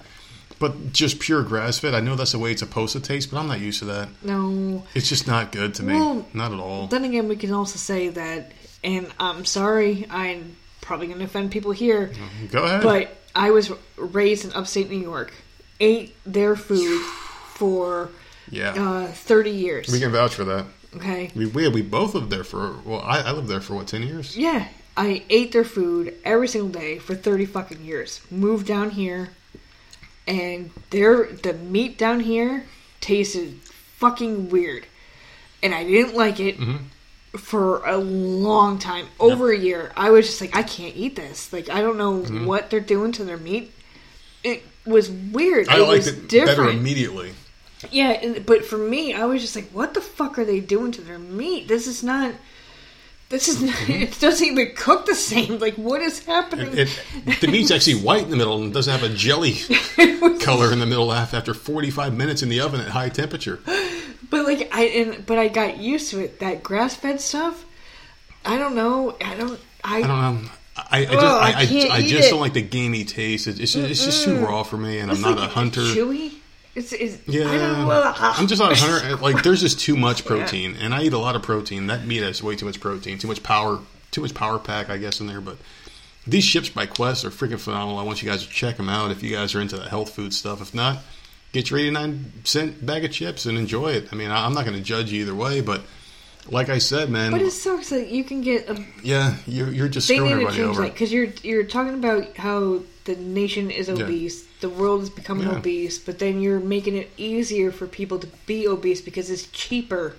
But just pure grass fed, I know that's the way it's supposed to taste, but I'm not used to that. no. It's just not good to me. Well, not at all. Then again, we can also say that, and I'm sorry, I'm probably going to offend people here, Go ahead. but I was raised in upstate New York, ate their food for yeah, uh, 30 years. we can vouch for that. okay. We we, we both lived there for well, I, I lived there for what ten years. Yeah, I ate their food every single day for 30 fucking years. Moved down here, and their the meat down here tasted fucking weird. And I didn't like it for a long time. Over a year. I was just like, I can't eat this. Like, I don't know mm-hmm. what they're doing to their meat. it was weird. I it liked was it different. better immediately. Yeah, and, but for me, I was just like, "What the fuck are they doing to their meat? This is not. This is not. Mm-hmm. It doesn't even cook the same. Like, what is happening?" It, the meat's actually white in the middle and doesn't have a jelly color in the middle after 45 minutes in the oven at high temperature. but like, I and but I got used to it. That grass fed stuff. I don't know. I don't. I, I don't know. I, I oh, just, Ugh, I I, I, can't I eat just it. don't like the gamey taste. It's, it's, just, it's just too raw for me, and I'm not like a hunter. Chewy. It's, it's Yeah, I don't know. I'm just not a hunter. Like, there's just too much protein, and I eat a lot of protein. That meat has way too much protein, too much power, too much power pack, I guess, in there. But these chips by Quest are freaking phenomenal. I want you guys to check them out if you guys are into the health food stuff. If not, get your 89 cent bag of chips and enjoy it. I mean, I'm not going to judge you either way, but like I said, man, But it sucks that you can get a yeah, you're, you're just they screwing need to everybody change over. because you're you're talking about how the nation is obese, the world is becoming Yeah. obese, but then you're making it easier for people to be obese because it's cheaper,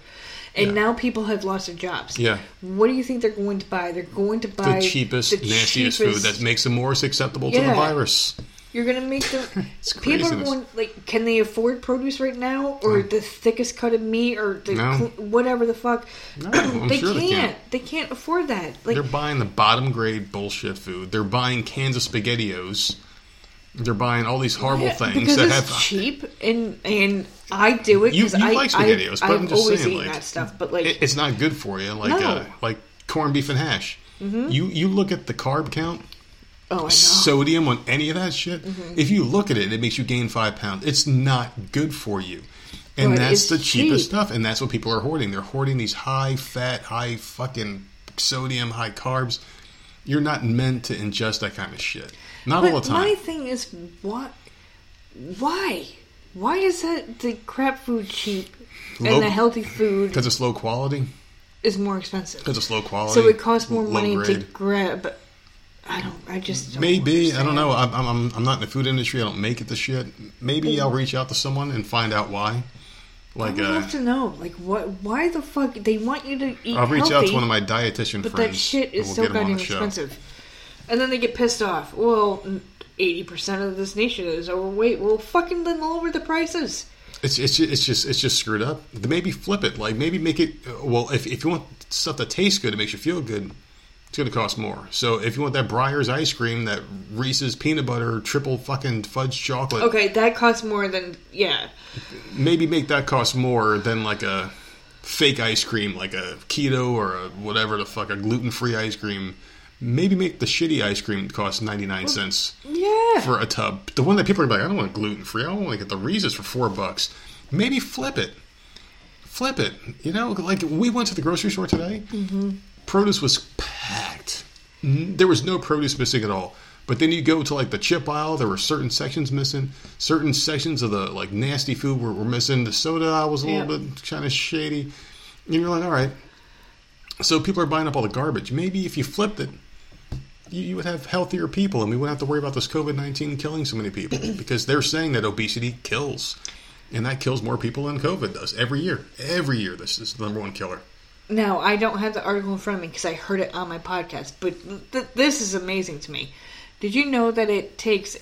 and Yeah. now people have lost their jobs. Yeah. what do you think they're going to buy? They're going to buy the cheapest, the nastiest cheapest- food that makes them more acceptable to the virus. You're gonna make them. People are going like, can they afford produce right now, or the thickest cut of meat, or the No. cl- whatever the fuck? No, they sure can't. they can't. They can't afford that. Like They're buying the bottom grade bullshit food. They're buying cans of SpaghettiOs. They're buying all these horrible Yeah, things because that it's have cheap, and and I do it You- because you I like SpaghettiOs, I, but I'm I've just always saying, like, that stuff. But like, it- it's not good for you. Like No. Mm-hmm. uh, like corned beef and hash. You you look at the carb count, oh. Mm-hmm. sodium on any of that shit. If you look at it, it makes you gain five pounds. It's not good for you. And that's the cheapest cheap. stuff, and that's what people are hoarding. They're hoarding these high fat, high fucking sodium, high carbs. You're not meant to ingest that kind of shit. Not but all the time. my thing is, what? Why? Why is that the crap food cheap Low- and the healthy food Because it's low quality. is more expensive? Because it's low quality. So it costs more money to grade. grab. I don't. I just don't Maybe I don't know. I'm, I'm I'm not in the food industry. I don't make it the shit. Maybe I'll reach out to someone and find out why. I Like would uh, love to know, like, what? Why the fuck they want you to eat I'll reach healthy, out to one of my dietitian but friends. that shit is we'll so get 'em on goddamn expensive. And then they get pissed off. Well, eighty percent of this nation is overweight. Well, fucking then lower the prices. It's it's just, it's just it's just screwed up. Maybe flip it. Like maybe make it. Well, if if you want stuff that tastes good, it makes you feel good. It's going to cost more. So if you want that Breyer's ice cream, that Reese's peanut butter, triple fucking fudge chocolate, Okay, that costs more than yeah. maybe make that cost more than like a fake ice cream, like a keto or a whatever the fuck, a gluten free ice cream. Maybe make the shitty ice cream cost ninety nine cents Yeah. for a tub. The one that people are like, I don't want gluten free. I don't want to get the Reese's for four bucks. Maybe flip it. Flip it. You know, like we went to the grocery store today. Mm-hmm. Produce was packed. Mm-hmm. There was no produce missing at all. But then you go to like the chip aisle, there were certain sections missing. Certain sections of the like nasty food were, were missing. The soda aisle was a little bit kind of shady. And you're like, all right. So people are buying up all the garbage. Maybe if you flipped it, you, you would have healthier people and we wouldn't have to worry about this COVID 19 killing so many people because they're saying that obesity kills. And that kills more people than COVID does every year. Every year, this is the number one killer. Now I don't have the article in front of me because I heard it on my podcast. But th- this is amazing to me. Did you know that it takes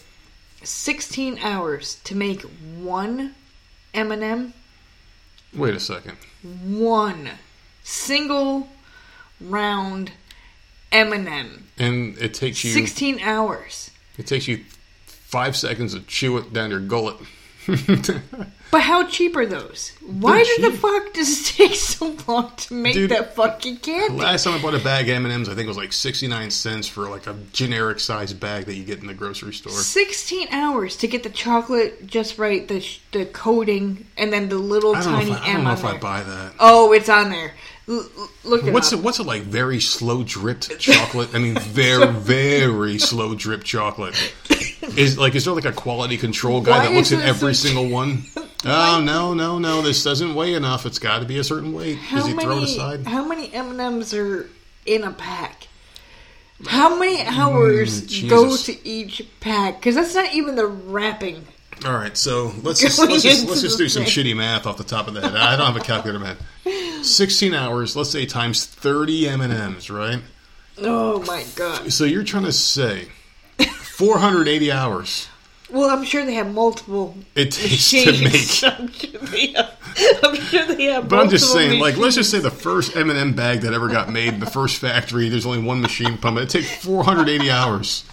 16 hours to make one M&M? Wait a second. One single round M&M. And it takes you 16 hours. it takes you five seconds to chew it down your gullet. But how cheap are those? Why did the fuck does it take so long to make Dude, that fucking candy? Last time I bought a bag of M&Ms, I think it was like 69 cents for like a generic size bag that you get in the grocery store. 16 hours to get the chocolate just right, the sh- the coating, and then the little I don't know tiny if I, I M don't know on if there. I buy that. Oh, it's on there. Look it What's up. it, what's it like? Very slow dripped chocolate. I mean, very very slow drip chocolate. Is like is there like a quality control guy Why that looks at every so single one? Oh no no no! This doesn't weigh enough. It's got to be a certain weight. how Does he throw it many aside? how many M and M's are in a pack? How many hours Mm, go to each pack? Because that's not even the wrapping. All right, so let's just, let's just, let's just do some shitty math off the top of the head. I don't have a calculator, man. Sixteen hours. Let's say times thirty M and M's, right? Oh my god! So you're trying to say 480 hours Well, I'm sure they have multiple. It takes to make. I'm sure they have. I'm sure they have. But I'm just saying, like, let's just say the first M&M bag that ever got made, the first factory, there's only one machine pumping. It takes 480 hours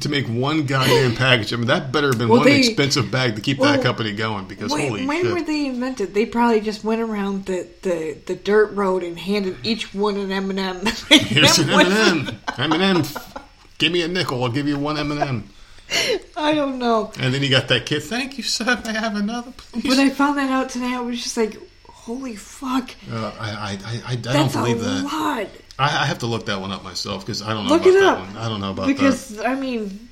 to make one goddamn package. I mean, that better have been Well, one they- expensive bag to keep well, that company going because Wait, holy when shit. were they invented? They probably just went around the, the, the dirt road and handed each one an M and M. Here's an M&M. M&M. Give me a nickel. I'll give you one M&M. I don't know, And then you got that kid. Thank you, sir. May I have another, please? but I found that out today. I was just like, holy fuck, Uh, I, I, I, I, I don't believe that. lot. I, I have to look that one up myself because I don't know Look about it that up. one. I don't know about that. because I mean,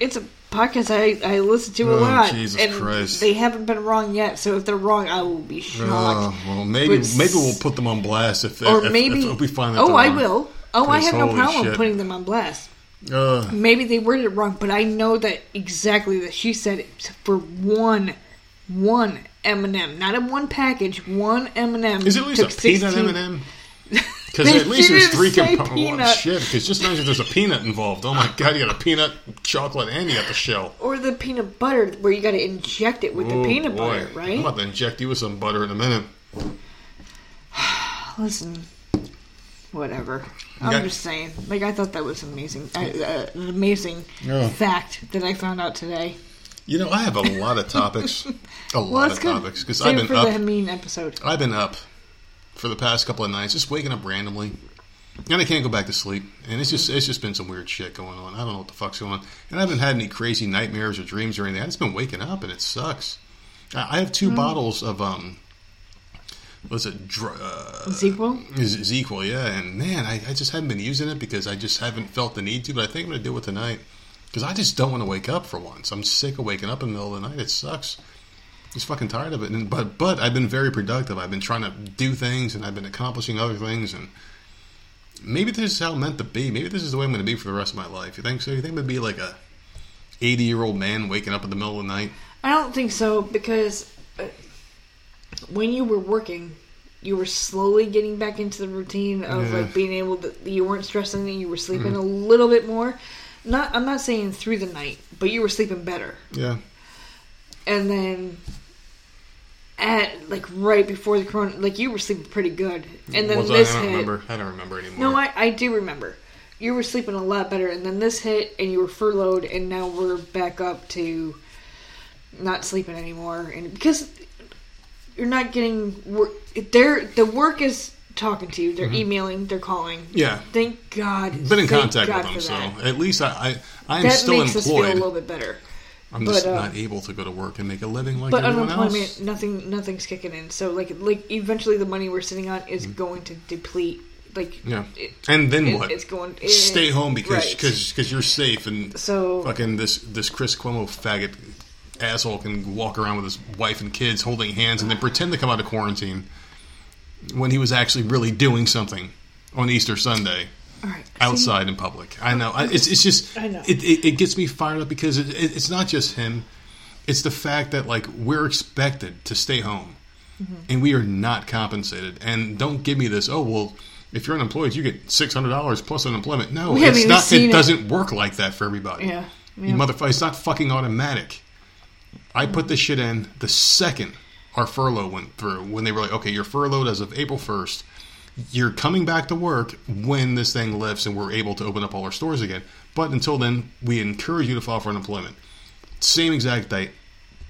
it's a podcast I, I listen to a Oh, lot, Jesus and Christ. they haven't been wrong yet. So if they're wrong, I will be shocked. Oh, well, maybe But maybe we'll put them on blast if or if, maybe if, if we find that. oh I will. Oh, I have no problem shit. putting them on blast. Uh, Maybe they worded it wrong, but I know that exactly that she said it for one, one M and m not in one package, one M and m is it at least a peanut M and M? Because at least there's three components. Well, peanut. shit, because just imagine there's a peanut involved. Oh my god, you got a peanut, chocolate, and you got the shell. or the peanut butter where you got to inject it with Oh, the peanut boy. butter, right? I'm about to inject you with some butter in a minute. Listen, whatever. I'm got- just saying. Like I thought that was amazing, uh, uh, an amazing Yeah. fact that I found out today. You know, I have a lot of topics, a lot that's of good. topics because I've been for up. the Hameen episode. I've been up for the past couple of nights, just waking up randomly, and I can't go back to sleep. And it's just it's just been some weird shit going on. I don't know what the fuck's going on, and I haven't had any crazy nightmares or dreams or anything. I've just been waking up, and it sucks. I I have two bottles of um, what's it? Dr- uh, ZzzQuil, yeah. And man, I, I just haven't been using it because I just haven't felt the need to. But I think I'm gonna do it tonight because I just don't want to wake up for once. I'm sick of waking up in the middle of the night. It sucks. Just fucking tired of it. And but but I've been very productive. I've been trying to do things and I've been accomplishing other things and. Maybe this is how I'm meant to be. Maybe this is the way I'm going to be for the rest of my life. You think so? You think I'm going to be like a 80 year old man waking up in the middle of the night? I don't think so because uh, when you were working, you were slowly getting back into the routine of Yeah. Like being able to. You weren't stressing and you were sleeping a little bit more. Not, I'm not saying through the night, but you were sleeping better. Yeah. And then at like right before the corona, like you were sleeping pretty good. And then Was this I don't hit. remember. I don't remember anymore. No, I, I do remember. You were sleeping a lot better, and then this hit, and you were furloughed, and now we're back up to not sleeping anymore. And because you're not getting work, they're the work is talking to you. They're emailing. They're calling. Mm-hmm. Yeah. Thank God. been in contact God with them, so at least I, I I'm that still makes us feel a little bit better. I'm but, just uh, not able to go to work and make a living like But everyone unemployment, else. nothing, nothing's kicking in. So like, like eventually, the money we're sitting on is going to deplete. Like, Mm-hmm. Yeah, it- and then it- what? It's going. Stay home because Right. because because you're safe and So- fucking this this Chris Cuomo faggot asshole can walk around with his wife and kids holding hands and then pretend to come out of quarantine when he was actually really doing something on Easter Sunday right. outside in public. I know. I, it's it's just I know. It, it, it gets me fired up because it, it, it's not just him. It's the fact that like we're expected to stay home, Mm-hmm. and we are not compensated. And don't give me this. Oh well, if you're unemployed, you get six hundred dollars plus unemployment. No, We it's not. It doesn't work like that for everybody. Yeah. You yeah. motherfucker, it's not fucking automatic. I put this shit in the second our furlough went through when they were like, okay, you're furloughed as of April 1st. You're coming back to work when this thing lifts and we're able to open up all our stores again. But until then, we encourage you to file for unemployment. Same exact date.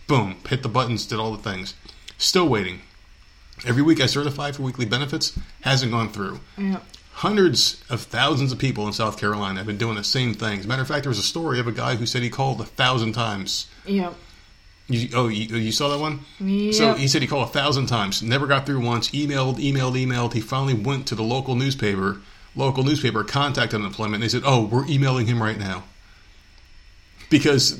Boom. Hit the buttons, did all the things. Still waiting. Every week I certify for weekly benefits. Hasn't gone through. Yeah. Hundreds of thousands of people in South Carolina have been doing the same thing. As a matter of fact, there was a story of a guy who said he called a thousand times. Yeah. You, oh, you, you saw that one? Yeah. So he said he called a thousand times, never got through once. Emailed, emailed, emailed. He finally went to the local newspaper. Local newspaper contacted unemployment. They said, "Oh, we're emailing him right now," because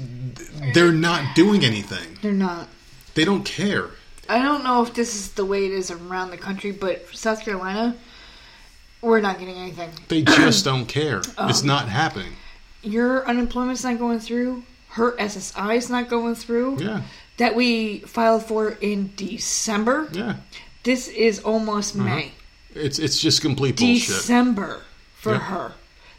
they're not doing anything. They're not. They don't care. I don't know if this is the way it is around the country, but South Carolina, we're not getting anything. They just don't care. Oh. It's um, not happening. Your unemployment's not going through. Her SSI is not going through. Yeah, That we filed for in December. yeah. This is almost May. It's it's just complete Uh-huh. bullshit. December for her.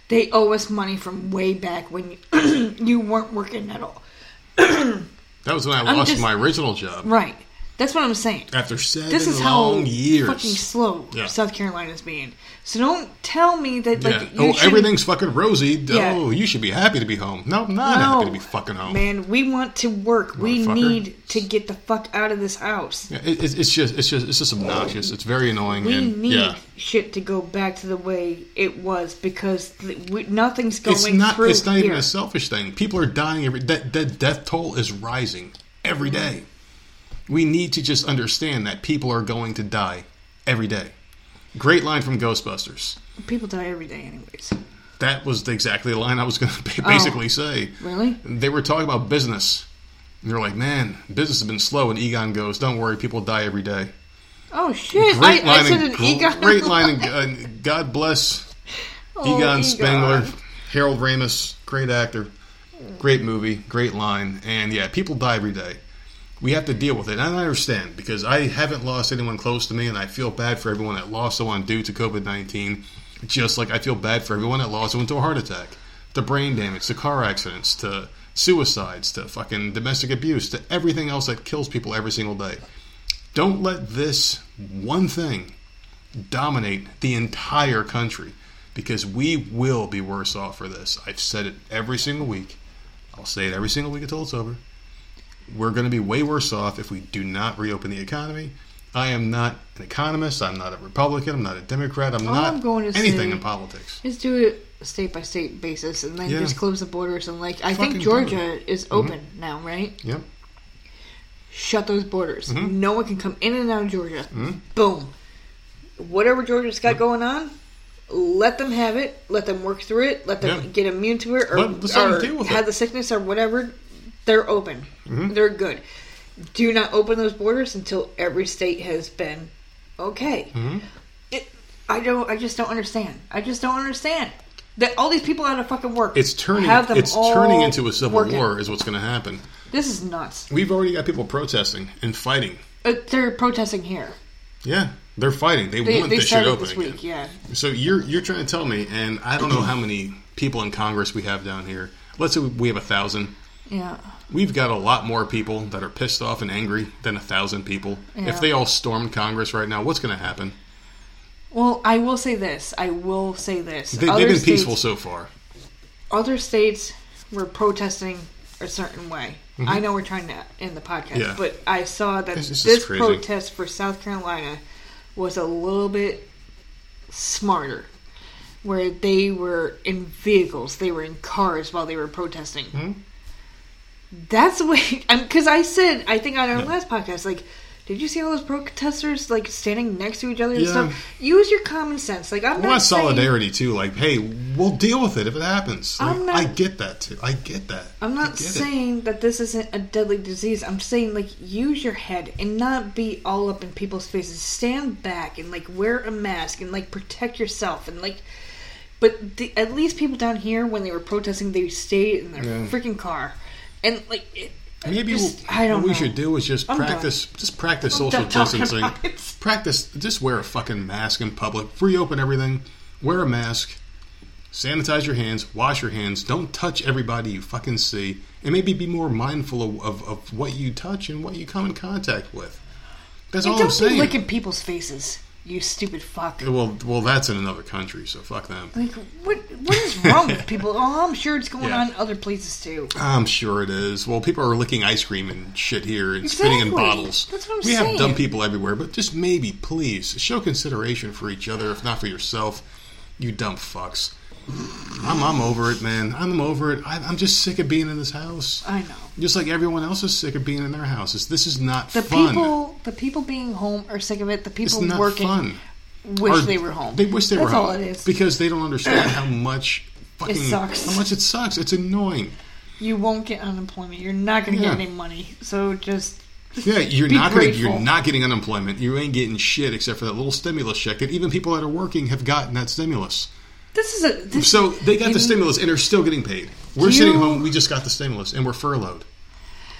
They owe us money from way back when you, you weren't working at all. that was when I I'm lost just- my original job Right. That's what I'm saying. after seven This is how long years. fucking slow Yeah. South Carolina's being. So don't tell me that like yeah. Oh, everything's fucking rosy. Yeah. Oh, you should be happy to be home. No, I'm not No, happy to be fucking home. Man, we want to work. We need to get the fuck out of this house. Yeah, it, it's- it's just, it's just, it's just obnoxious. It's very annoying. We and, need yeah. shit to go back to the way it was because th- we, nothing's going It's not. It's not here. even a selfish thing. People are dying every. That that death toll is rising every day. We need to just understand that people are going to die every day. Great line from Ghostbusters. People die every day, anyways. That was exactly the line I was going to Oh. basically say. Really? They were talking about business. And they're like, man, business has been slow. And Egon goes, don't worry, people die every day. Oh shit! Great I, line. I said an Egon. Great line. And, God bless Oh, Egon Spengler, Harold Ramis, great actor, great movie, great line, and yeah, people die every day. We have to deal with it, and I understand because I haven't lost anyone close to me, and I feel bad for everyone that lost someone due to COVID nineteen. Just like I feel bad for everyone that lost someone to a heart attack, to brain damage, to car accidents, to suicides, to fucking domestic abuse, to everything else that kills people every single day. Don't let this one thing dominate the entire country because we will be worse off for this. I've said it every single week. I'll say it every single week until it's over. We're going to be way worse off if we do not reopen the economy. I am not an economist. I'm not a Republican. I'm not a Democrat. I'm All not I'm going to anything in politics. Just do it state by state basis, and then Yeah. just close the borders. And like, I Fucking think Georgia it. is mm-hmm. open now, right? Yep. Shut those borders. Mm-hmm. No one can come in and out of Georgia. Mm-hmm. Boom. Whatever Georgia's got mm-hmm. going on, let them have it. Let them work through it. Let them Yeah. get immune to it, or, let or have it. the sickness or whatever. They're open. Mm-hmm. They're good. Do not open those borders until every state has been okay. Mm-hmm. It, I don't. I just don't understand. I just don't understand that all these people out of fucking work. It's turning. Have them It's turning into a civil working. war. Is what's going to happen. This is nuts. We've already got people protesting and fighting. Uh, they're protesting here. Yeah, they're fighting. They, They, want they this shit open this again. week. Yeah. So you're you're trying to tell me, and I don't know how many people in Congress we have down here. Let's say we have a thousand. Yeah. We've got a lot more people that are pissed off and angry than a thousand people. Yeah. If they all stormed Congress right now, what's going to happen? Well, I will say this. I will say this. They, they've been states- peaceful so far. Other states were protesting a certain way. I know we're trying to end the podcast, Mm-hmm. Yeah. but I saw that This- this this protest for South Carolina was a little bit smarter. Where they were in vehicles, they were in cars while they were protesting. Hmm? That's the way. Because I said, I think on our last podcast, like, did you see all those protesters like standing next to each other and Yeah. stuff? Use your common sense. Like, I'm not want saying- solidarity too. Like, hey, we'll deal with it if it happens. Like, not- I get that too. I get that. I'm not get it. saying that this isn't a deadly disease. I'm saying like use your head and not be all up in people's faces. Stand back and like wear a mask and like protect yourself and like. But the, at least people down here, when they were protesting, they stayed in their Yeah. freaking car, and like it, Maybe just- what, I don't what we should do is just I'm done. practice, just practice I'm social distancing. Practice, just wear a fucking mask in public. Reopen everything. Wear a mask. Sanitize your hands. Wash your hands. Don't touch everybody you fucking see, and maybe be more mindful of, of, of what you touch and what you come in contact with. That's and all I'm don't be licking people's faces. You stupid fuck. well, well, that's in another country, so fuck them. Like what? What is wrong with people? Oh, I'm sure it's going Yeah. on other places too. I'm sure it is. Well, people are licking ice cream and shit here and spitting in bottles. That's what I'm we have dumb people everywhere, but just maybe, please, show consideration for each other, if not for yourself. You dumb fucks. I'm, I'm over it, man. I'm over it. I, I'm just sick of being in this house. I know. Just like everyone else is sick of being in their houses. This is not The fun. people, the people being home are sick of it. The people working fun. wish Or they were home. They wish they That's were home all it is. because they don't understand how much fucking sucks. how much it sucks. It's annoying. you won't get unemployment. You're not going to Yeah. get any money. So just Yeah, you're not gonna, you're not getting unemployment. You ain't getting shit except for that little stimulus check that even people that are working have gotten that stimulus. This is a this, So they got the stimulus and they're still getting paid. We're Do sitting you- home. We just got the stimulus and we're furloughed.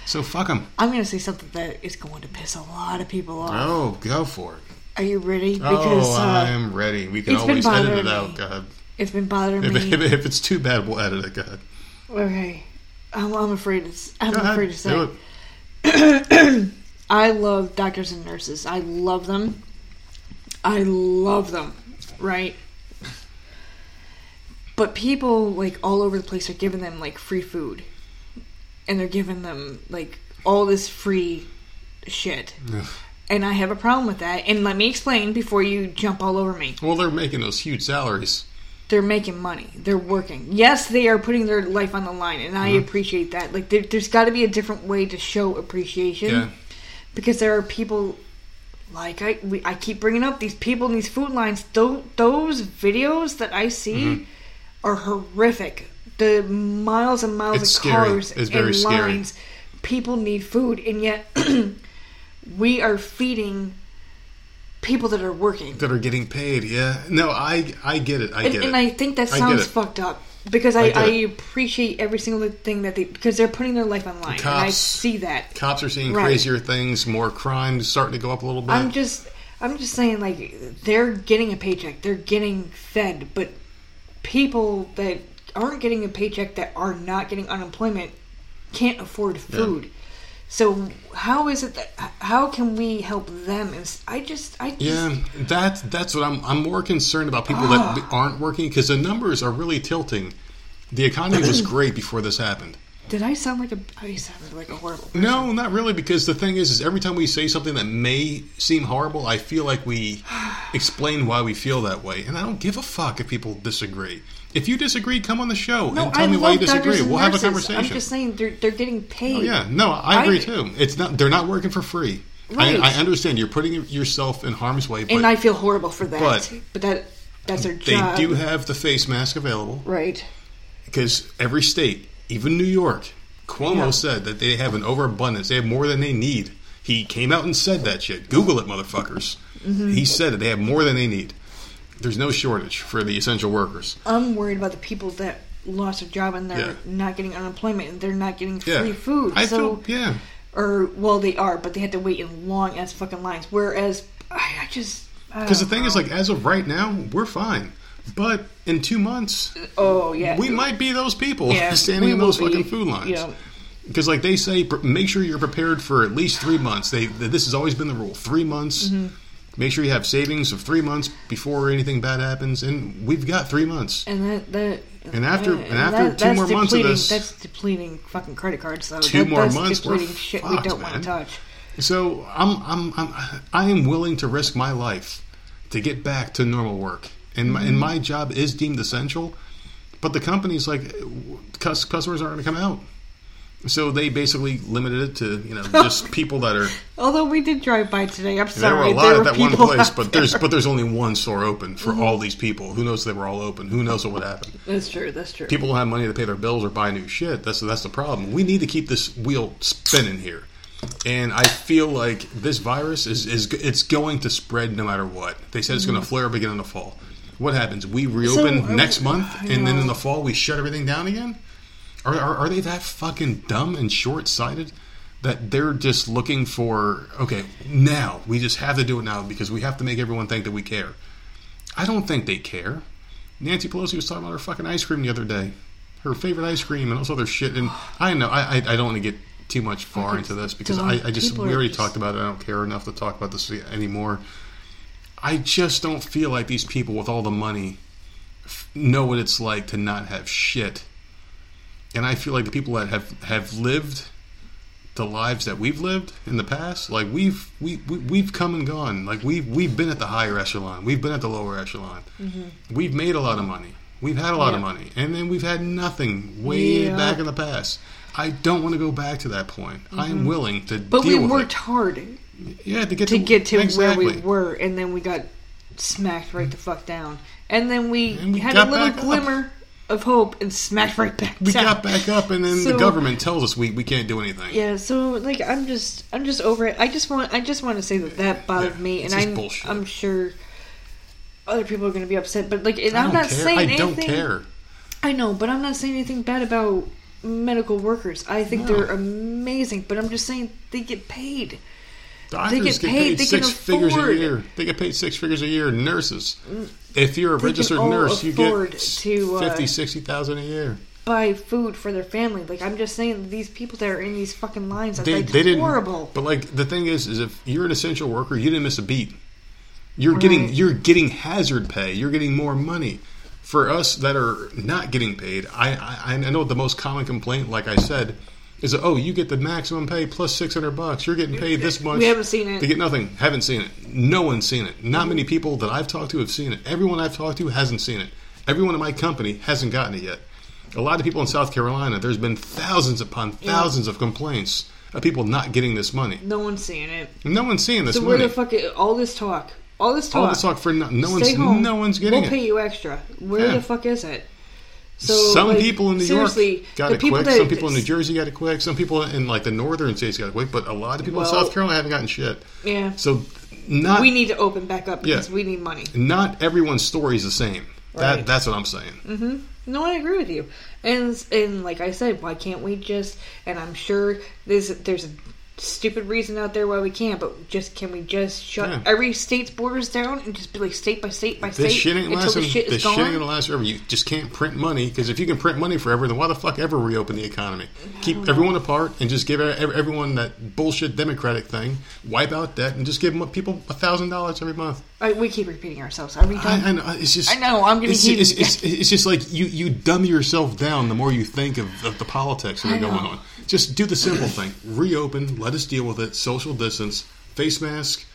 So fuck them. I'm going to say something that is going to piss a lot of people off. Oh, go for it. Are you ready? Because oh, uh, I'm ready. We can always edit it out. me. God, it's been bothering if, me. if, if it's too bad, we'll edit it. God. okay, I'm, I'm afraid it's. I'm afraid to say. I love doctors and nurses. I love them. I love them, right? But people like all over the place are giving them like free food. And they're giving them like all this free shit. And I have a problem with that. And let me explain before you jump all over me. Well, they're making those huge salaries. They're making money. They're working. Yes, they are putting their life on the line, and I appreciate that. Like, there, there's got to be a different way to show appreciation Yeah. because there are people like I we, I keep bringing up these people in these food lines. Those, those videos that I see Mm-hmm. Are horrific. The miles and miles It's of scary. cars It's very and scary. lines. People need food, and yet we are feeding people that are working. that are getting paid. Yeah, no, I I get it. I And, get and it. And I think that sounds fucked up because I, I I, appreciate every single thing that they because they're putting their life on line, and I see that. Cops are seeing Right. crazier things. More crime starting to go up a little bit. I'm just I'm just saying like they're getting a paycheck, they're getting fed, but people that aren't getting a paycheck that are not getting unemployment can't afford food. So how is it that how can we help them? I just I just, yeah, that's that's what I'm. I'm more concerned about people that Ah. aren't working because the numbers are really tilting. The economy was great before this happened. Did I sound like a I sounded like a horrible person. No, not really, because the thing is, is every time we say something that may seem horrible, I feel like we explain why we feel that way, and I don't give a fuck if people disagree. If you disagree, come on the show No, and tell I me why you disagree. We'll have a conversation. I'm just saying they're they're getting paid. Oh, yeah, no, I agree I- too. It's not they're not working for free. Right. I, I understand you're putting yourself in harm's way, but and I feel horrible for that. but- But, that that's their they job. They do have the face mask available right. because every state, even New York, Cuomo Yeah. said that they have an overabundance. They have more than they need. He came out and said that shit. Google it, motherfuckers. Mm-hmm. He said that they have more than they need. There's no shortage for the essential workers. I'm worried about the people that lost their job and they're Yeah. not getting unemployment and they're not getting Yeah, free food. I so feel yeah. or well they are, but they had to wait in long ass fucking lines. Whereas I, I just Because the thing is, like, as of right now, we're fine. But in two months, oh yeah, we might be those people yeah, standing in those be, fucking food lines. Know, Because, like they say, make sure you're prepared for at least three months. They this has always been the rule: three months. Mm-hmm. Make sure you have savings of three months before anything bad happens, and we've got three months. and that that And after- uh, and after two more months of this- that's depleting fucking credit cards. Though Two That- more that's months, we're depleting shit we don't want to touch. So I'm I'm, I'm I am willing to risk my life to get back to normal work, and my, and my job is deemed essential. But the company's like, customers aren't going to come out, so they basically limited it to you know just people that are. Although we did drive by today, I'm sorry. There were a lot at that one place, but there's there. Mm-hmm. but there's only one store open for all these people. Who knows if they were all open? Who knows what would happen? that's true. That's true. People don't have money to pay their bills or buy new shit. That's that's the problem. We need to keep this wheel spinning here, and I feel like this virus is is it's going to spread no matter what. They said it's going to flare up again in the fall. What happens? We reopen So, next month, I and then in the fall we shut everything down again. Are, are are they that fucking dumb and short sighted? That they're just looking for okay now we just have to do it now because we have to make everyone think that we care. I don't think they care. Nancy Pelosi was talking about her fucking ice cream the other day, her favorite ice cream, and all this other shit. And I know I I, I don't want to get too much far into this because I, I just we already just- talked about it. I don't care enough to talk about this anymore. I just don't feel like these people with all the money f- know what it's like to not have shit. And I feel like the people that have have lived the lives that we've lived in the past, like we've we, we we've come and gone. Like we've we've been at the higher echelon, we've been at the lower echelon. We've made a lot of money. We've had a lot of Mm-hmm. Money, and then we've had nothing way Yeah. back in the past. I don't want to go back to that point. I am willing to Mm-hmm. but we worked hard Yeah, to get to get to exactly. where we were, and then we got smacked right the mm. fuck down. And then we, And we had a little back up. glimmer of hope and smacked right back We down. got back up, and then the government tells us we, we can't do anything. Yeah, so like I'm just I'm just over it. I just want I just want to say that that bothered Yeah, me, and I'm bullshit. I'm sure other people are going to be upset. But like, and I'm not care. saying I anything. don't care. I know, but I'm not saying anything bad about medical workers. I think No. they're amazing, but I'm just saying they get paid. Doctors get get, paid, paid, six figures a year. They get paid six figures a year. Nurses, if you're a They registered nurse, you get to, uh, fifty, sixty thousand a year. buy food for their family. Like I'm just saying, these people that are in these fucking lines, They, like they didn't. horrible. But like the thing is, is if you're an essential worker, you didn't miss a beat. You're getting you're getting hazard pay. You're getting more money. For us that are not getting paid, I I, I know the most common complaint, like I said, is that, oh you get the maximum pay plus six hundred bucks. You're getting paid this much. We haven't seen it. They get nothing. Haven't seen it. No one's seen it. Not many people that I've talked to have seen it. Everyone I've talked to hasn't seen it. Everyone in my company hasn't gotten it yet. A lot of people in South Carolina, there's been thousands upon thousands of complaints of people not getting this money. No one's seeing it. No one's seeing this So where money. the fuck? Is, all this talk, all this talk, All this talk for no, no Stay one's home. no one's getting it. we'll pay you extra. Where Yeah. the fuck is it? So some like, people in New York got it quick. that- Some people in New Jersey got it quick. Some people in like the northern states got it quick. But a lot of people Well- in South Carolina haven't gotten shit. Yeah, So not we need to open back up because Yeah. we need money. not everyone's story is the same. That that's what I'm saying. Mm-hmm. No, I agree with you. And and like I said, why can't we just? And I'm sure there's there's a stupid reason out there why we can't, but just can we just shut Yeah. every state's borders down and just be like state by state by This state shit ain't until lasting. the shit is This gone? shit ain't gonna last forever. You just can't print money because if you can print money forever, then why the fuck ever reopen the economy? Keep everyone apart and just give everyone that bullshit democratic thing. Wipe out debt and just give people a thousand dollars every month. I, we keep repeating ourselves every time. I, I know it's just. I know, I'm getting it's, heated. it's, it's, it's just like you you dumb yourself down the more you think of, of the politics that are going on. Just do the simple thing: reopen, let us deal with it. Social distance, face mask,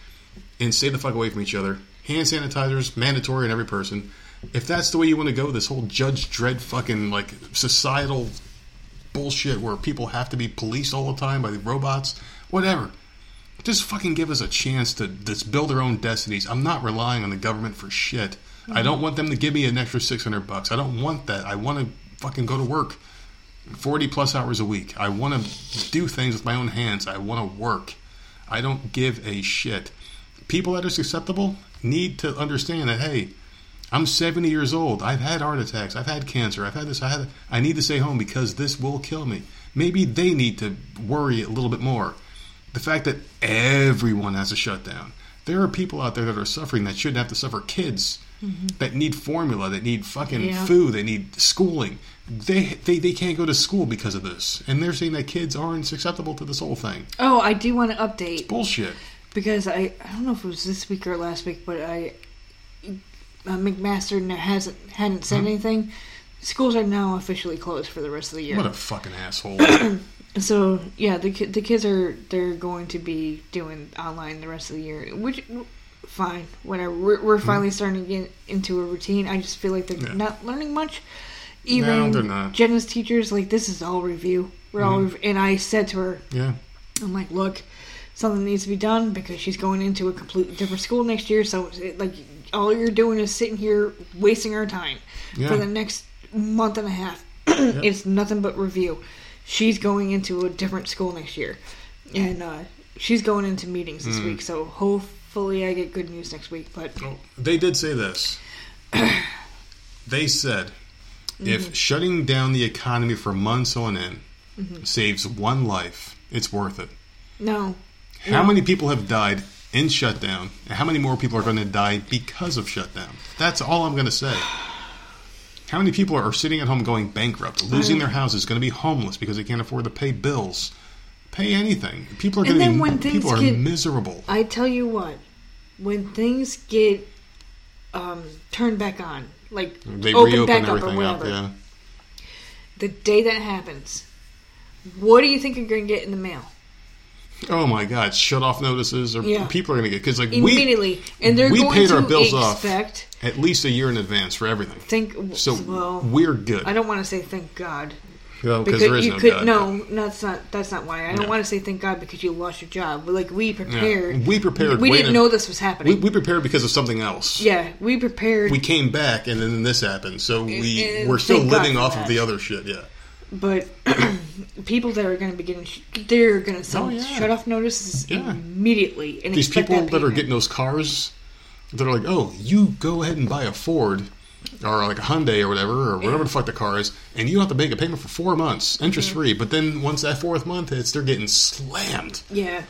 and stay the fuck away from each other. Hand sanitizers mandatory in every person. If that's the way you want to go, this whole Judge Dredd fucking like societal bullshit where people have to be policed all the time by the robots, whatever. Just fucking give us a chance to just build our own destinies. I'm not relying on the government for shit. I don't mm-hmm. want them to give me an extra 600 bucks. I don't want that. I want to fucking go to work 40 plus hours a week. I want to do things with my own hands. I want to work. I don't give a shit. People that are susceptible need to understand that, hey, I'm 70 years old. I've had heart attacks. I've had cancer. I've had this. I had. I need to stay home because this will kill me. Maybe they need to worry a little bit more. The fact that everyone has a shutdown. There are people out there that are suffering that shouldn't have to suffer. Kids mm-hmm. that need formula, that need fucking Yeah. food, they need schooling. They, they they can't go to school because of this, and they're saying that kids aren't susceptible to this whole thing. oh, I do want to update Bullshit. because I I don't know if it was this week or last week, but I uh, McMaster hasn't hadn't said anything. Schools are now officially closed for the rest of the year. What a fucking asshole. So yeah, the the kids are they're going to be doing online the rest of the year, which fine, whatever. We're, we're finally starting to get into a routine. I just feel like they're Yeah. not learning much. Even not. Jenna's teachers like this is all review. We're all rev- and I said to her, yeah. I'm like, look, something needs to be done because she's going into a completely different school next year. So it, like all you're doing is sitting here wasting our time Yeah. for the next month and a half. It's nothing but review. She's going into a different school next year, and uh, she's going into meetings this Hmm. week. So hopefully, I get good news next week. But Well, they did say this. they said Mm-hmm. if shutting down the economy for months on end Mm-hmm. saves one life, it's worth it. no, How many people have died in shutdown, and how many more people are going to die because of shutdown? That's all I'm going to say. How many people are sitting at home going bankrupt, losing their houses, going to be homeless because they can't afford to pay bills, pay anything? People are going to be when things people are get- miserable. I tell you what, when things get um, turned back on, like They open reopen back up or everything up. whatever, Yeah. the day that happens, what do you think you're going to get in the mail? Oh my God! Shut off notices, or Yeah. people are going to get because like we Immediately, and they're we going paid to our bills off. at least a year in advance for everything. Think So well. we're good. I don't want to say thank God Well, because there is you no could God, no, that's not that's not why. I don't No. want to say thank God because you lost your job. But like we prepared, Yeah. We prepared. We didn't know this was happening. we prepared because of something else. yeah, we prepared. We came back, and then this happened. So we and we're still living off that. of the other shit. Yeah. But people that are going to be getting, they're going to send Oh, yeah. shut off notices Yeah. immediately. And These people that, are getting those cars, they're like, oh, you go ahead and buy a Ford. Or like a Hyundai or whatever, or whatever the fuck the car is, and you don't have to make a payment for four months, interest free. But then once that fourth month hits, they're getting slammed. Yeah.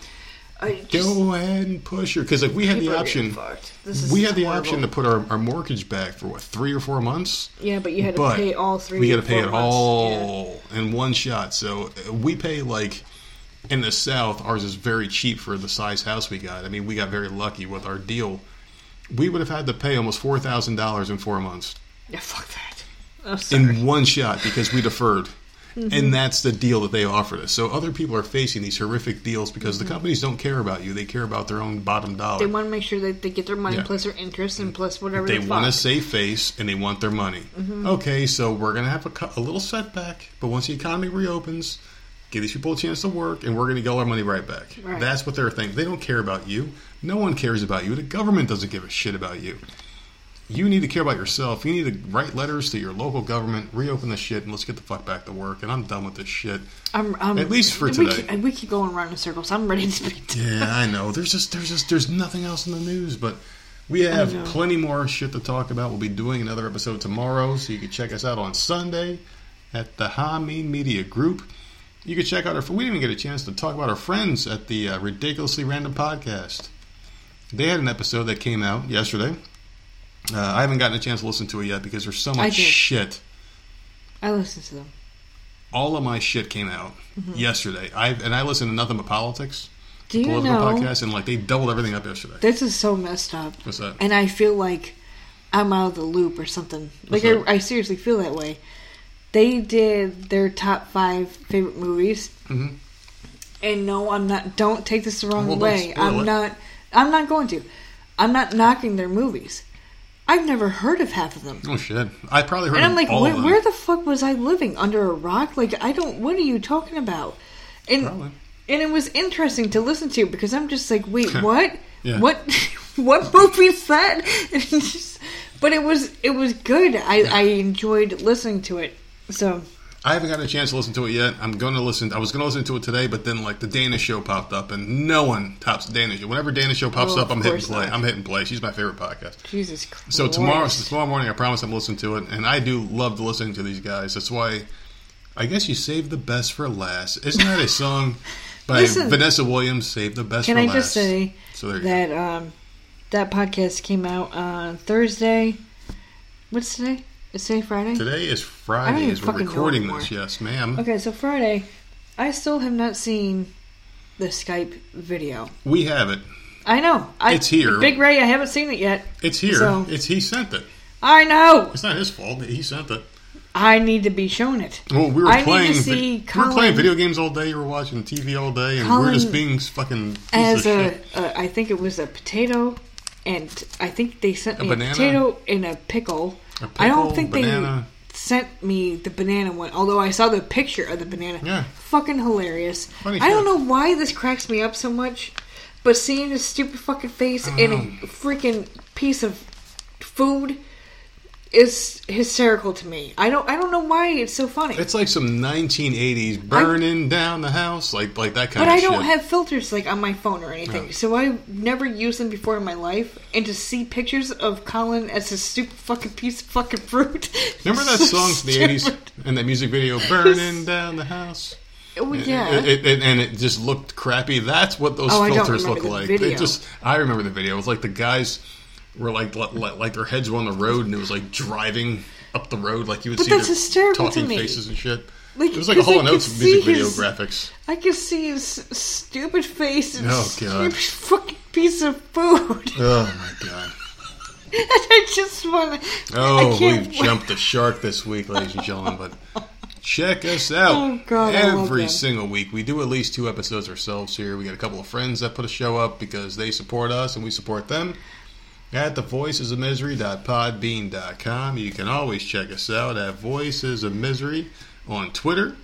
Just, Go ahead and push her because like we had the people are getting option. This is We had the horrible. option to put our, our mortgage back for what three or four months. Yeah, but you had to pay all three. We got to pay it months. all in one shot. So uh, we pay like in the south. Ours is very cheap for the size house we got. I mean, we got very lucky with our deal. We would have had to pay almost four thousand dollars in four months Yeah, fuck that. I'm sorry. Mm-hmm. in one shot because we deferred. And that's the deal that they offered us. So other people are facing these horrific deals because the companies don't care about you; they care about their own bottom dollar. Mm-hmm. they want to make sure that they get their money Yeah. plus their interest and plus whatever they the want a fuck. safe face and they want their money. Mm-hmm. Okay, so we're going to have a, a little setback, but once the economy reopens, give these people a chance to work, and we're going to get all our money right back. Right. That's what they're thinking. They don't care about you. No one cares about you. The government doesn't give a shit about you. You need to care about yourself. You need to write letters to your local government, reopen the shit, and let's get the fuck back to work. And I'm done with this shit. I'm, I'm, At least for we today. Keep, we keep going around in circles. I'm ready to speak to Yeah, I know. There's just there's just there's nothing else in the news, but we have plenty more shit to talk about. We'll be doing another episode tomorrow, so you can check us out on Sunday at the Hameen Media Group. You can check out our. We didn't even get a chance to talk about our friends at the uh, Ridiculously Random Podcast. They had an episode that came out yesterday. Uh, I haven't gotten a chance to listen to it yet because there's so much did. shit. I listen to them. All of my shit came out yesterday. I and I listened to nothing but politics, Mm-hmm. Do you political know podcasts, and like they doubled everything up yesterday. this is so messed up? What's that? And I feel like I'm out of the loop or something. Like I. I seriously feel that way. They did their top five favorite movies, Mhm. and no, I'm not. Don't take this the wrong Well, way. I'm not. I'm not going to. I'm not knocking their movies. I've never heard of half of them. Oh shit! I probably heard And I'm like, all where, of them. where the fuck was I living under a rock? Like, I don't. What are you talking about? And Probably. and it was interesting to listen to because I'm just like, wait, what? Yeah. What? what movie is that? Just- but it was it was good. I I enjoyed listening to it. So I haven't gotten a chance to listen to it yet. I'm going to listen. I was going to listen to it today, but then like the Dana show popped up, and no one tops Dana show. Whenever Dana show pops Oh, up, I'm hitting play. not. I'm hitting play. She's my favorite podcast. Jesus Christ. So tomorrow, tomorrow morning, I promise I'm listening to it, and I do love to listen to these guys. That's why I guess you save the best for last. Isn't that a song by Listen. Vanessa Williams? Save the best Can I last. just say so that um that podcast came out on Thursday. What's today? Is today Friday? Today is Friday as we're recording this. Yes, ma'am. Okay, so Friday, I still have not seen the Skype video. We have it. I know. I, It's here. Big Ray, I haven't seen it yet. It's here. So- It's he sent it. I know. It's not his fault. He sent it. I need to be shown it. Well, we were I playing. see we were playing video games all day. You were watching TV all day, and we're just being fucking As a, I think it was a potato, and I think they sent A me a, potato and a pickle. A I don't think banana. they sent me the banana one, although I saw the picture of the banana. Yeah. Fucking hilarious. Funny I don't know why this cracks me up so much, but seeing his stupid fucking face in a oh. freaking piece of food is hysterical to me. I don't I don't know why it's so funny. It's like some 1980s burning down the house, like like that kind But of I shit. don't have filters like on my phone or anything, No. so I've never used them before in my life. And to see pictures of Colin as a stupid fucking piece of fucking fruit. Remember that so song from the stupid. 80s and that music video, "Burning Down the House." Oh, It- yeah. it- it- and it just looked crappy. That's what those Oh, I filters look like. video. It just, I remember the video. It was like the guys were like, like, like their heads were on the road, and it was like driving up the road, like you would But see that's their talking faces and shit. Like, it was like a whole could notes see music video his- graphics. I can see his stupid face and Oh, God. stupid fucking piece of food. Oh my god. I just want to. Oh, we've jumped the shark this week, ladies and gentlemen. But check us out Oh, God, every single week. We do at least two episodes ourselves here. We got a couple of friends that put a show up because they support us and we support them. At the voices of misery.podbean.com. You can always check us out at Voices of Misery on Twitter,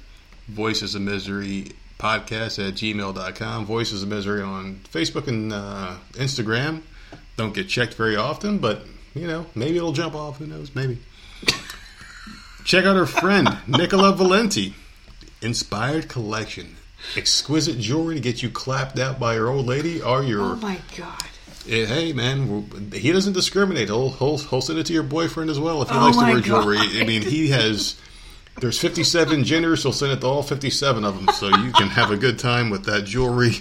Voices of Misery podcast at gmail.com, Voices of Misery on Facebook and uh, Instagram. Don't get checked very often, but you know, maybe it'll jump off. Who knows? Maybe. Check out our friend Nikola Valenti. Inspired collection. Exquisite jewelry to get you clapped out by your old lady or your Oh my god. Eh, hey man, he doesn't discriminate. He'll, he'll, he'll send it to your boyfriend as well if he Oh likes to wear jewelry. I mean, he has. There's 57 genders. He'll send it to all 57 of them, so you can have a good time with that jewelry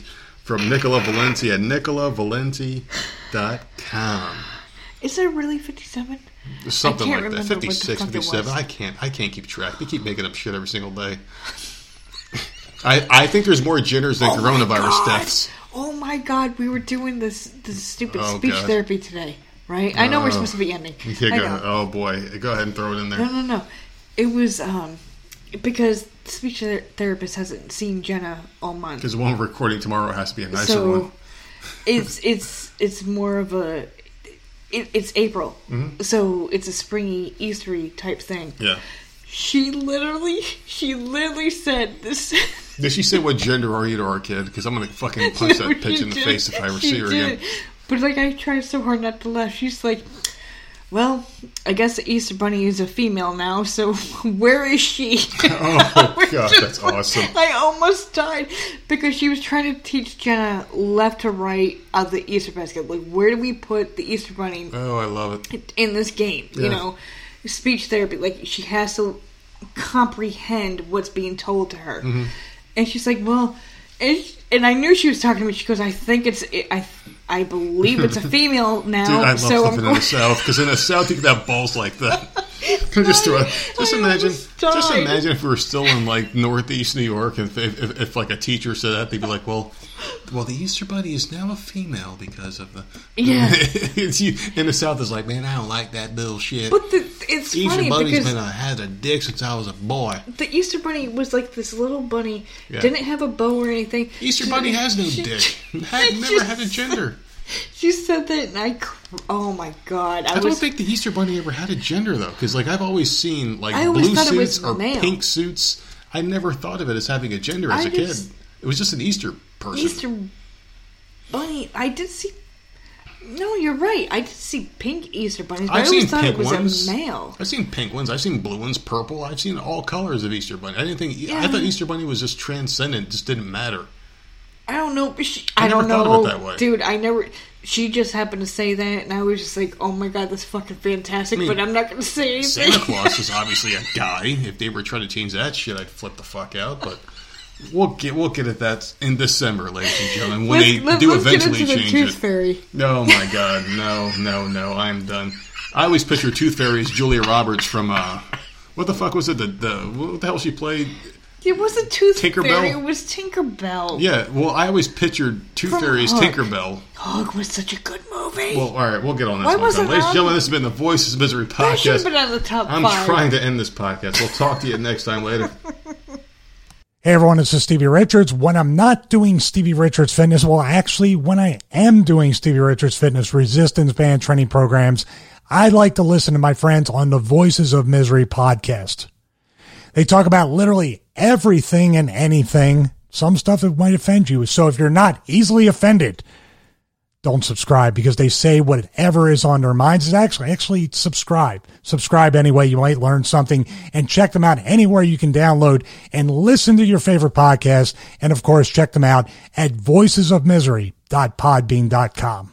from Nikola Valenti at nikolavalenti.com. Is there really 57? Something like that. remember what the 56, 57. I can't. I can't keep track. They keep making up shit every single day. I, I think there's more genders than Oh coronavirus deaths. Oh my god, we were doing this this stupid Oh, speech God. therapy today, right? I know we're Oh. supposed to be ending. Yeah, go, oh boy, go ahead and throw it in there. no, no. No. It was um because the speech therapist hasn't seen Jenna all month. Because the one we're recording tomorrow has to be a nicer so one. it's it's it's more of a it, it's April, so it's a springy Eastery type thing. Mm-hmm. Yeah. She literally, she literally said this. Did she say what gender are you to our kid? Because I'm gonna fucking punch No, that bitch in the face if I ever She see her again. didn't. But like, I try so hard not to laugh. She's like, "Well, I guess the Easter Bunny is a female now. So where is she?" Oh god, that's awesome. I almost died because she was trying to teach Jenna left to right of the Easter basket. Like, where do we put the Easter Bunny Oh, I love it. in this game? You know, speech therapy. Like, she has to comprehend what's being told to her. Mm-hmm. And she's like, well, and, and I knew she was talking to me. She goes, I think it's, I, I believe it's a female now. Dude, I love so I'm living in going- the South because in the South you can have balls like that. just throw, just imagine, just imagine if we were still in like Northeast New York, and if, if, if like a teacher said that, they'd be like, "Well, well, the Easter Bunny is now a female because of the." Yeah. in the South is like, man, I don't like that bullshit. But the, it's Easter funny Bunny's because been a, had a dick since I was a boy. the Easter Bunny was like this little bunny, Yeah. didn't have a bow or anything. Easter Bunny has no dick. Had, never had a gender. She said that, and I, cr- oh my god, I, I don't think the Easter Bunny ever had a gender though, because like I've always seen like I always blue was suits or male. pink suits. I never thought of it as having a gender as I a kid. It was just an Easter person. Easter Bunny. I did see. No, you're right. I did see pink Easter bunnies, but I I've always seen thought pink it was ones. a male. I've seen pink ones. I've seen blue ones, purple. I've seen all colors of Easter Bunny. I didn't think. I thought Easter Bunny was just transcendent. Just didn't matter. I don't know. but She, I I, don't never thought know, of it that way. dude. I never. She just happened to say that, and I was just like, "Oh my god, that's fucking fantastic!" mean, but I'm not going to say anything. Santa Claus is obviously a guy. If they were trying to change that shit, I'd flip the fuck out. But we'll get we'll get at that in December, ladies and gentlemen, when let's, they let, do eventually change tooth it. fairy. No, my God, no, no, no! I'm done. I always picture Tooth Fairy as Julia Roberts from uh, what the fuck was it? The the what the hell she played? It wasn't Tooth Tinkerbell? Fairy. It was Tinkerbell. Yeah, well, I always pictured Tooth From Fairy as Hook. Tinkerbell. Hook was such a good movie. Well, all right, we'll get on this Why one. wasn't Ladies and on- gentlemen, this has been the Voices of Misery that should have podcast. been on the top I'm five. trying to end this podcast. We'll talk to you next time later. Hey everyone, this is Stevie Richards. When I'm not doing Stevie Richards Fitness, well, actually, when I am doing Stevie Richards Fitness resistance band training programs, I like to listen to my friends on the Voices of Misery podcast. They talk about literally everything and anything, some stuff that might offend you. So if you're not easily offended, don't subscribe because they say whatever is on their minds is actually actually subscribe. Subscribe anyway you might learn something and check them out anywhere you can download and listen to your favorite podcast. And of course check them out at voicesofmisery.podbean.com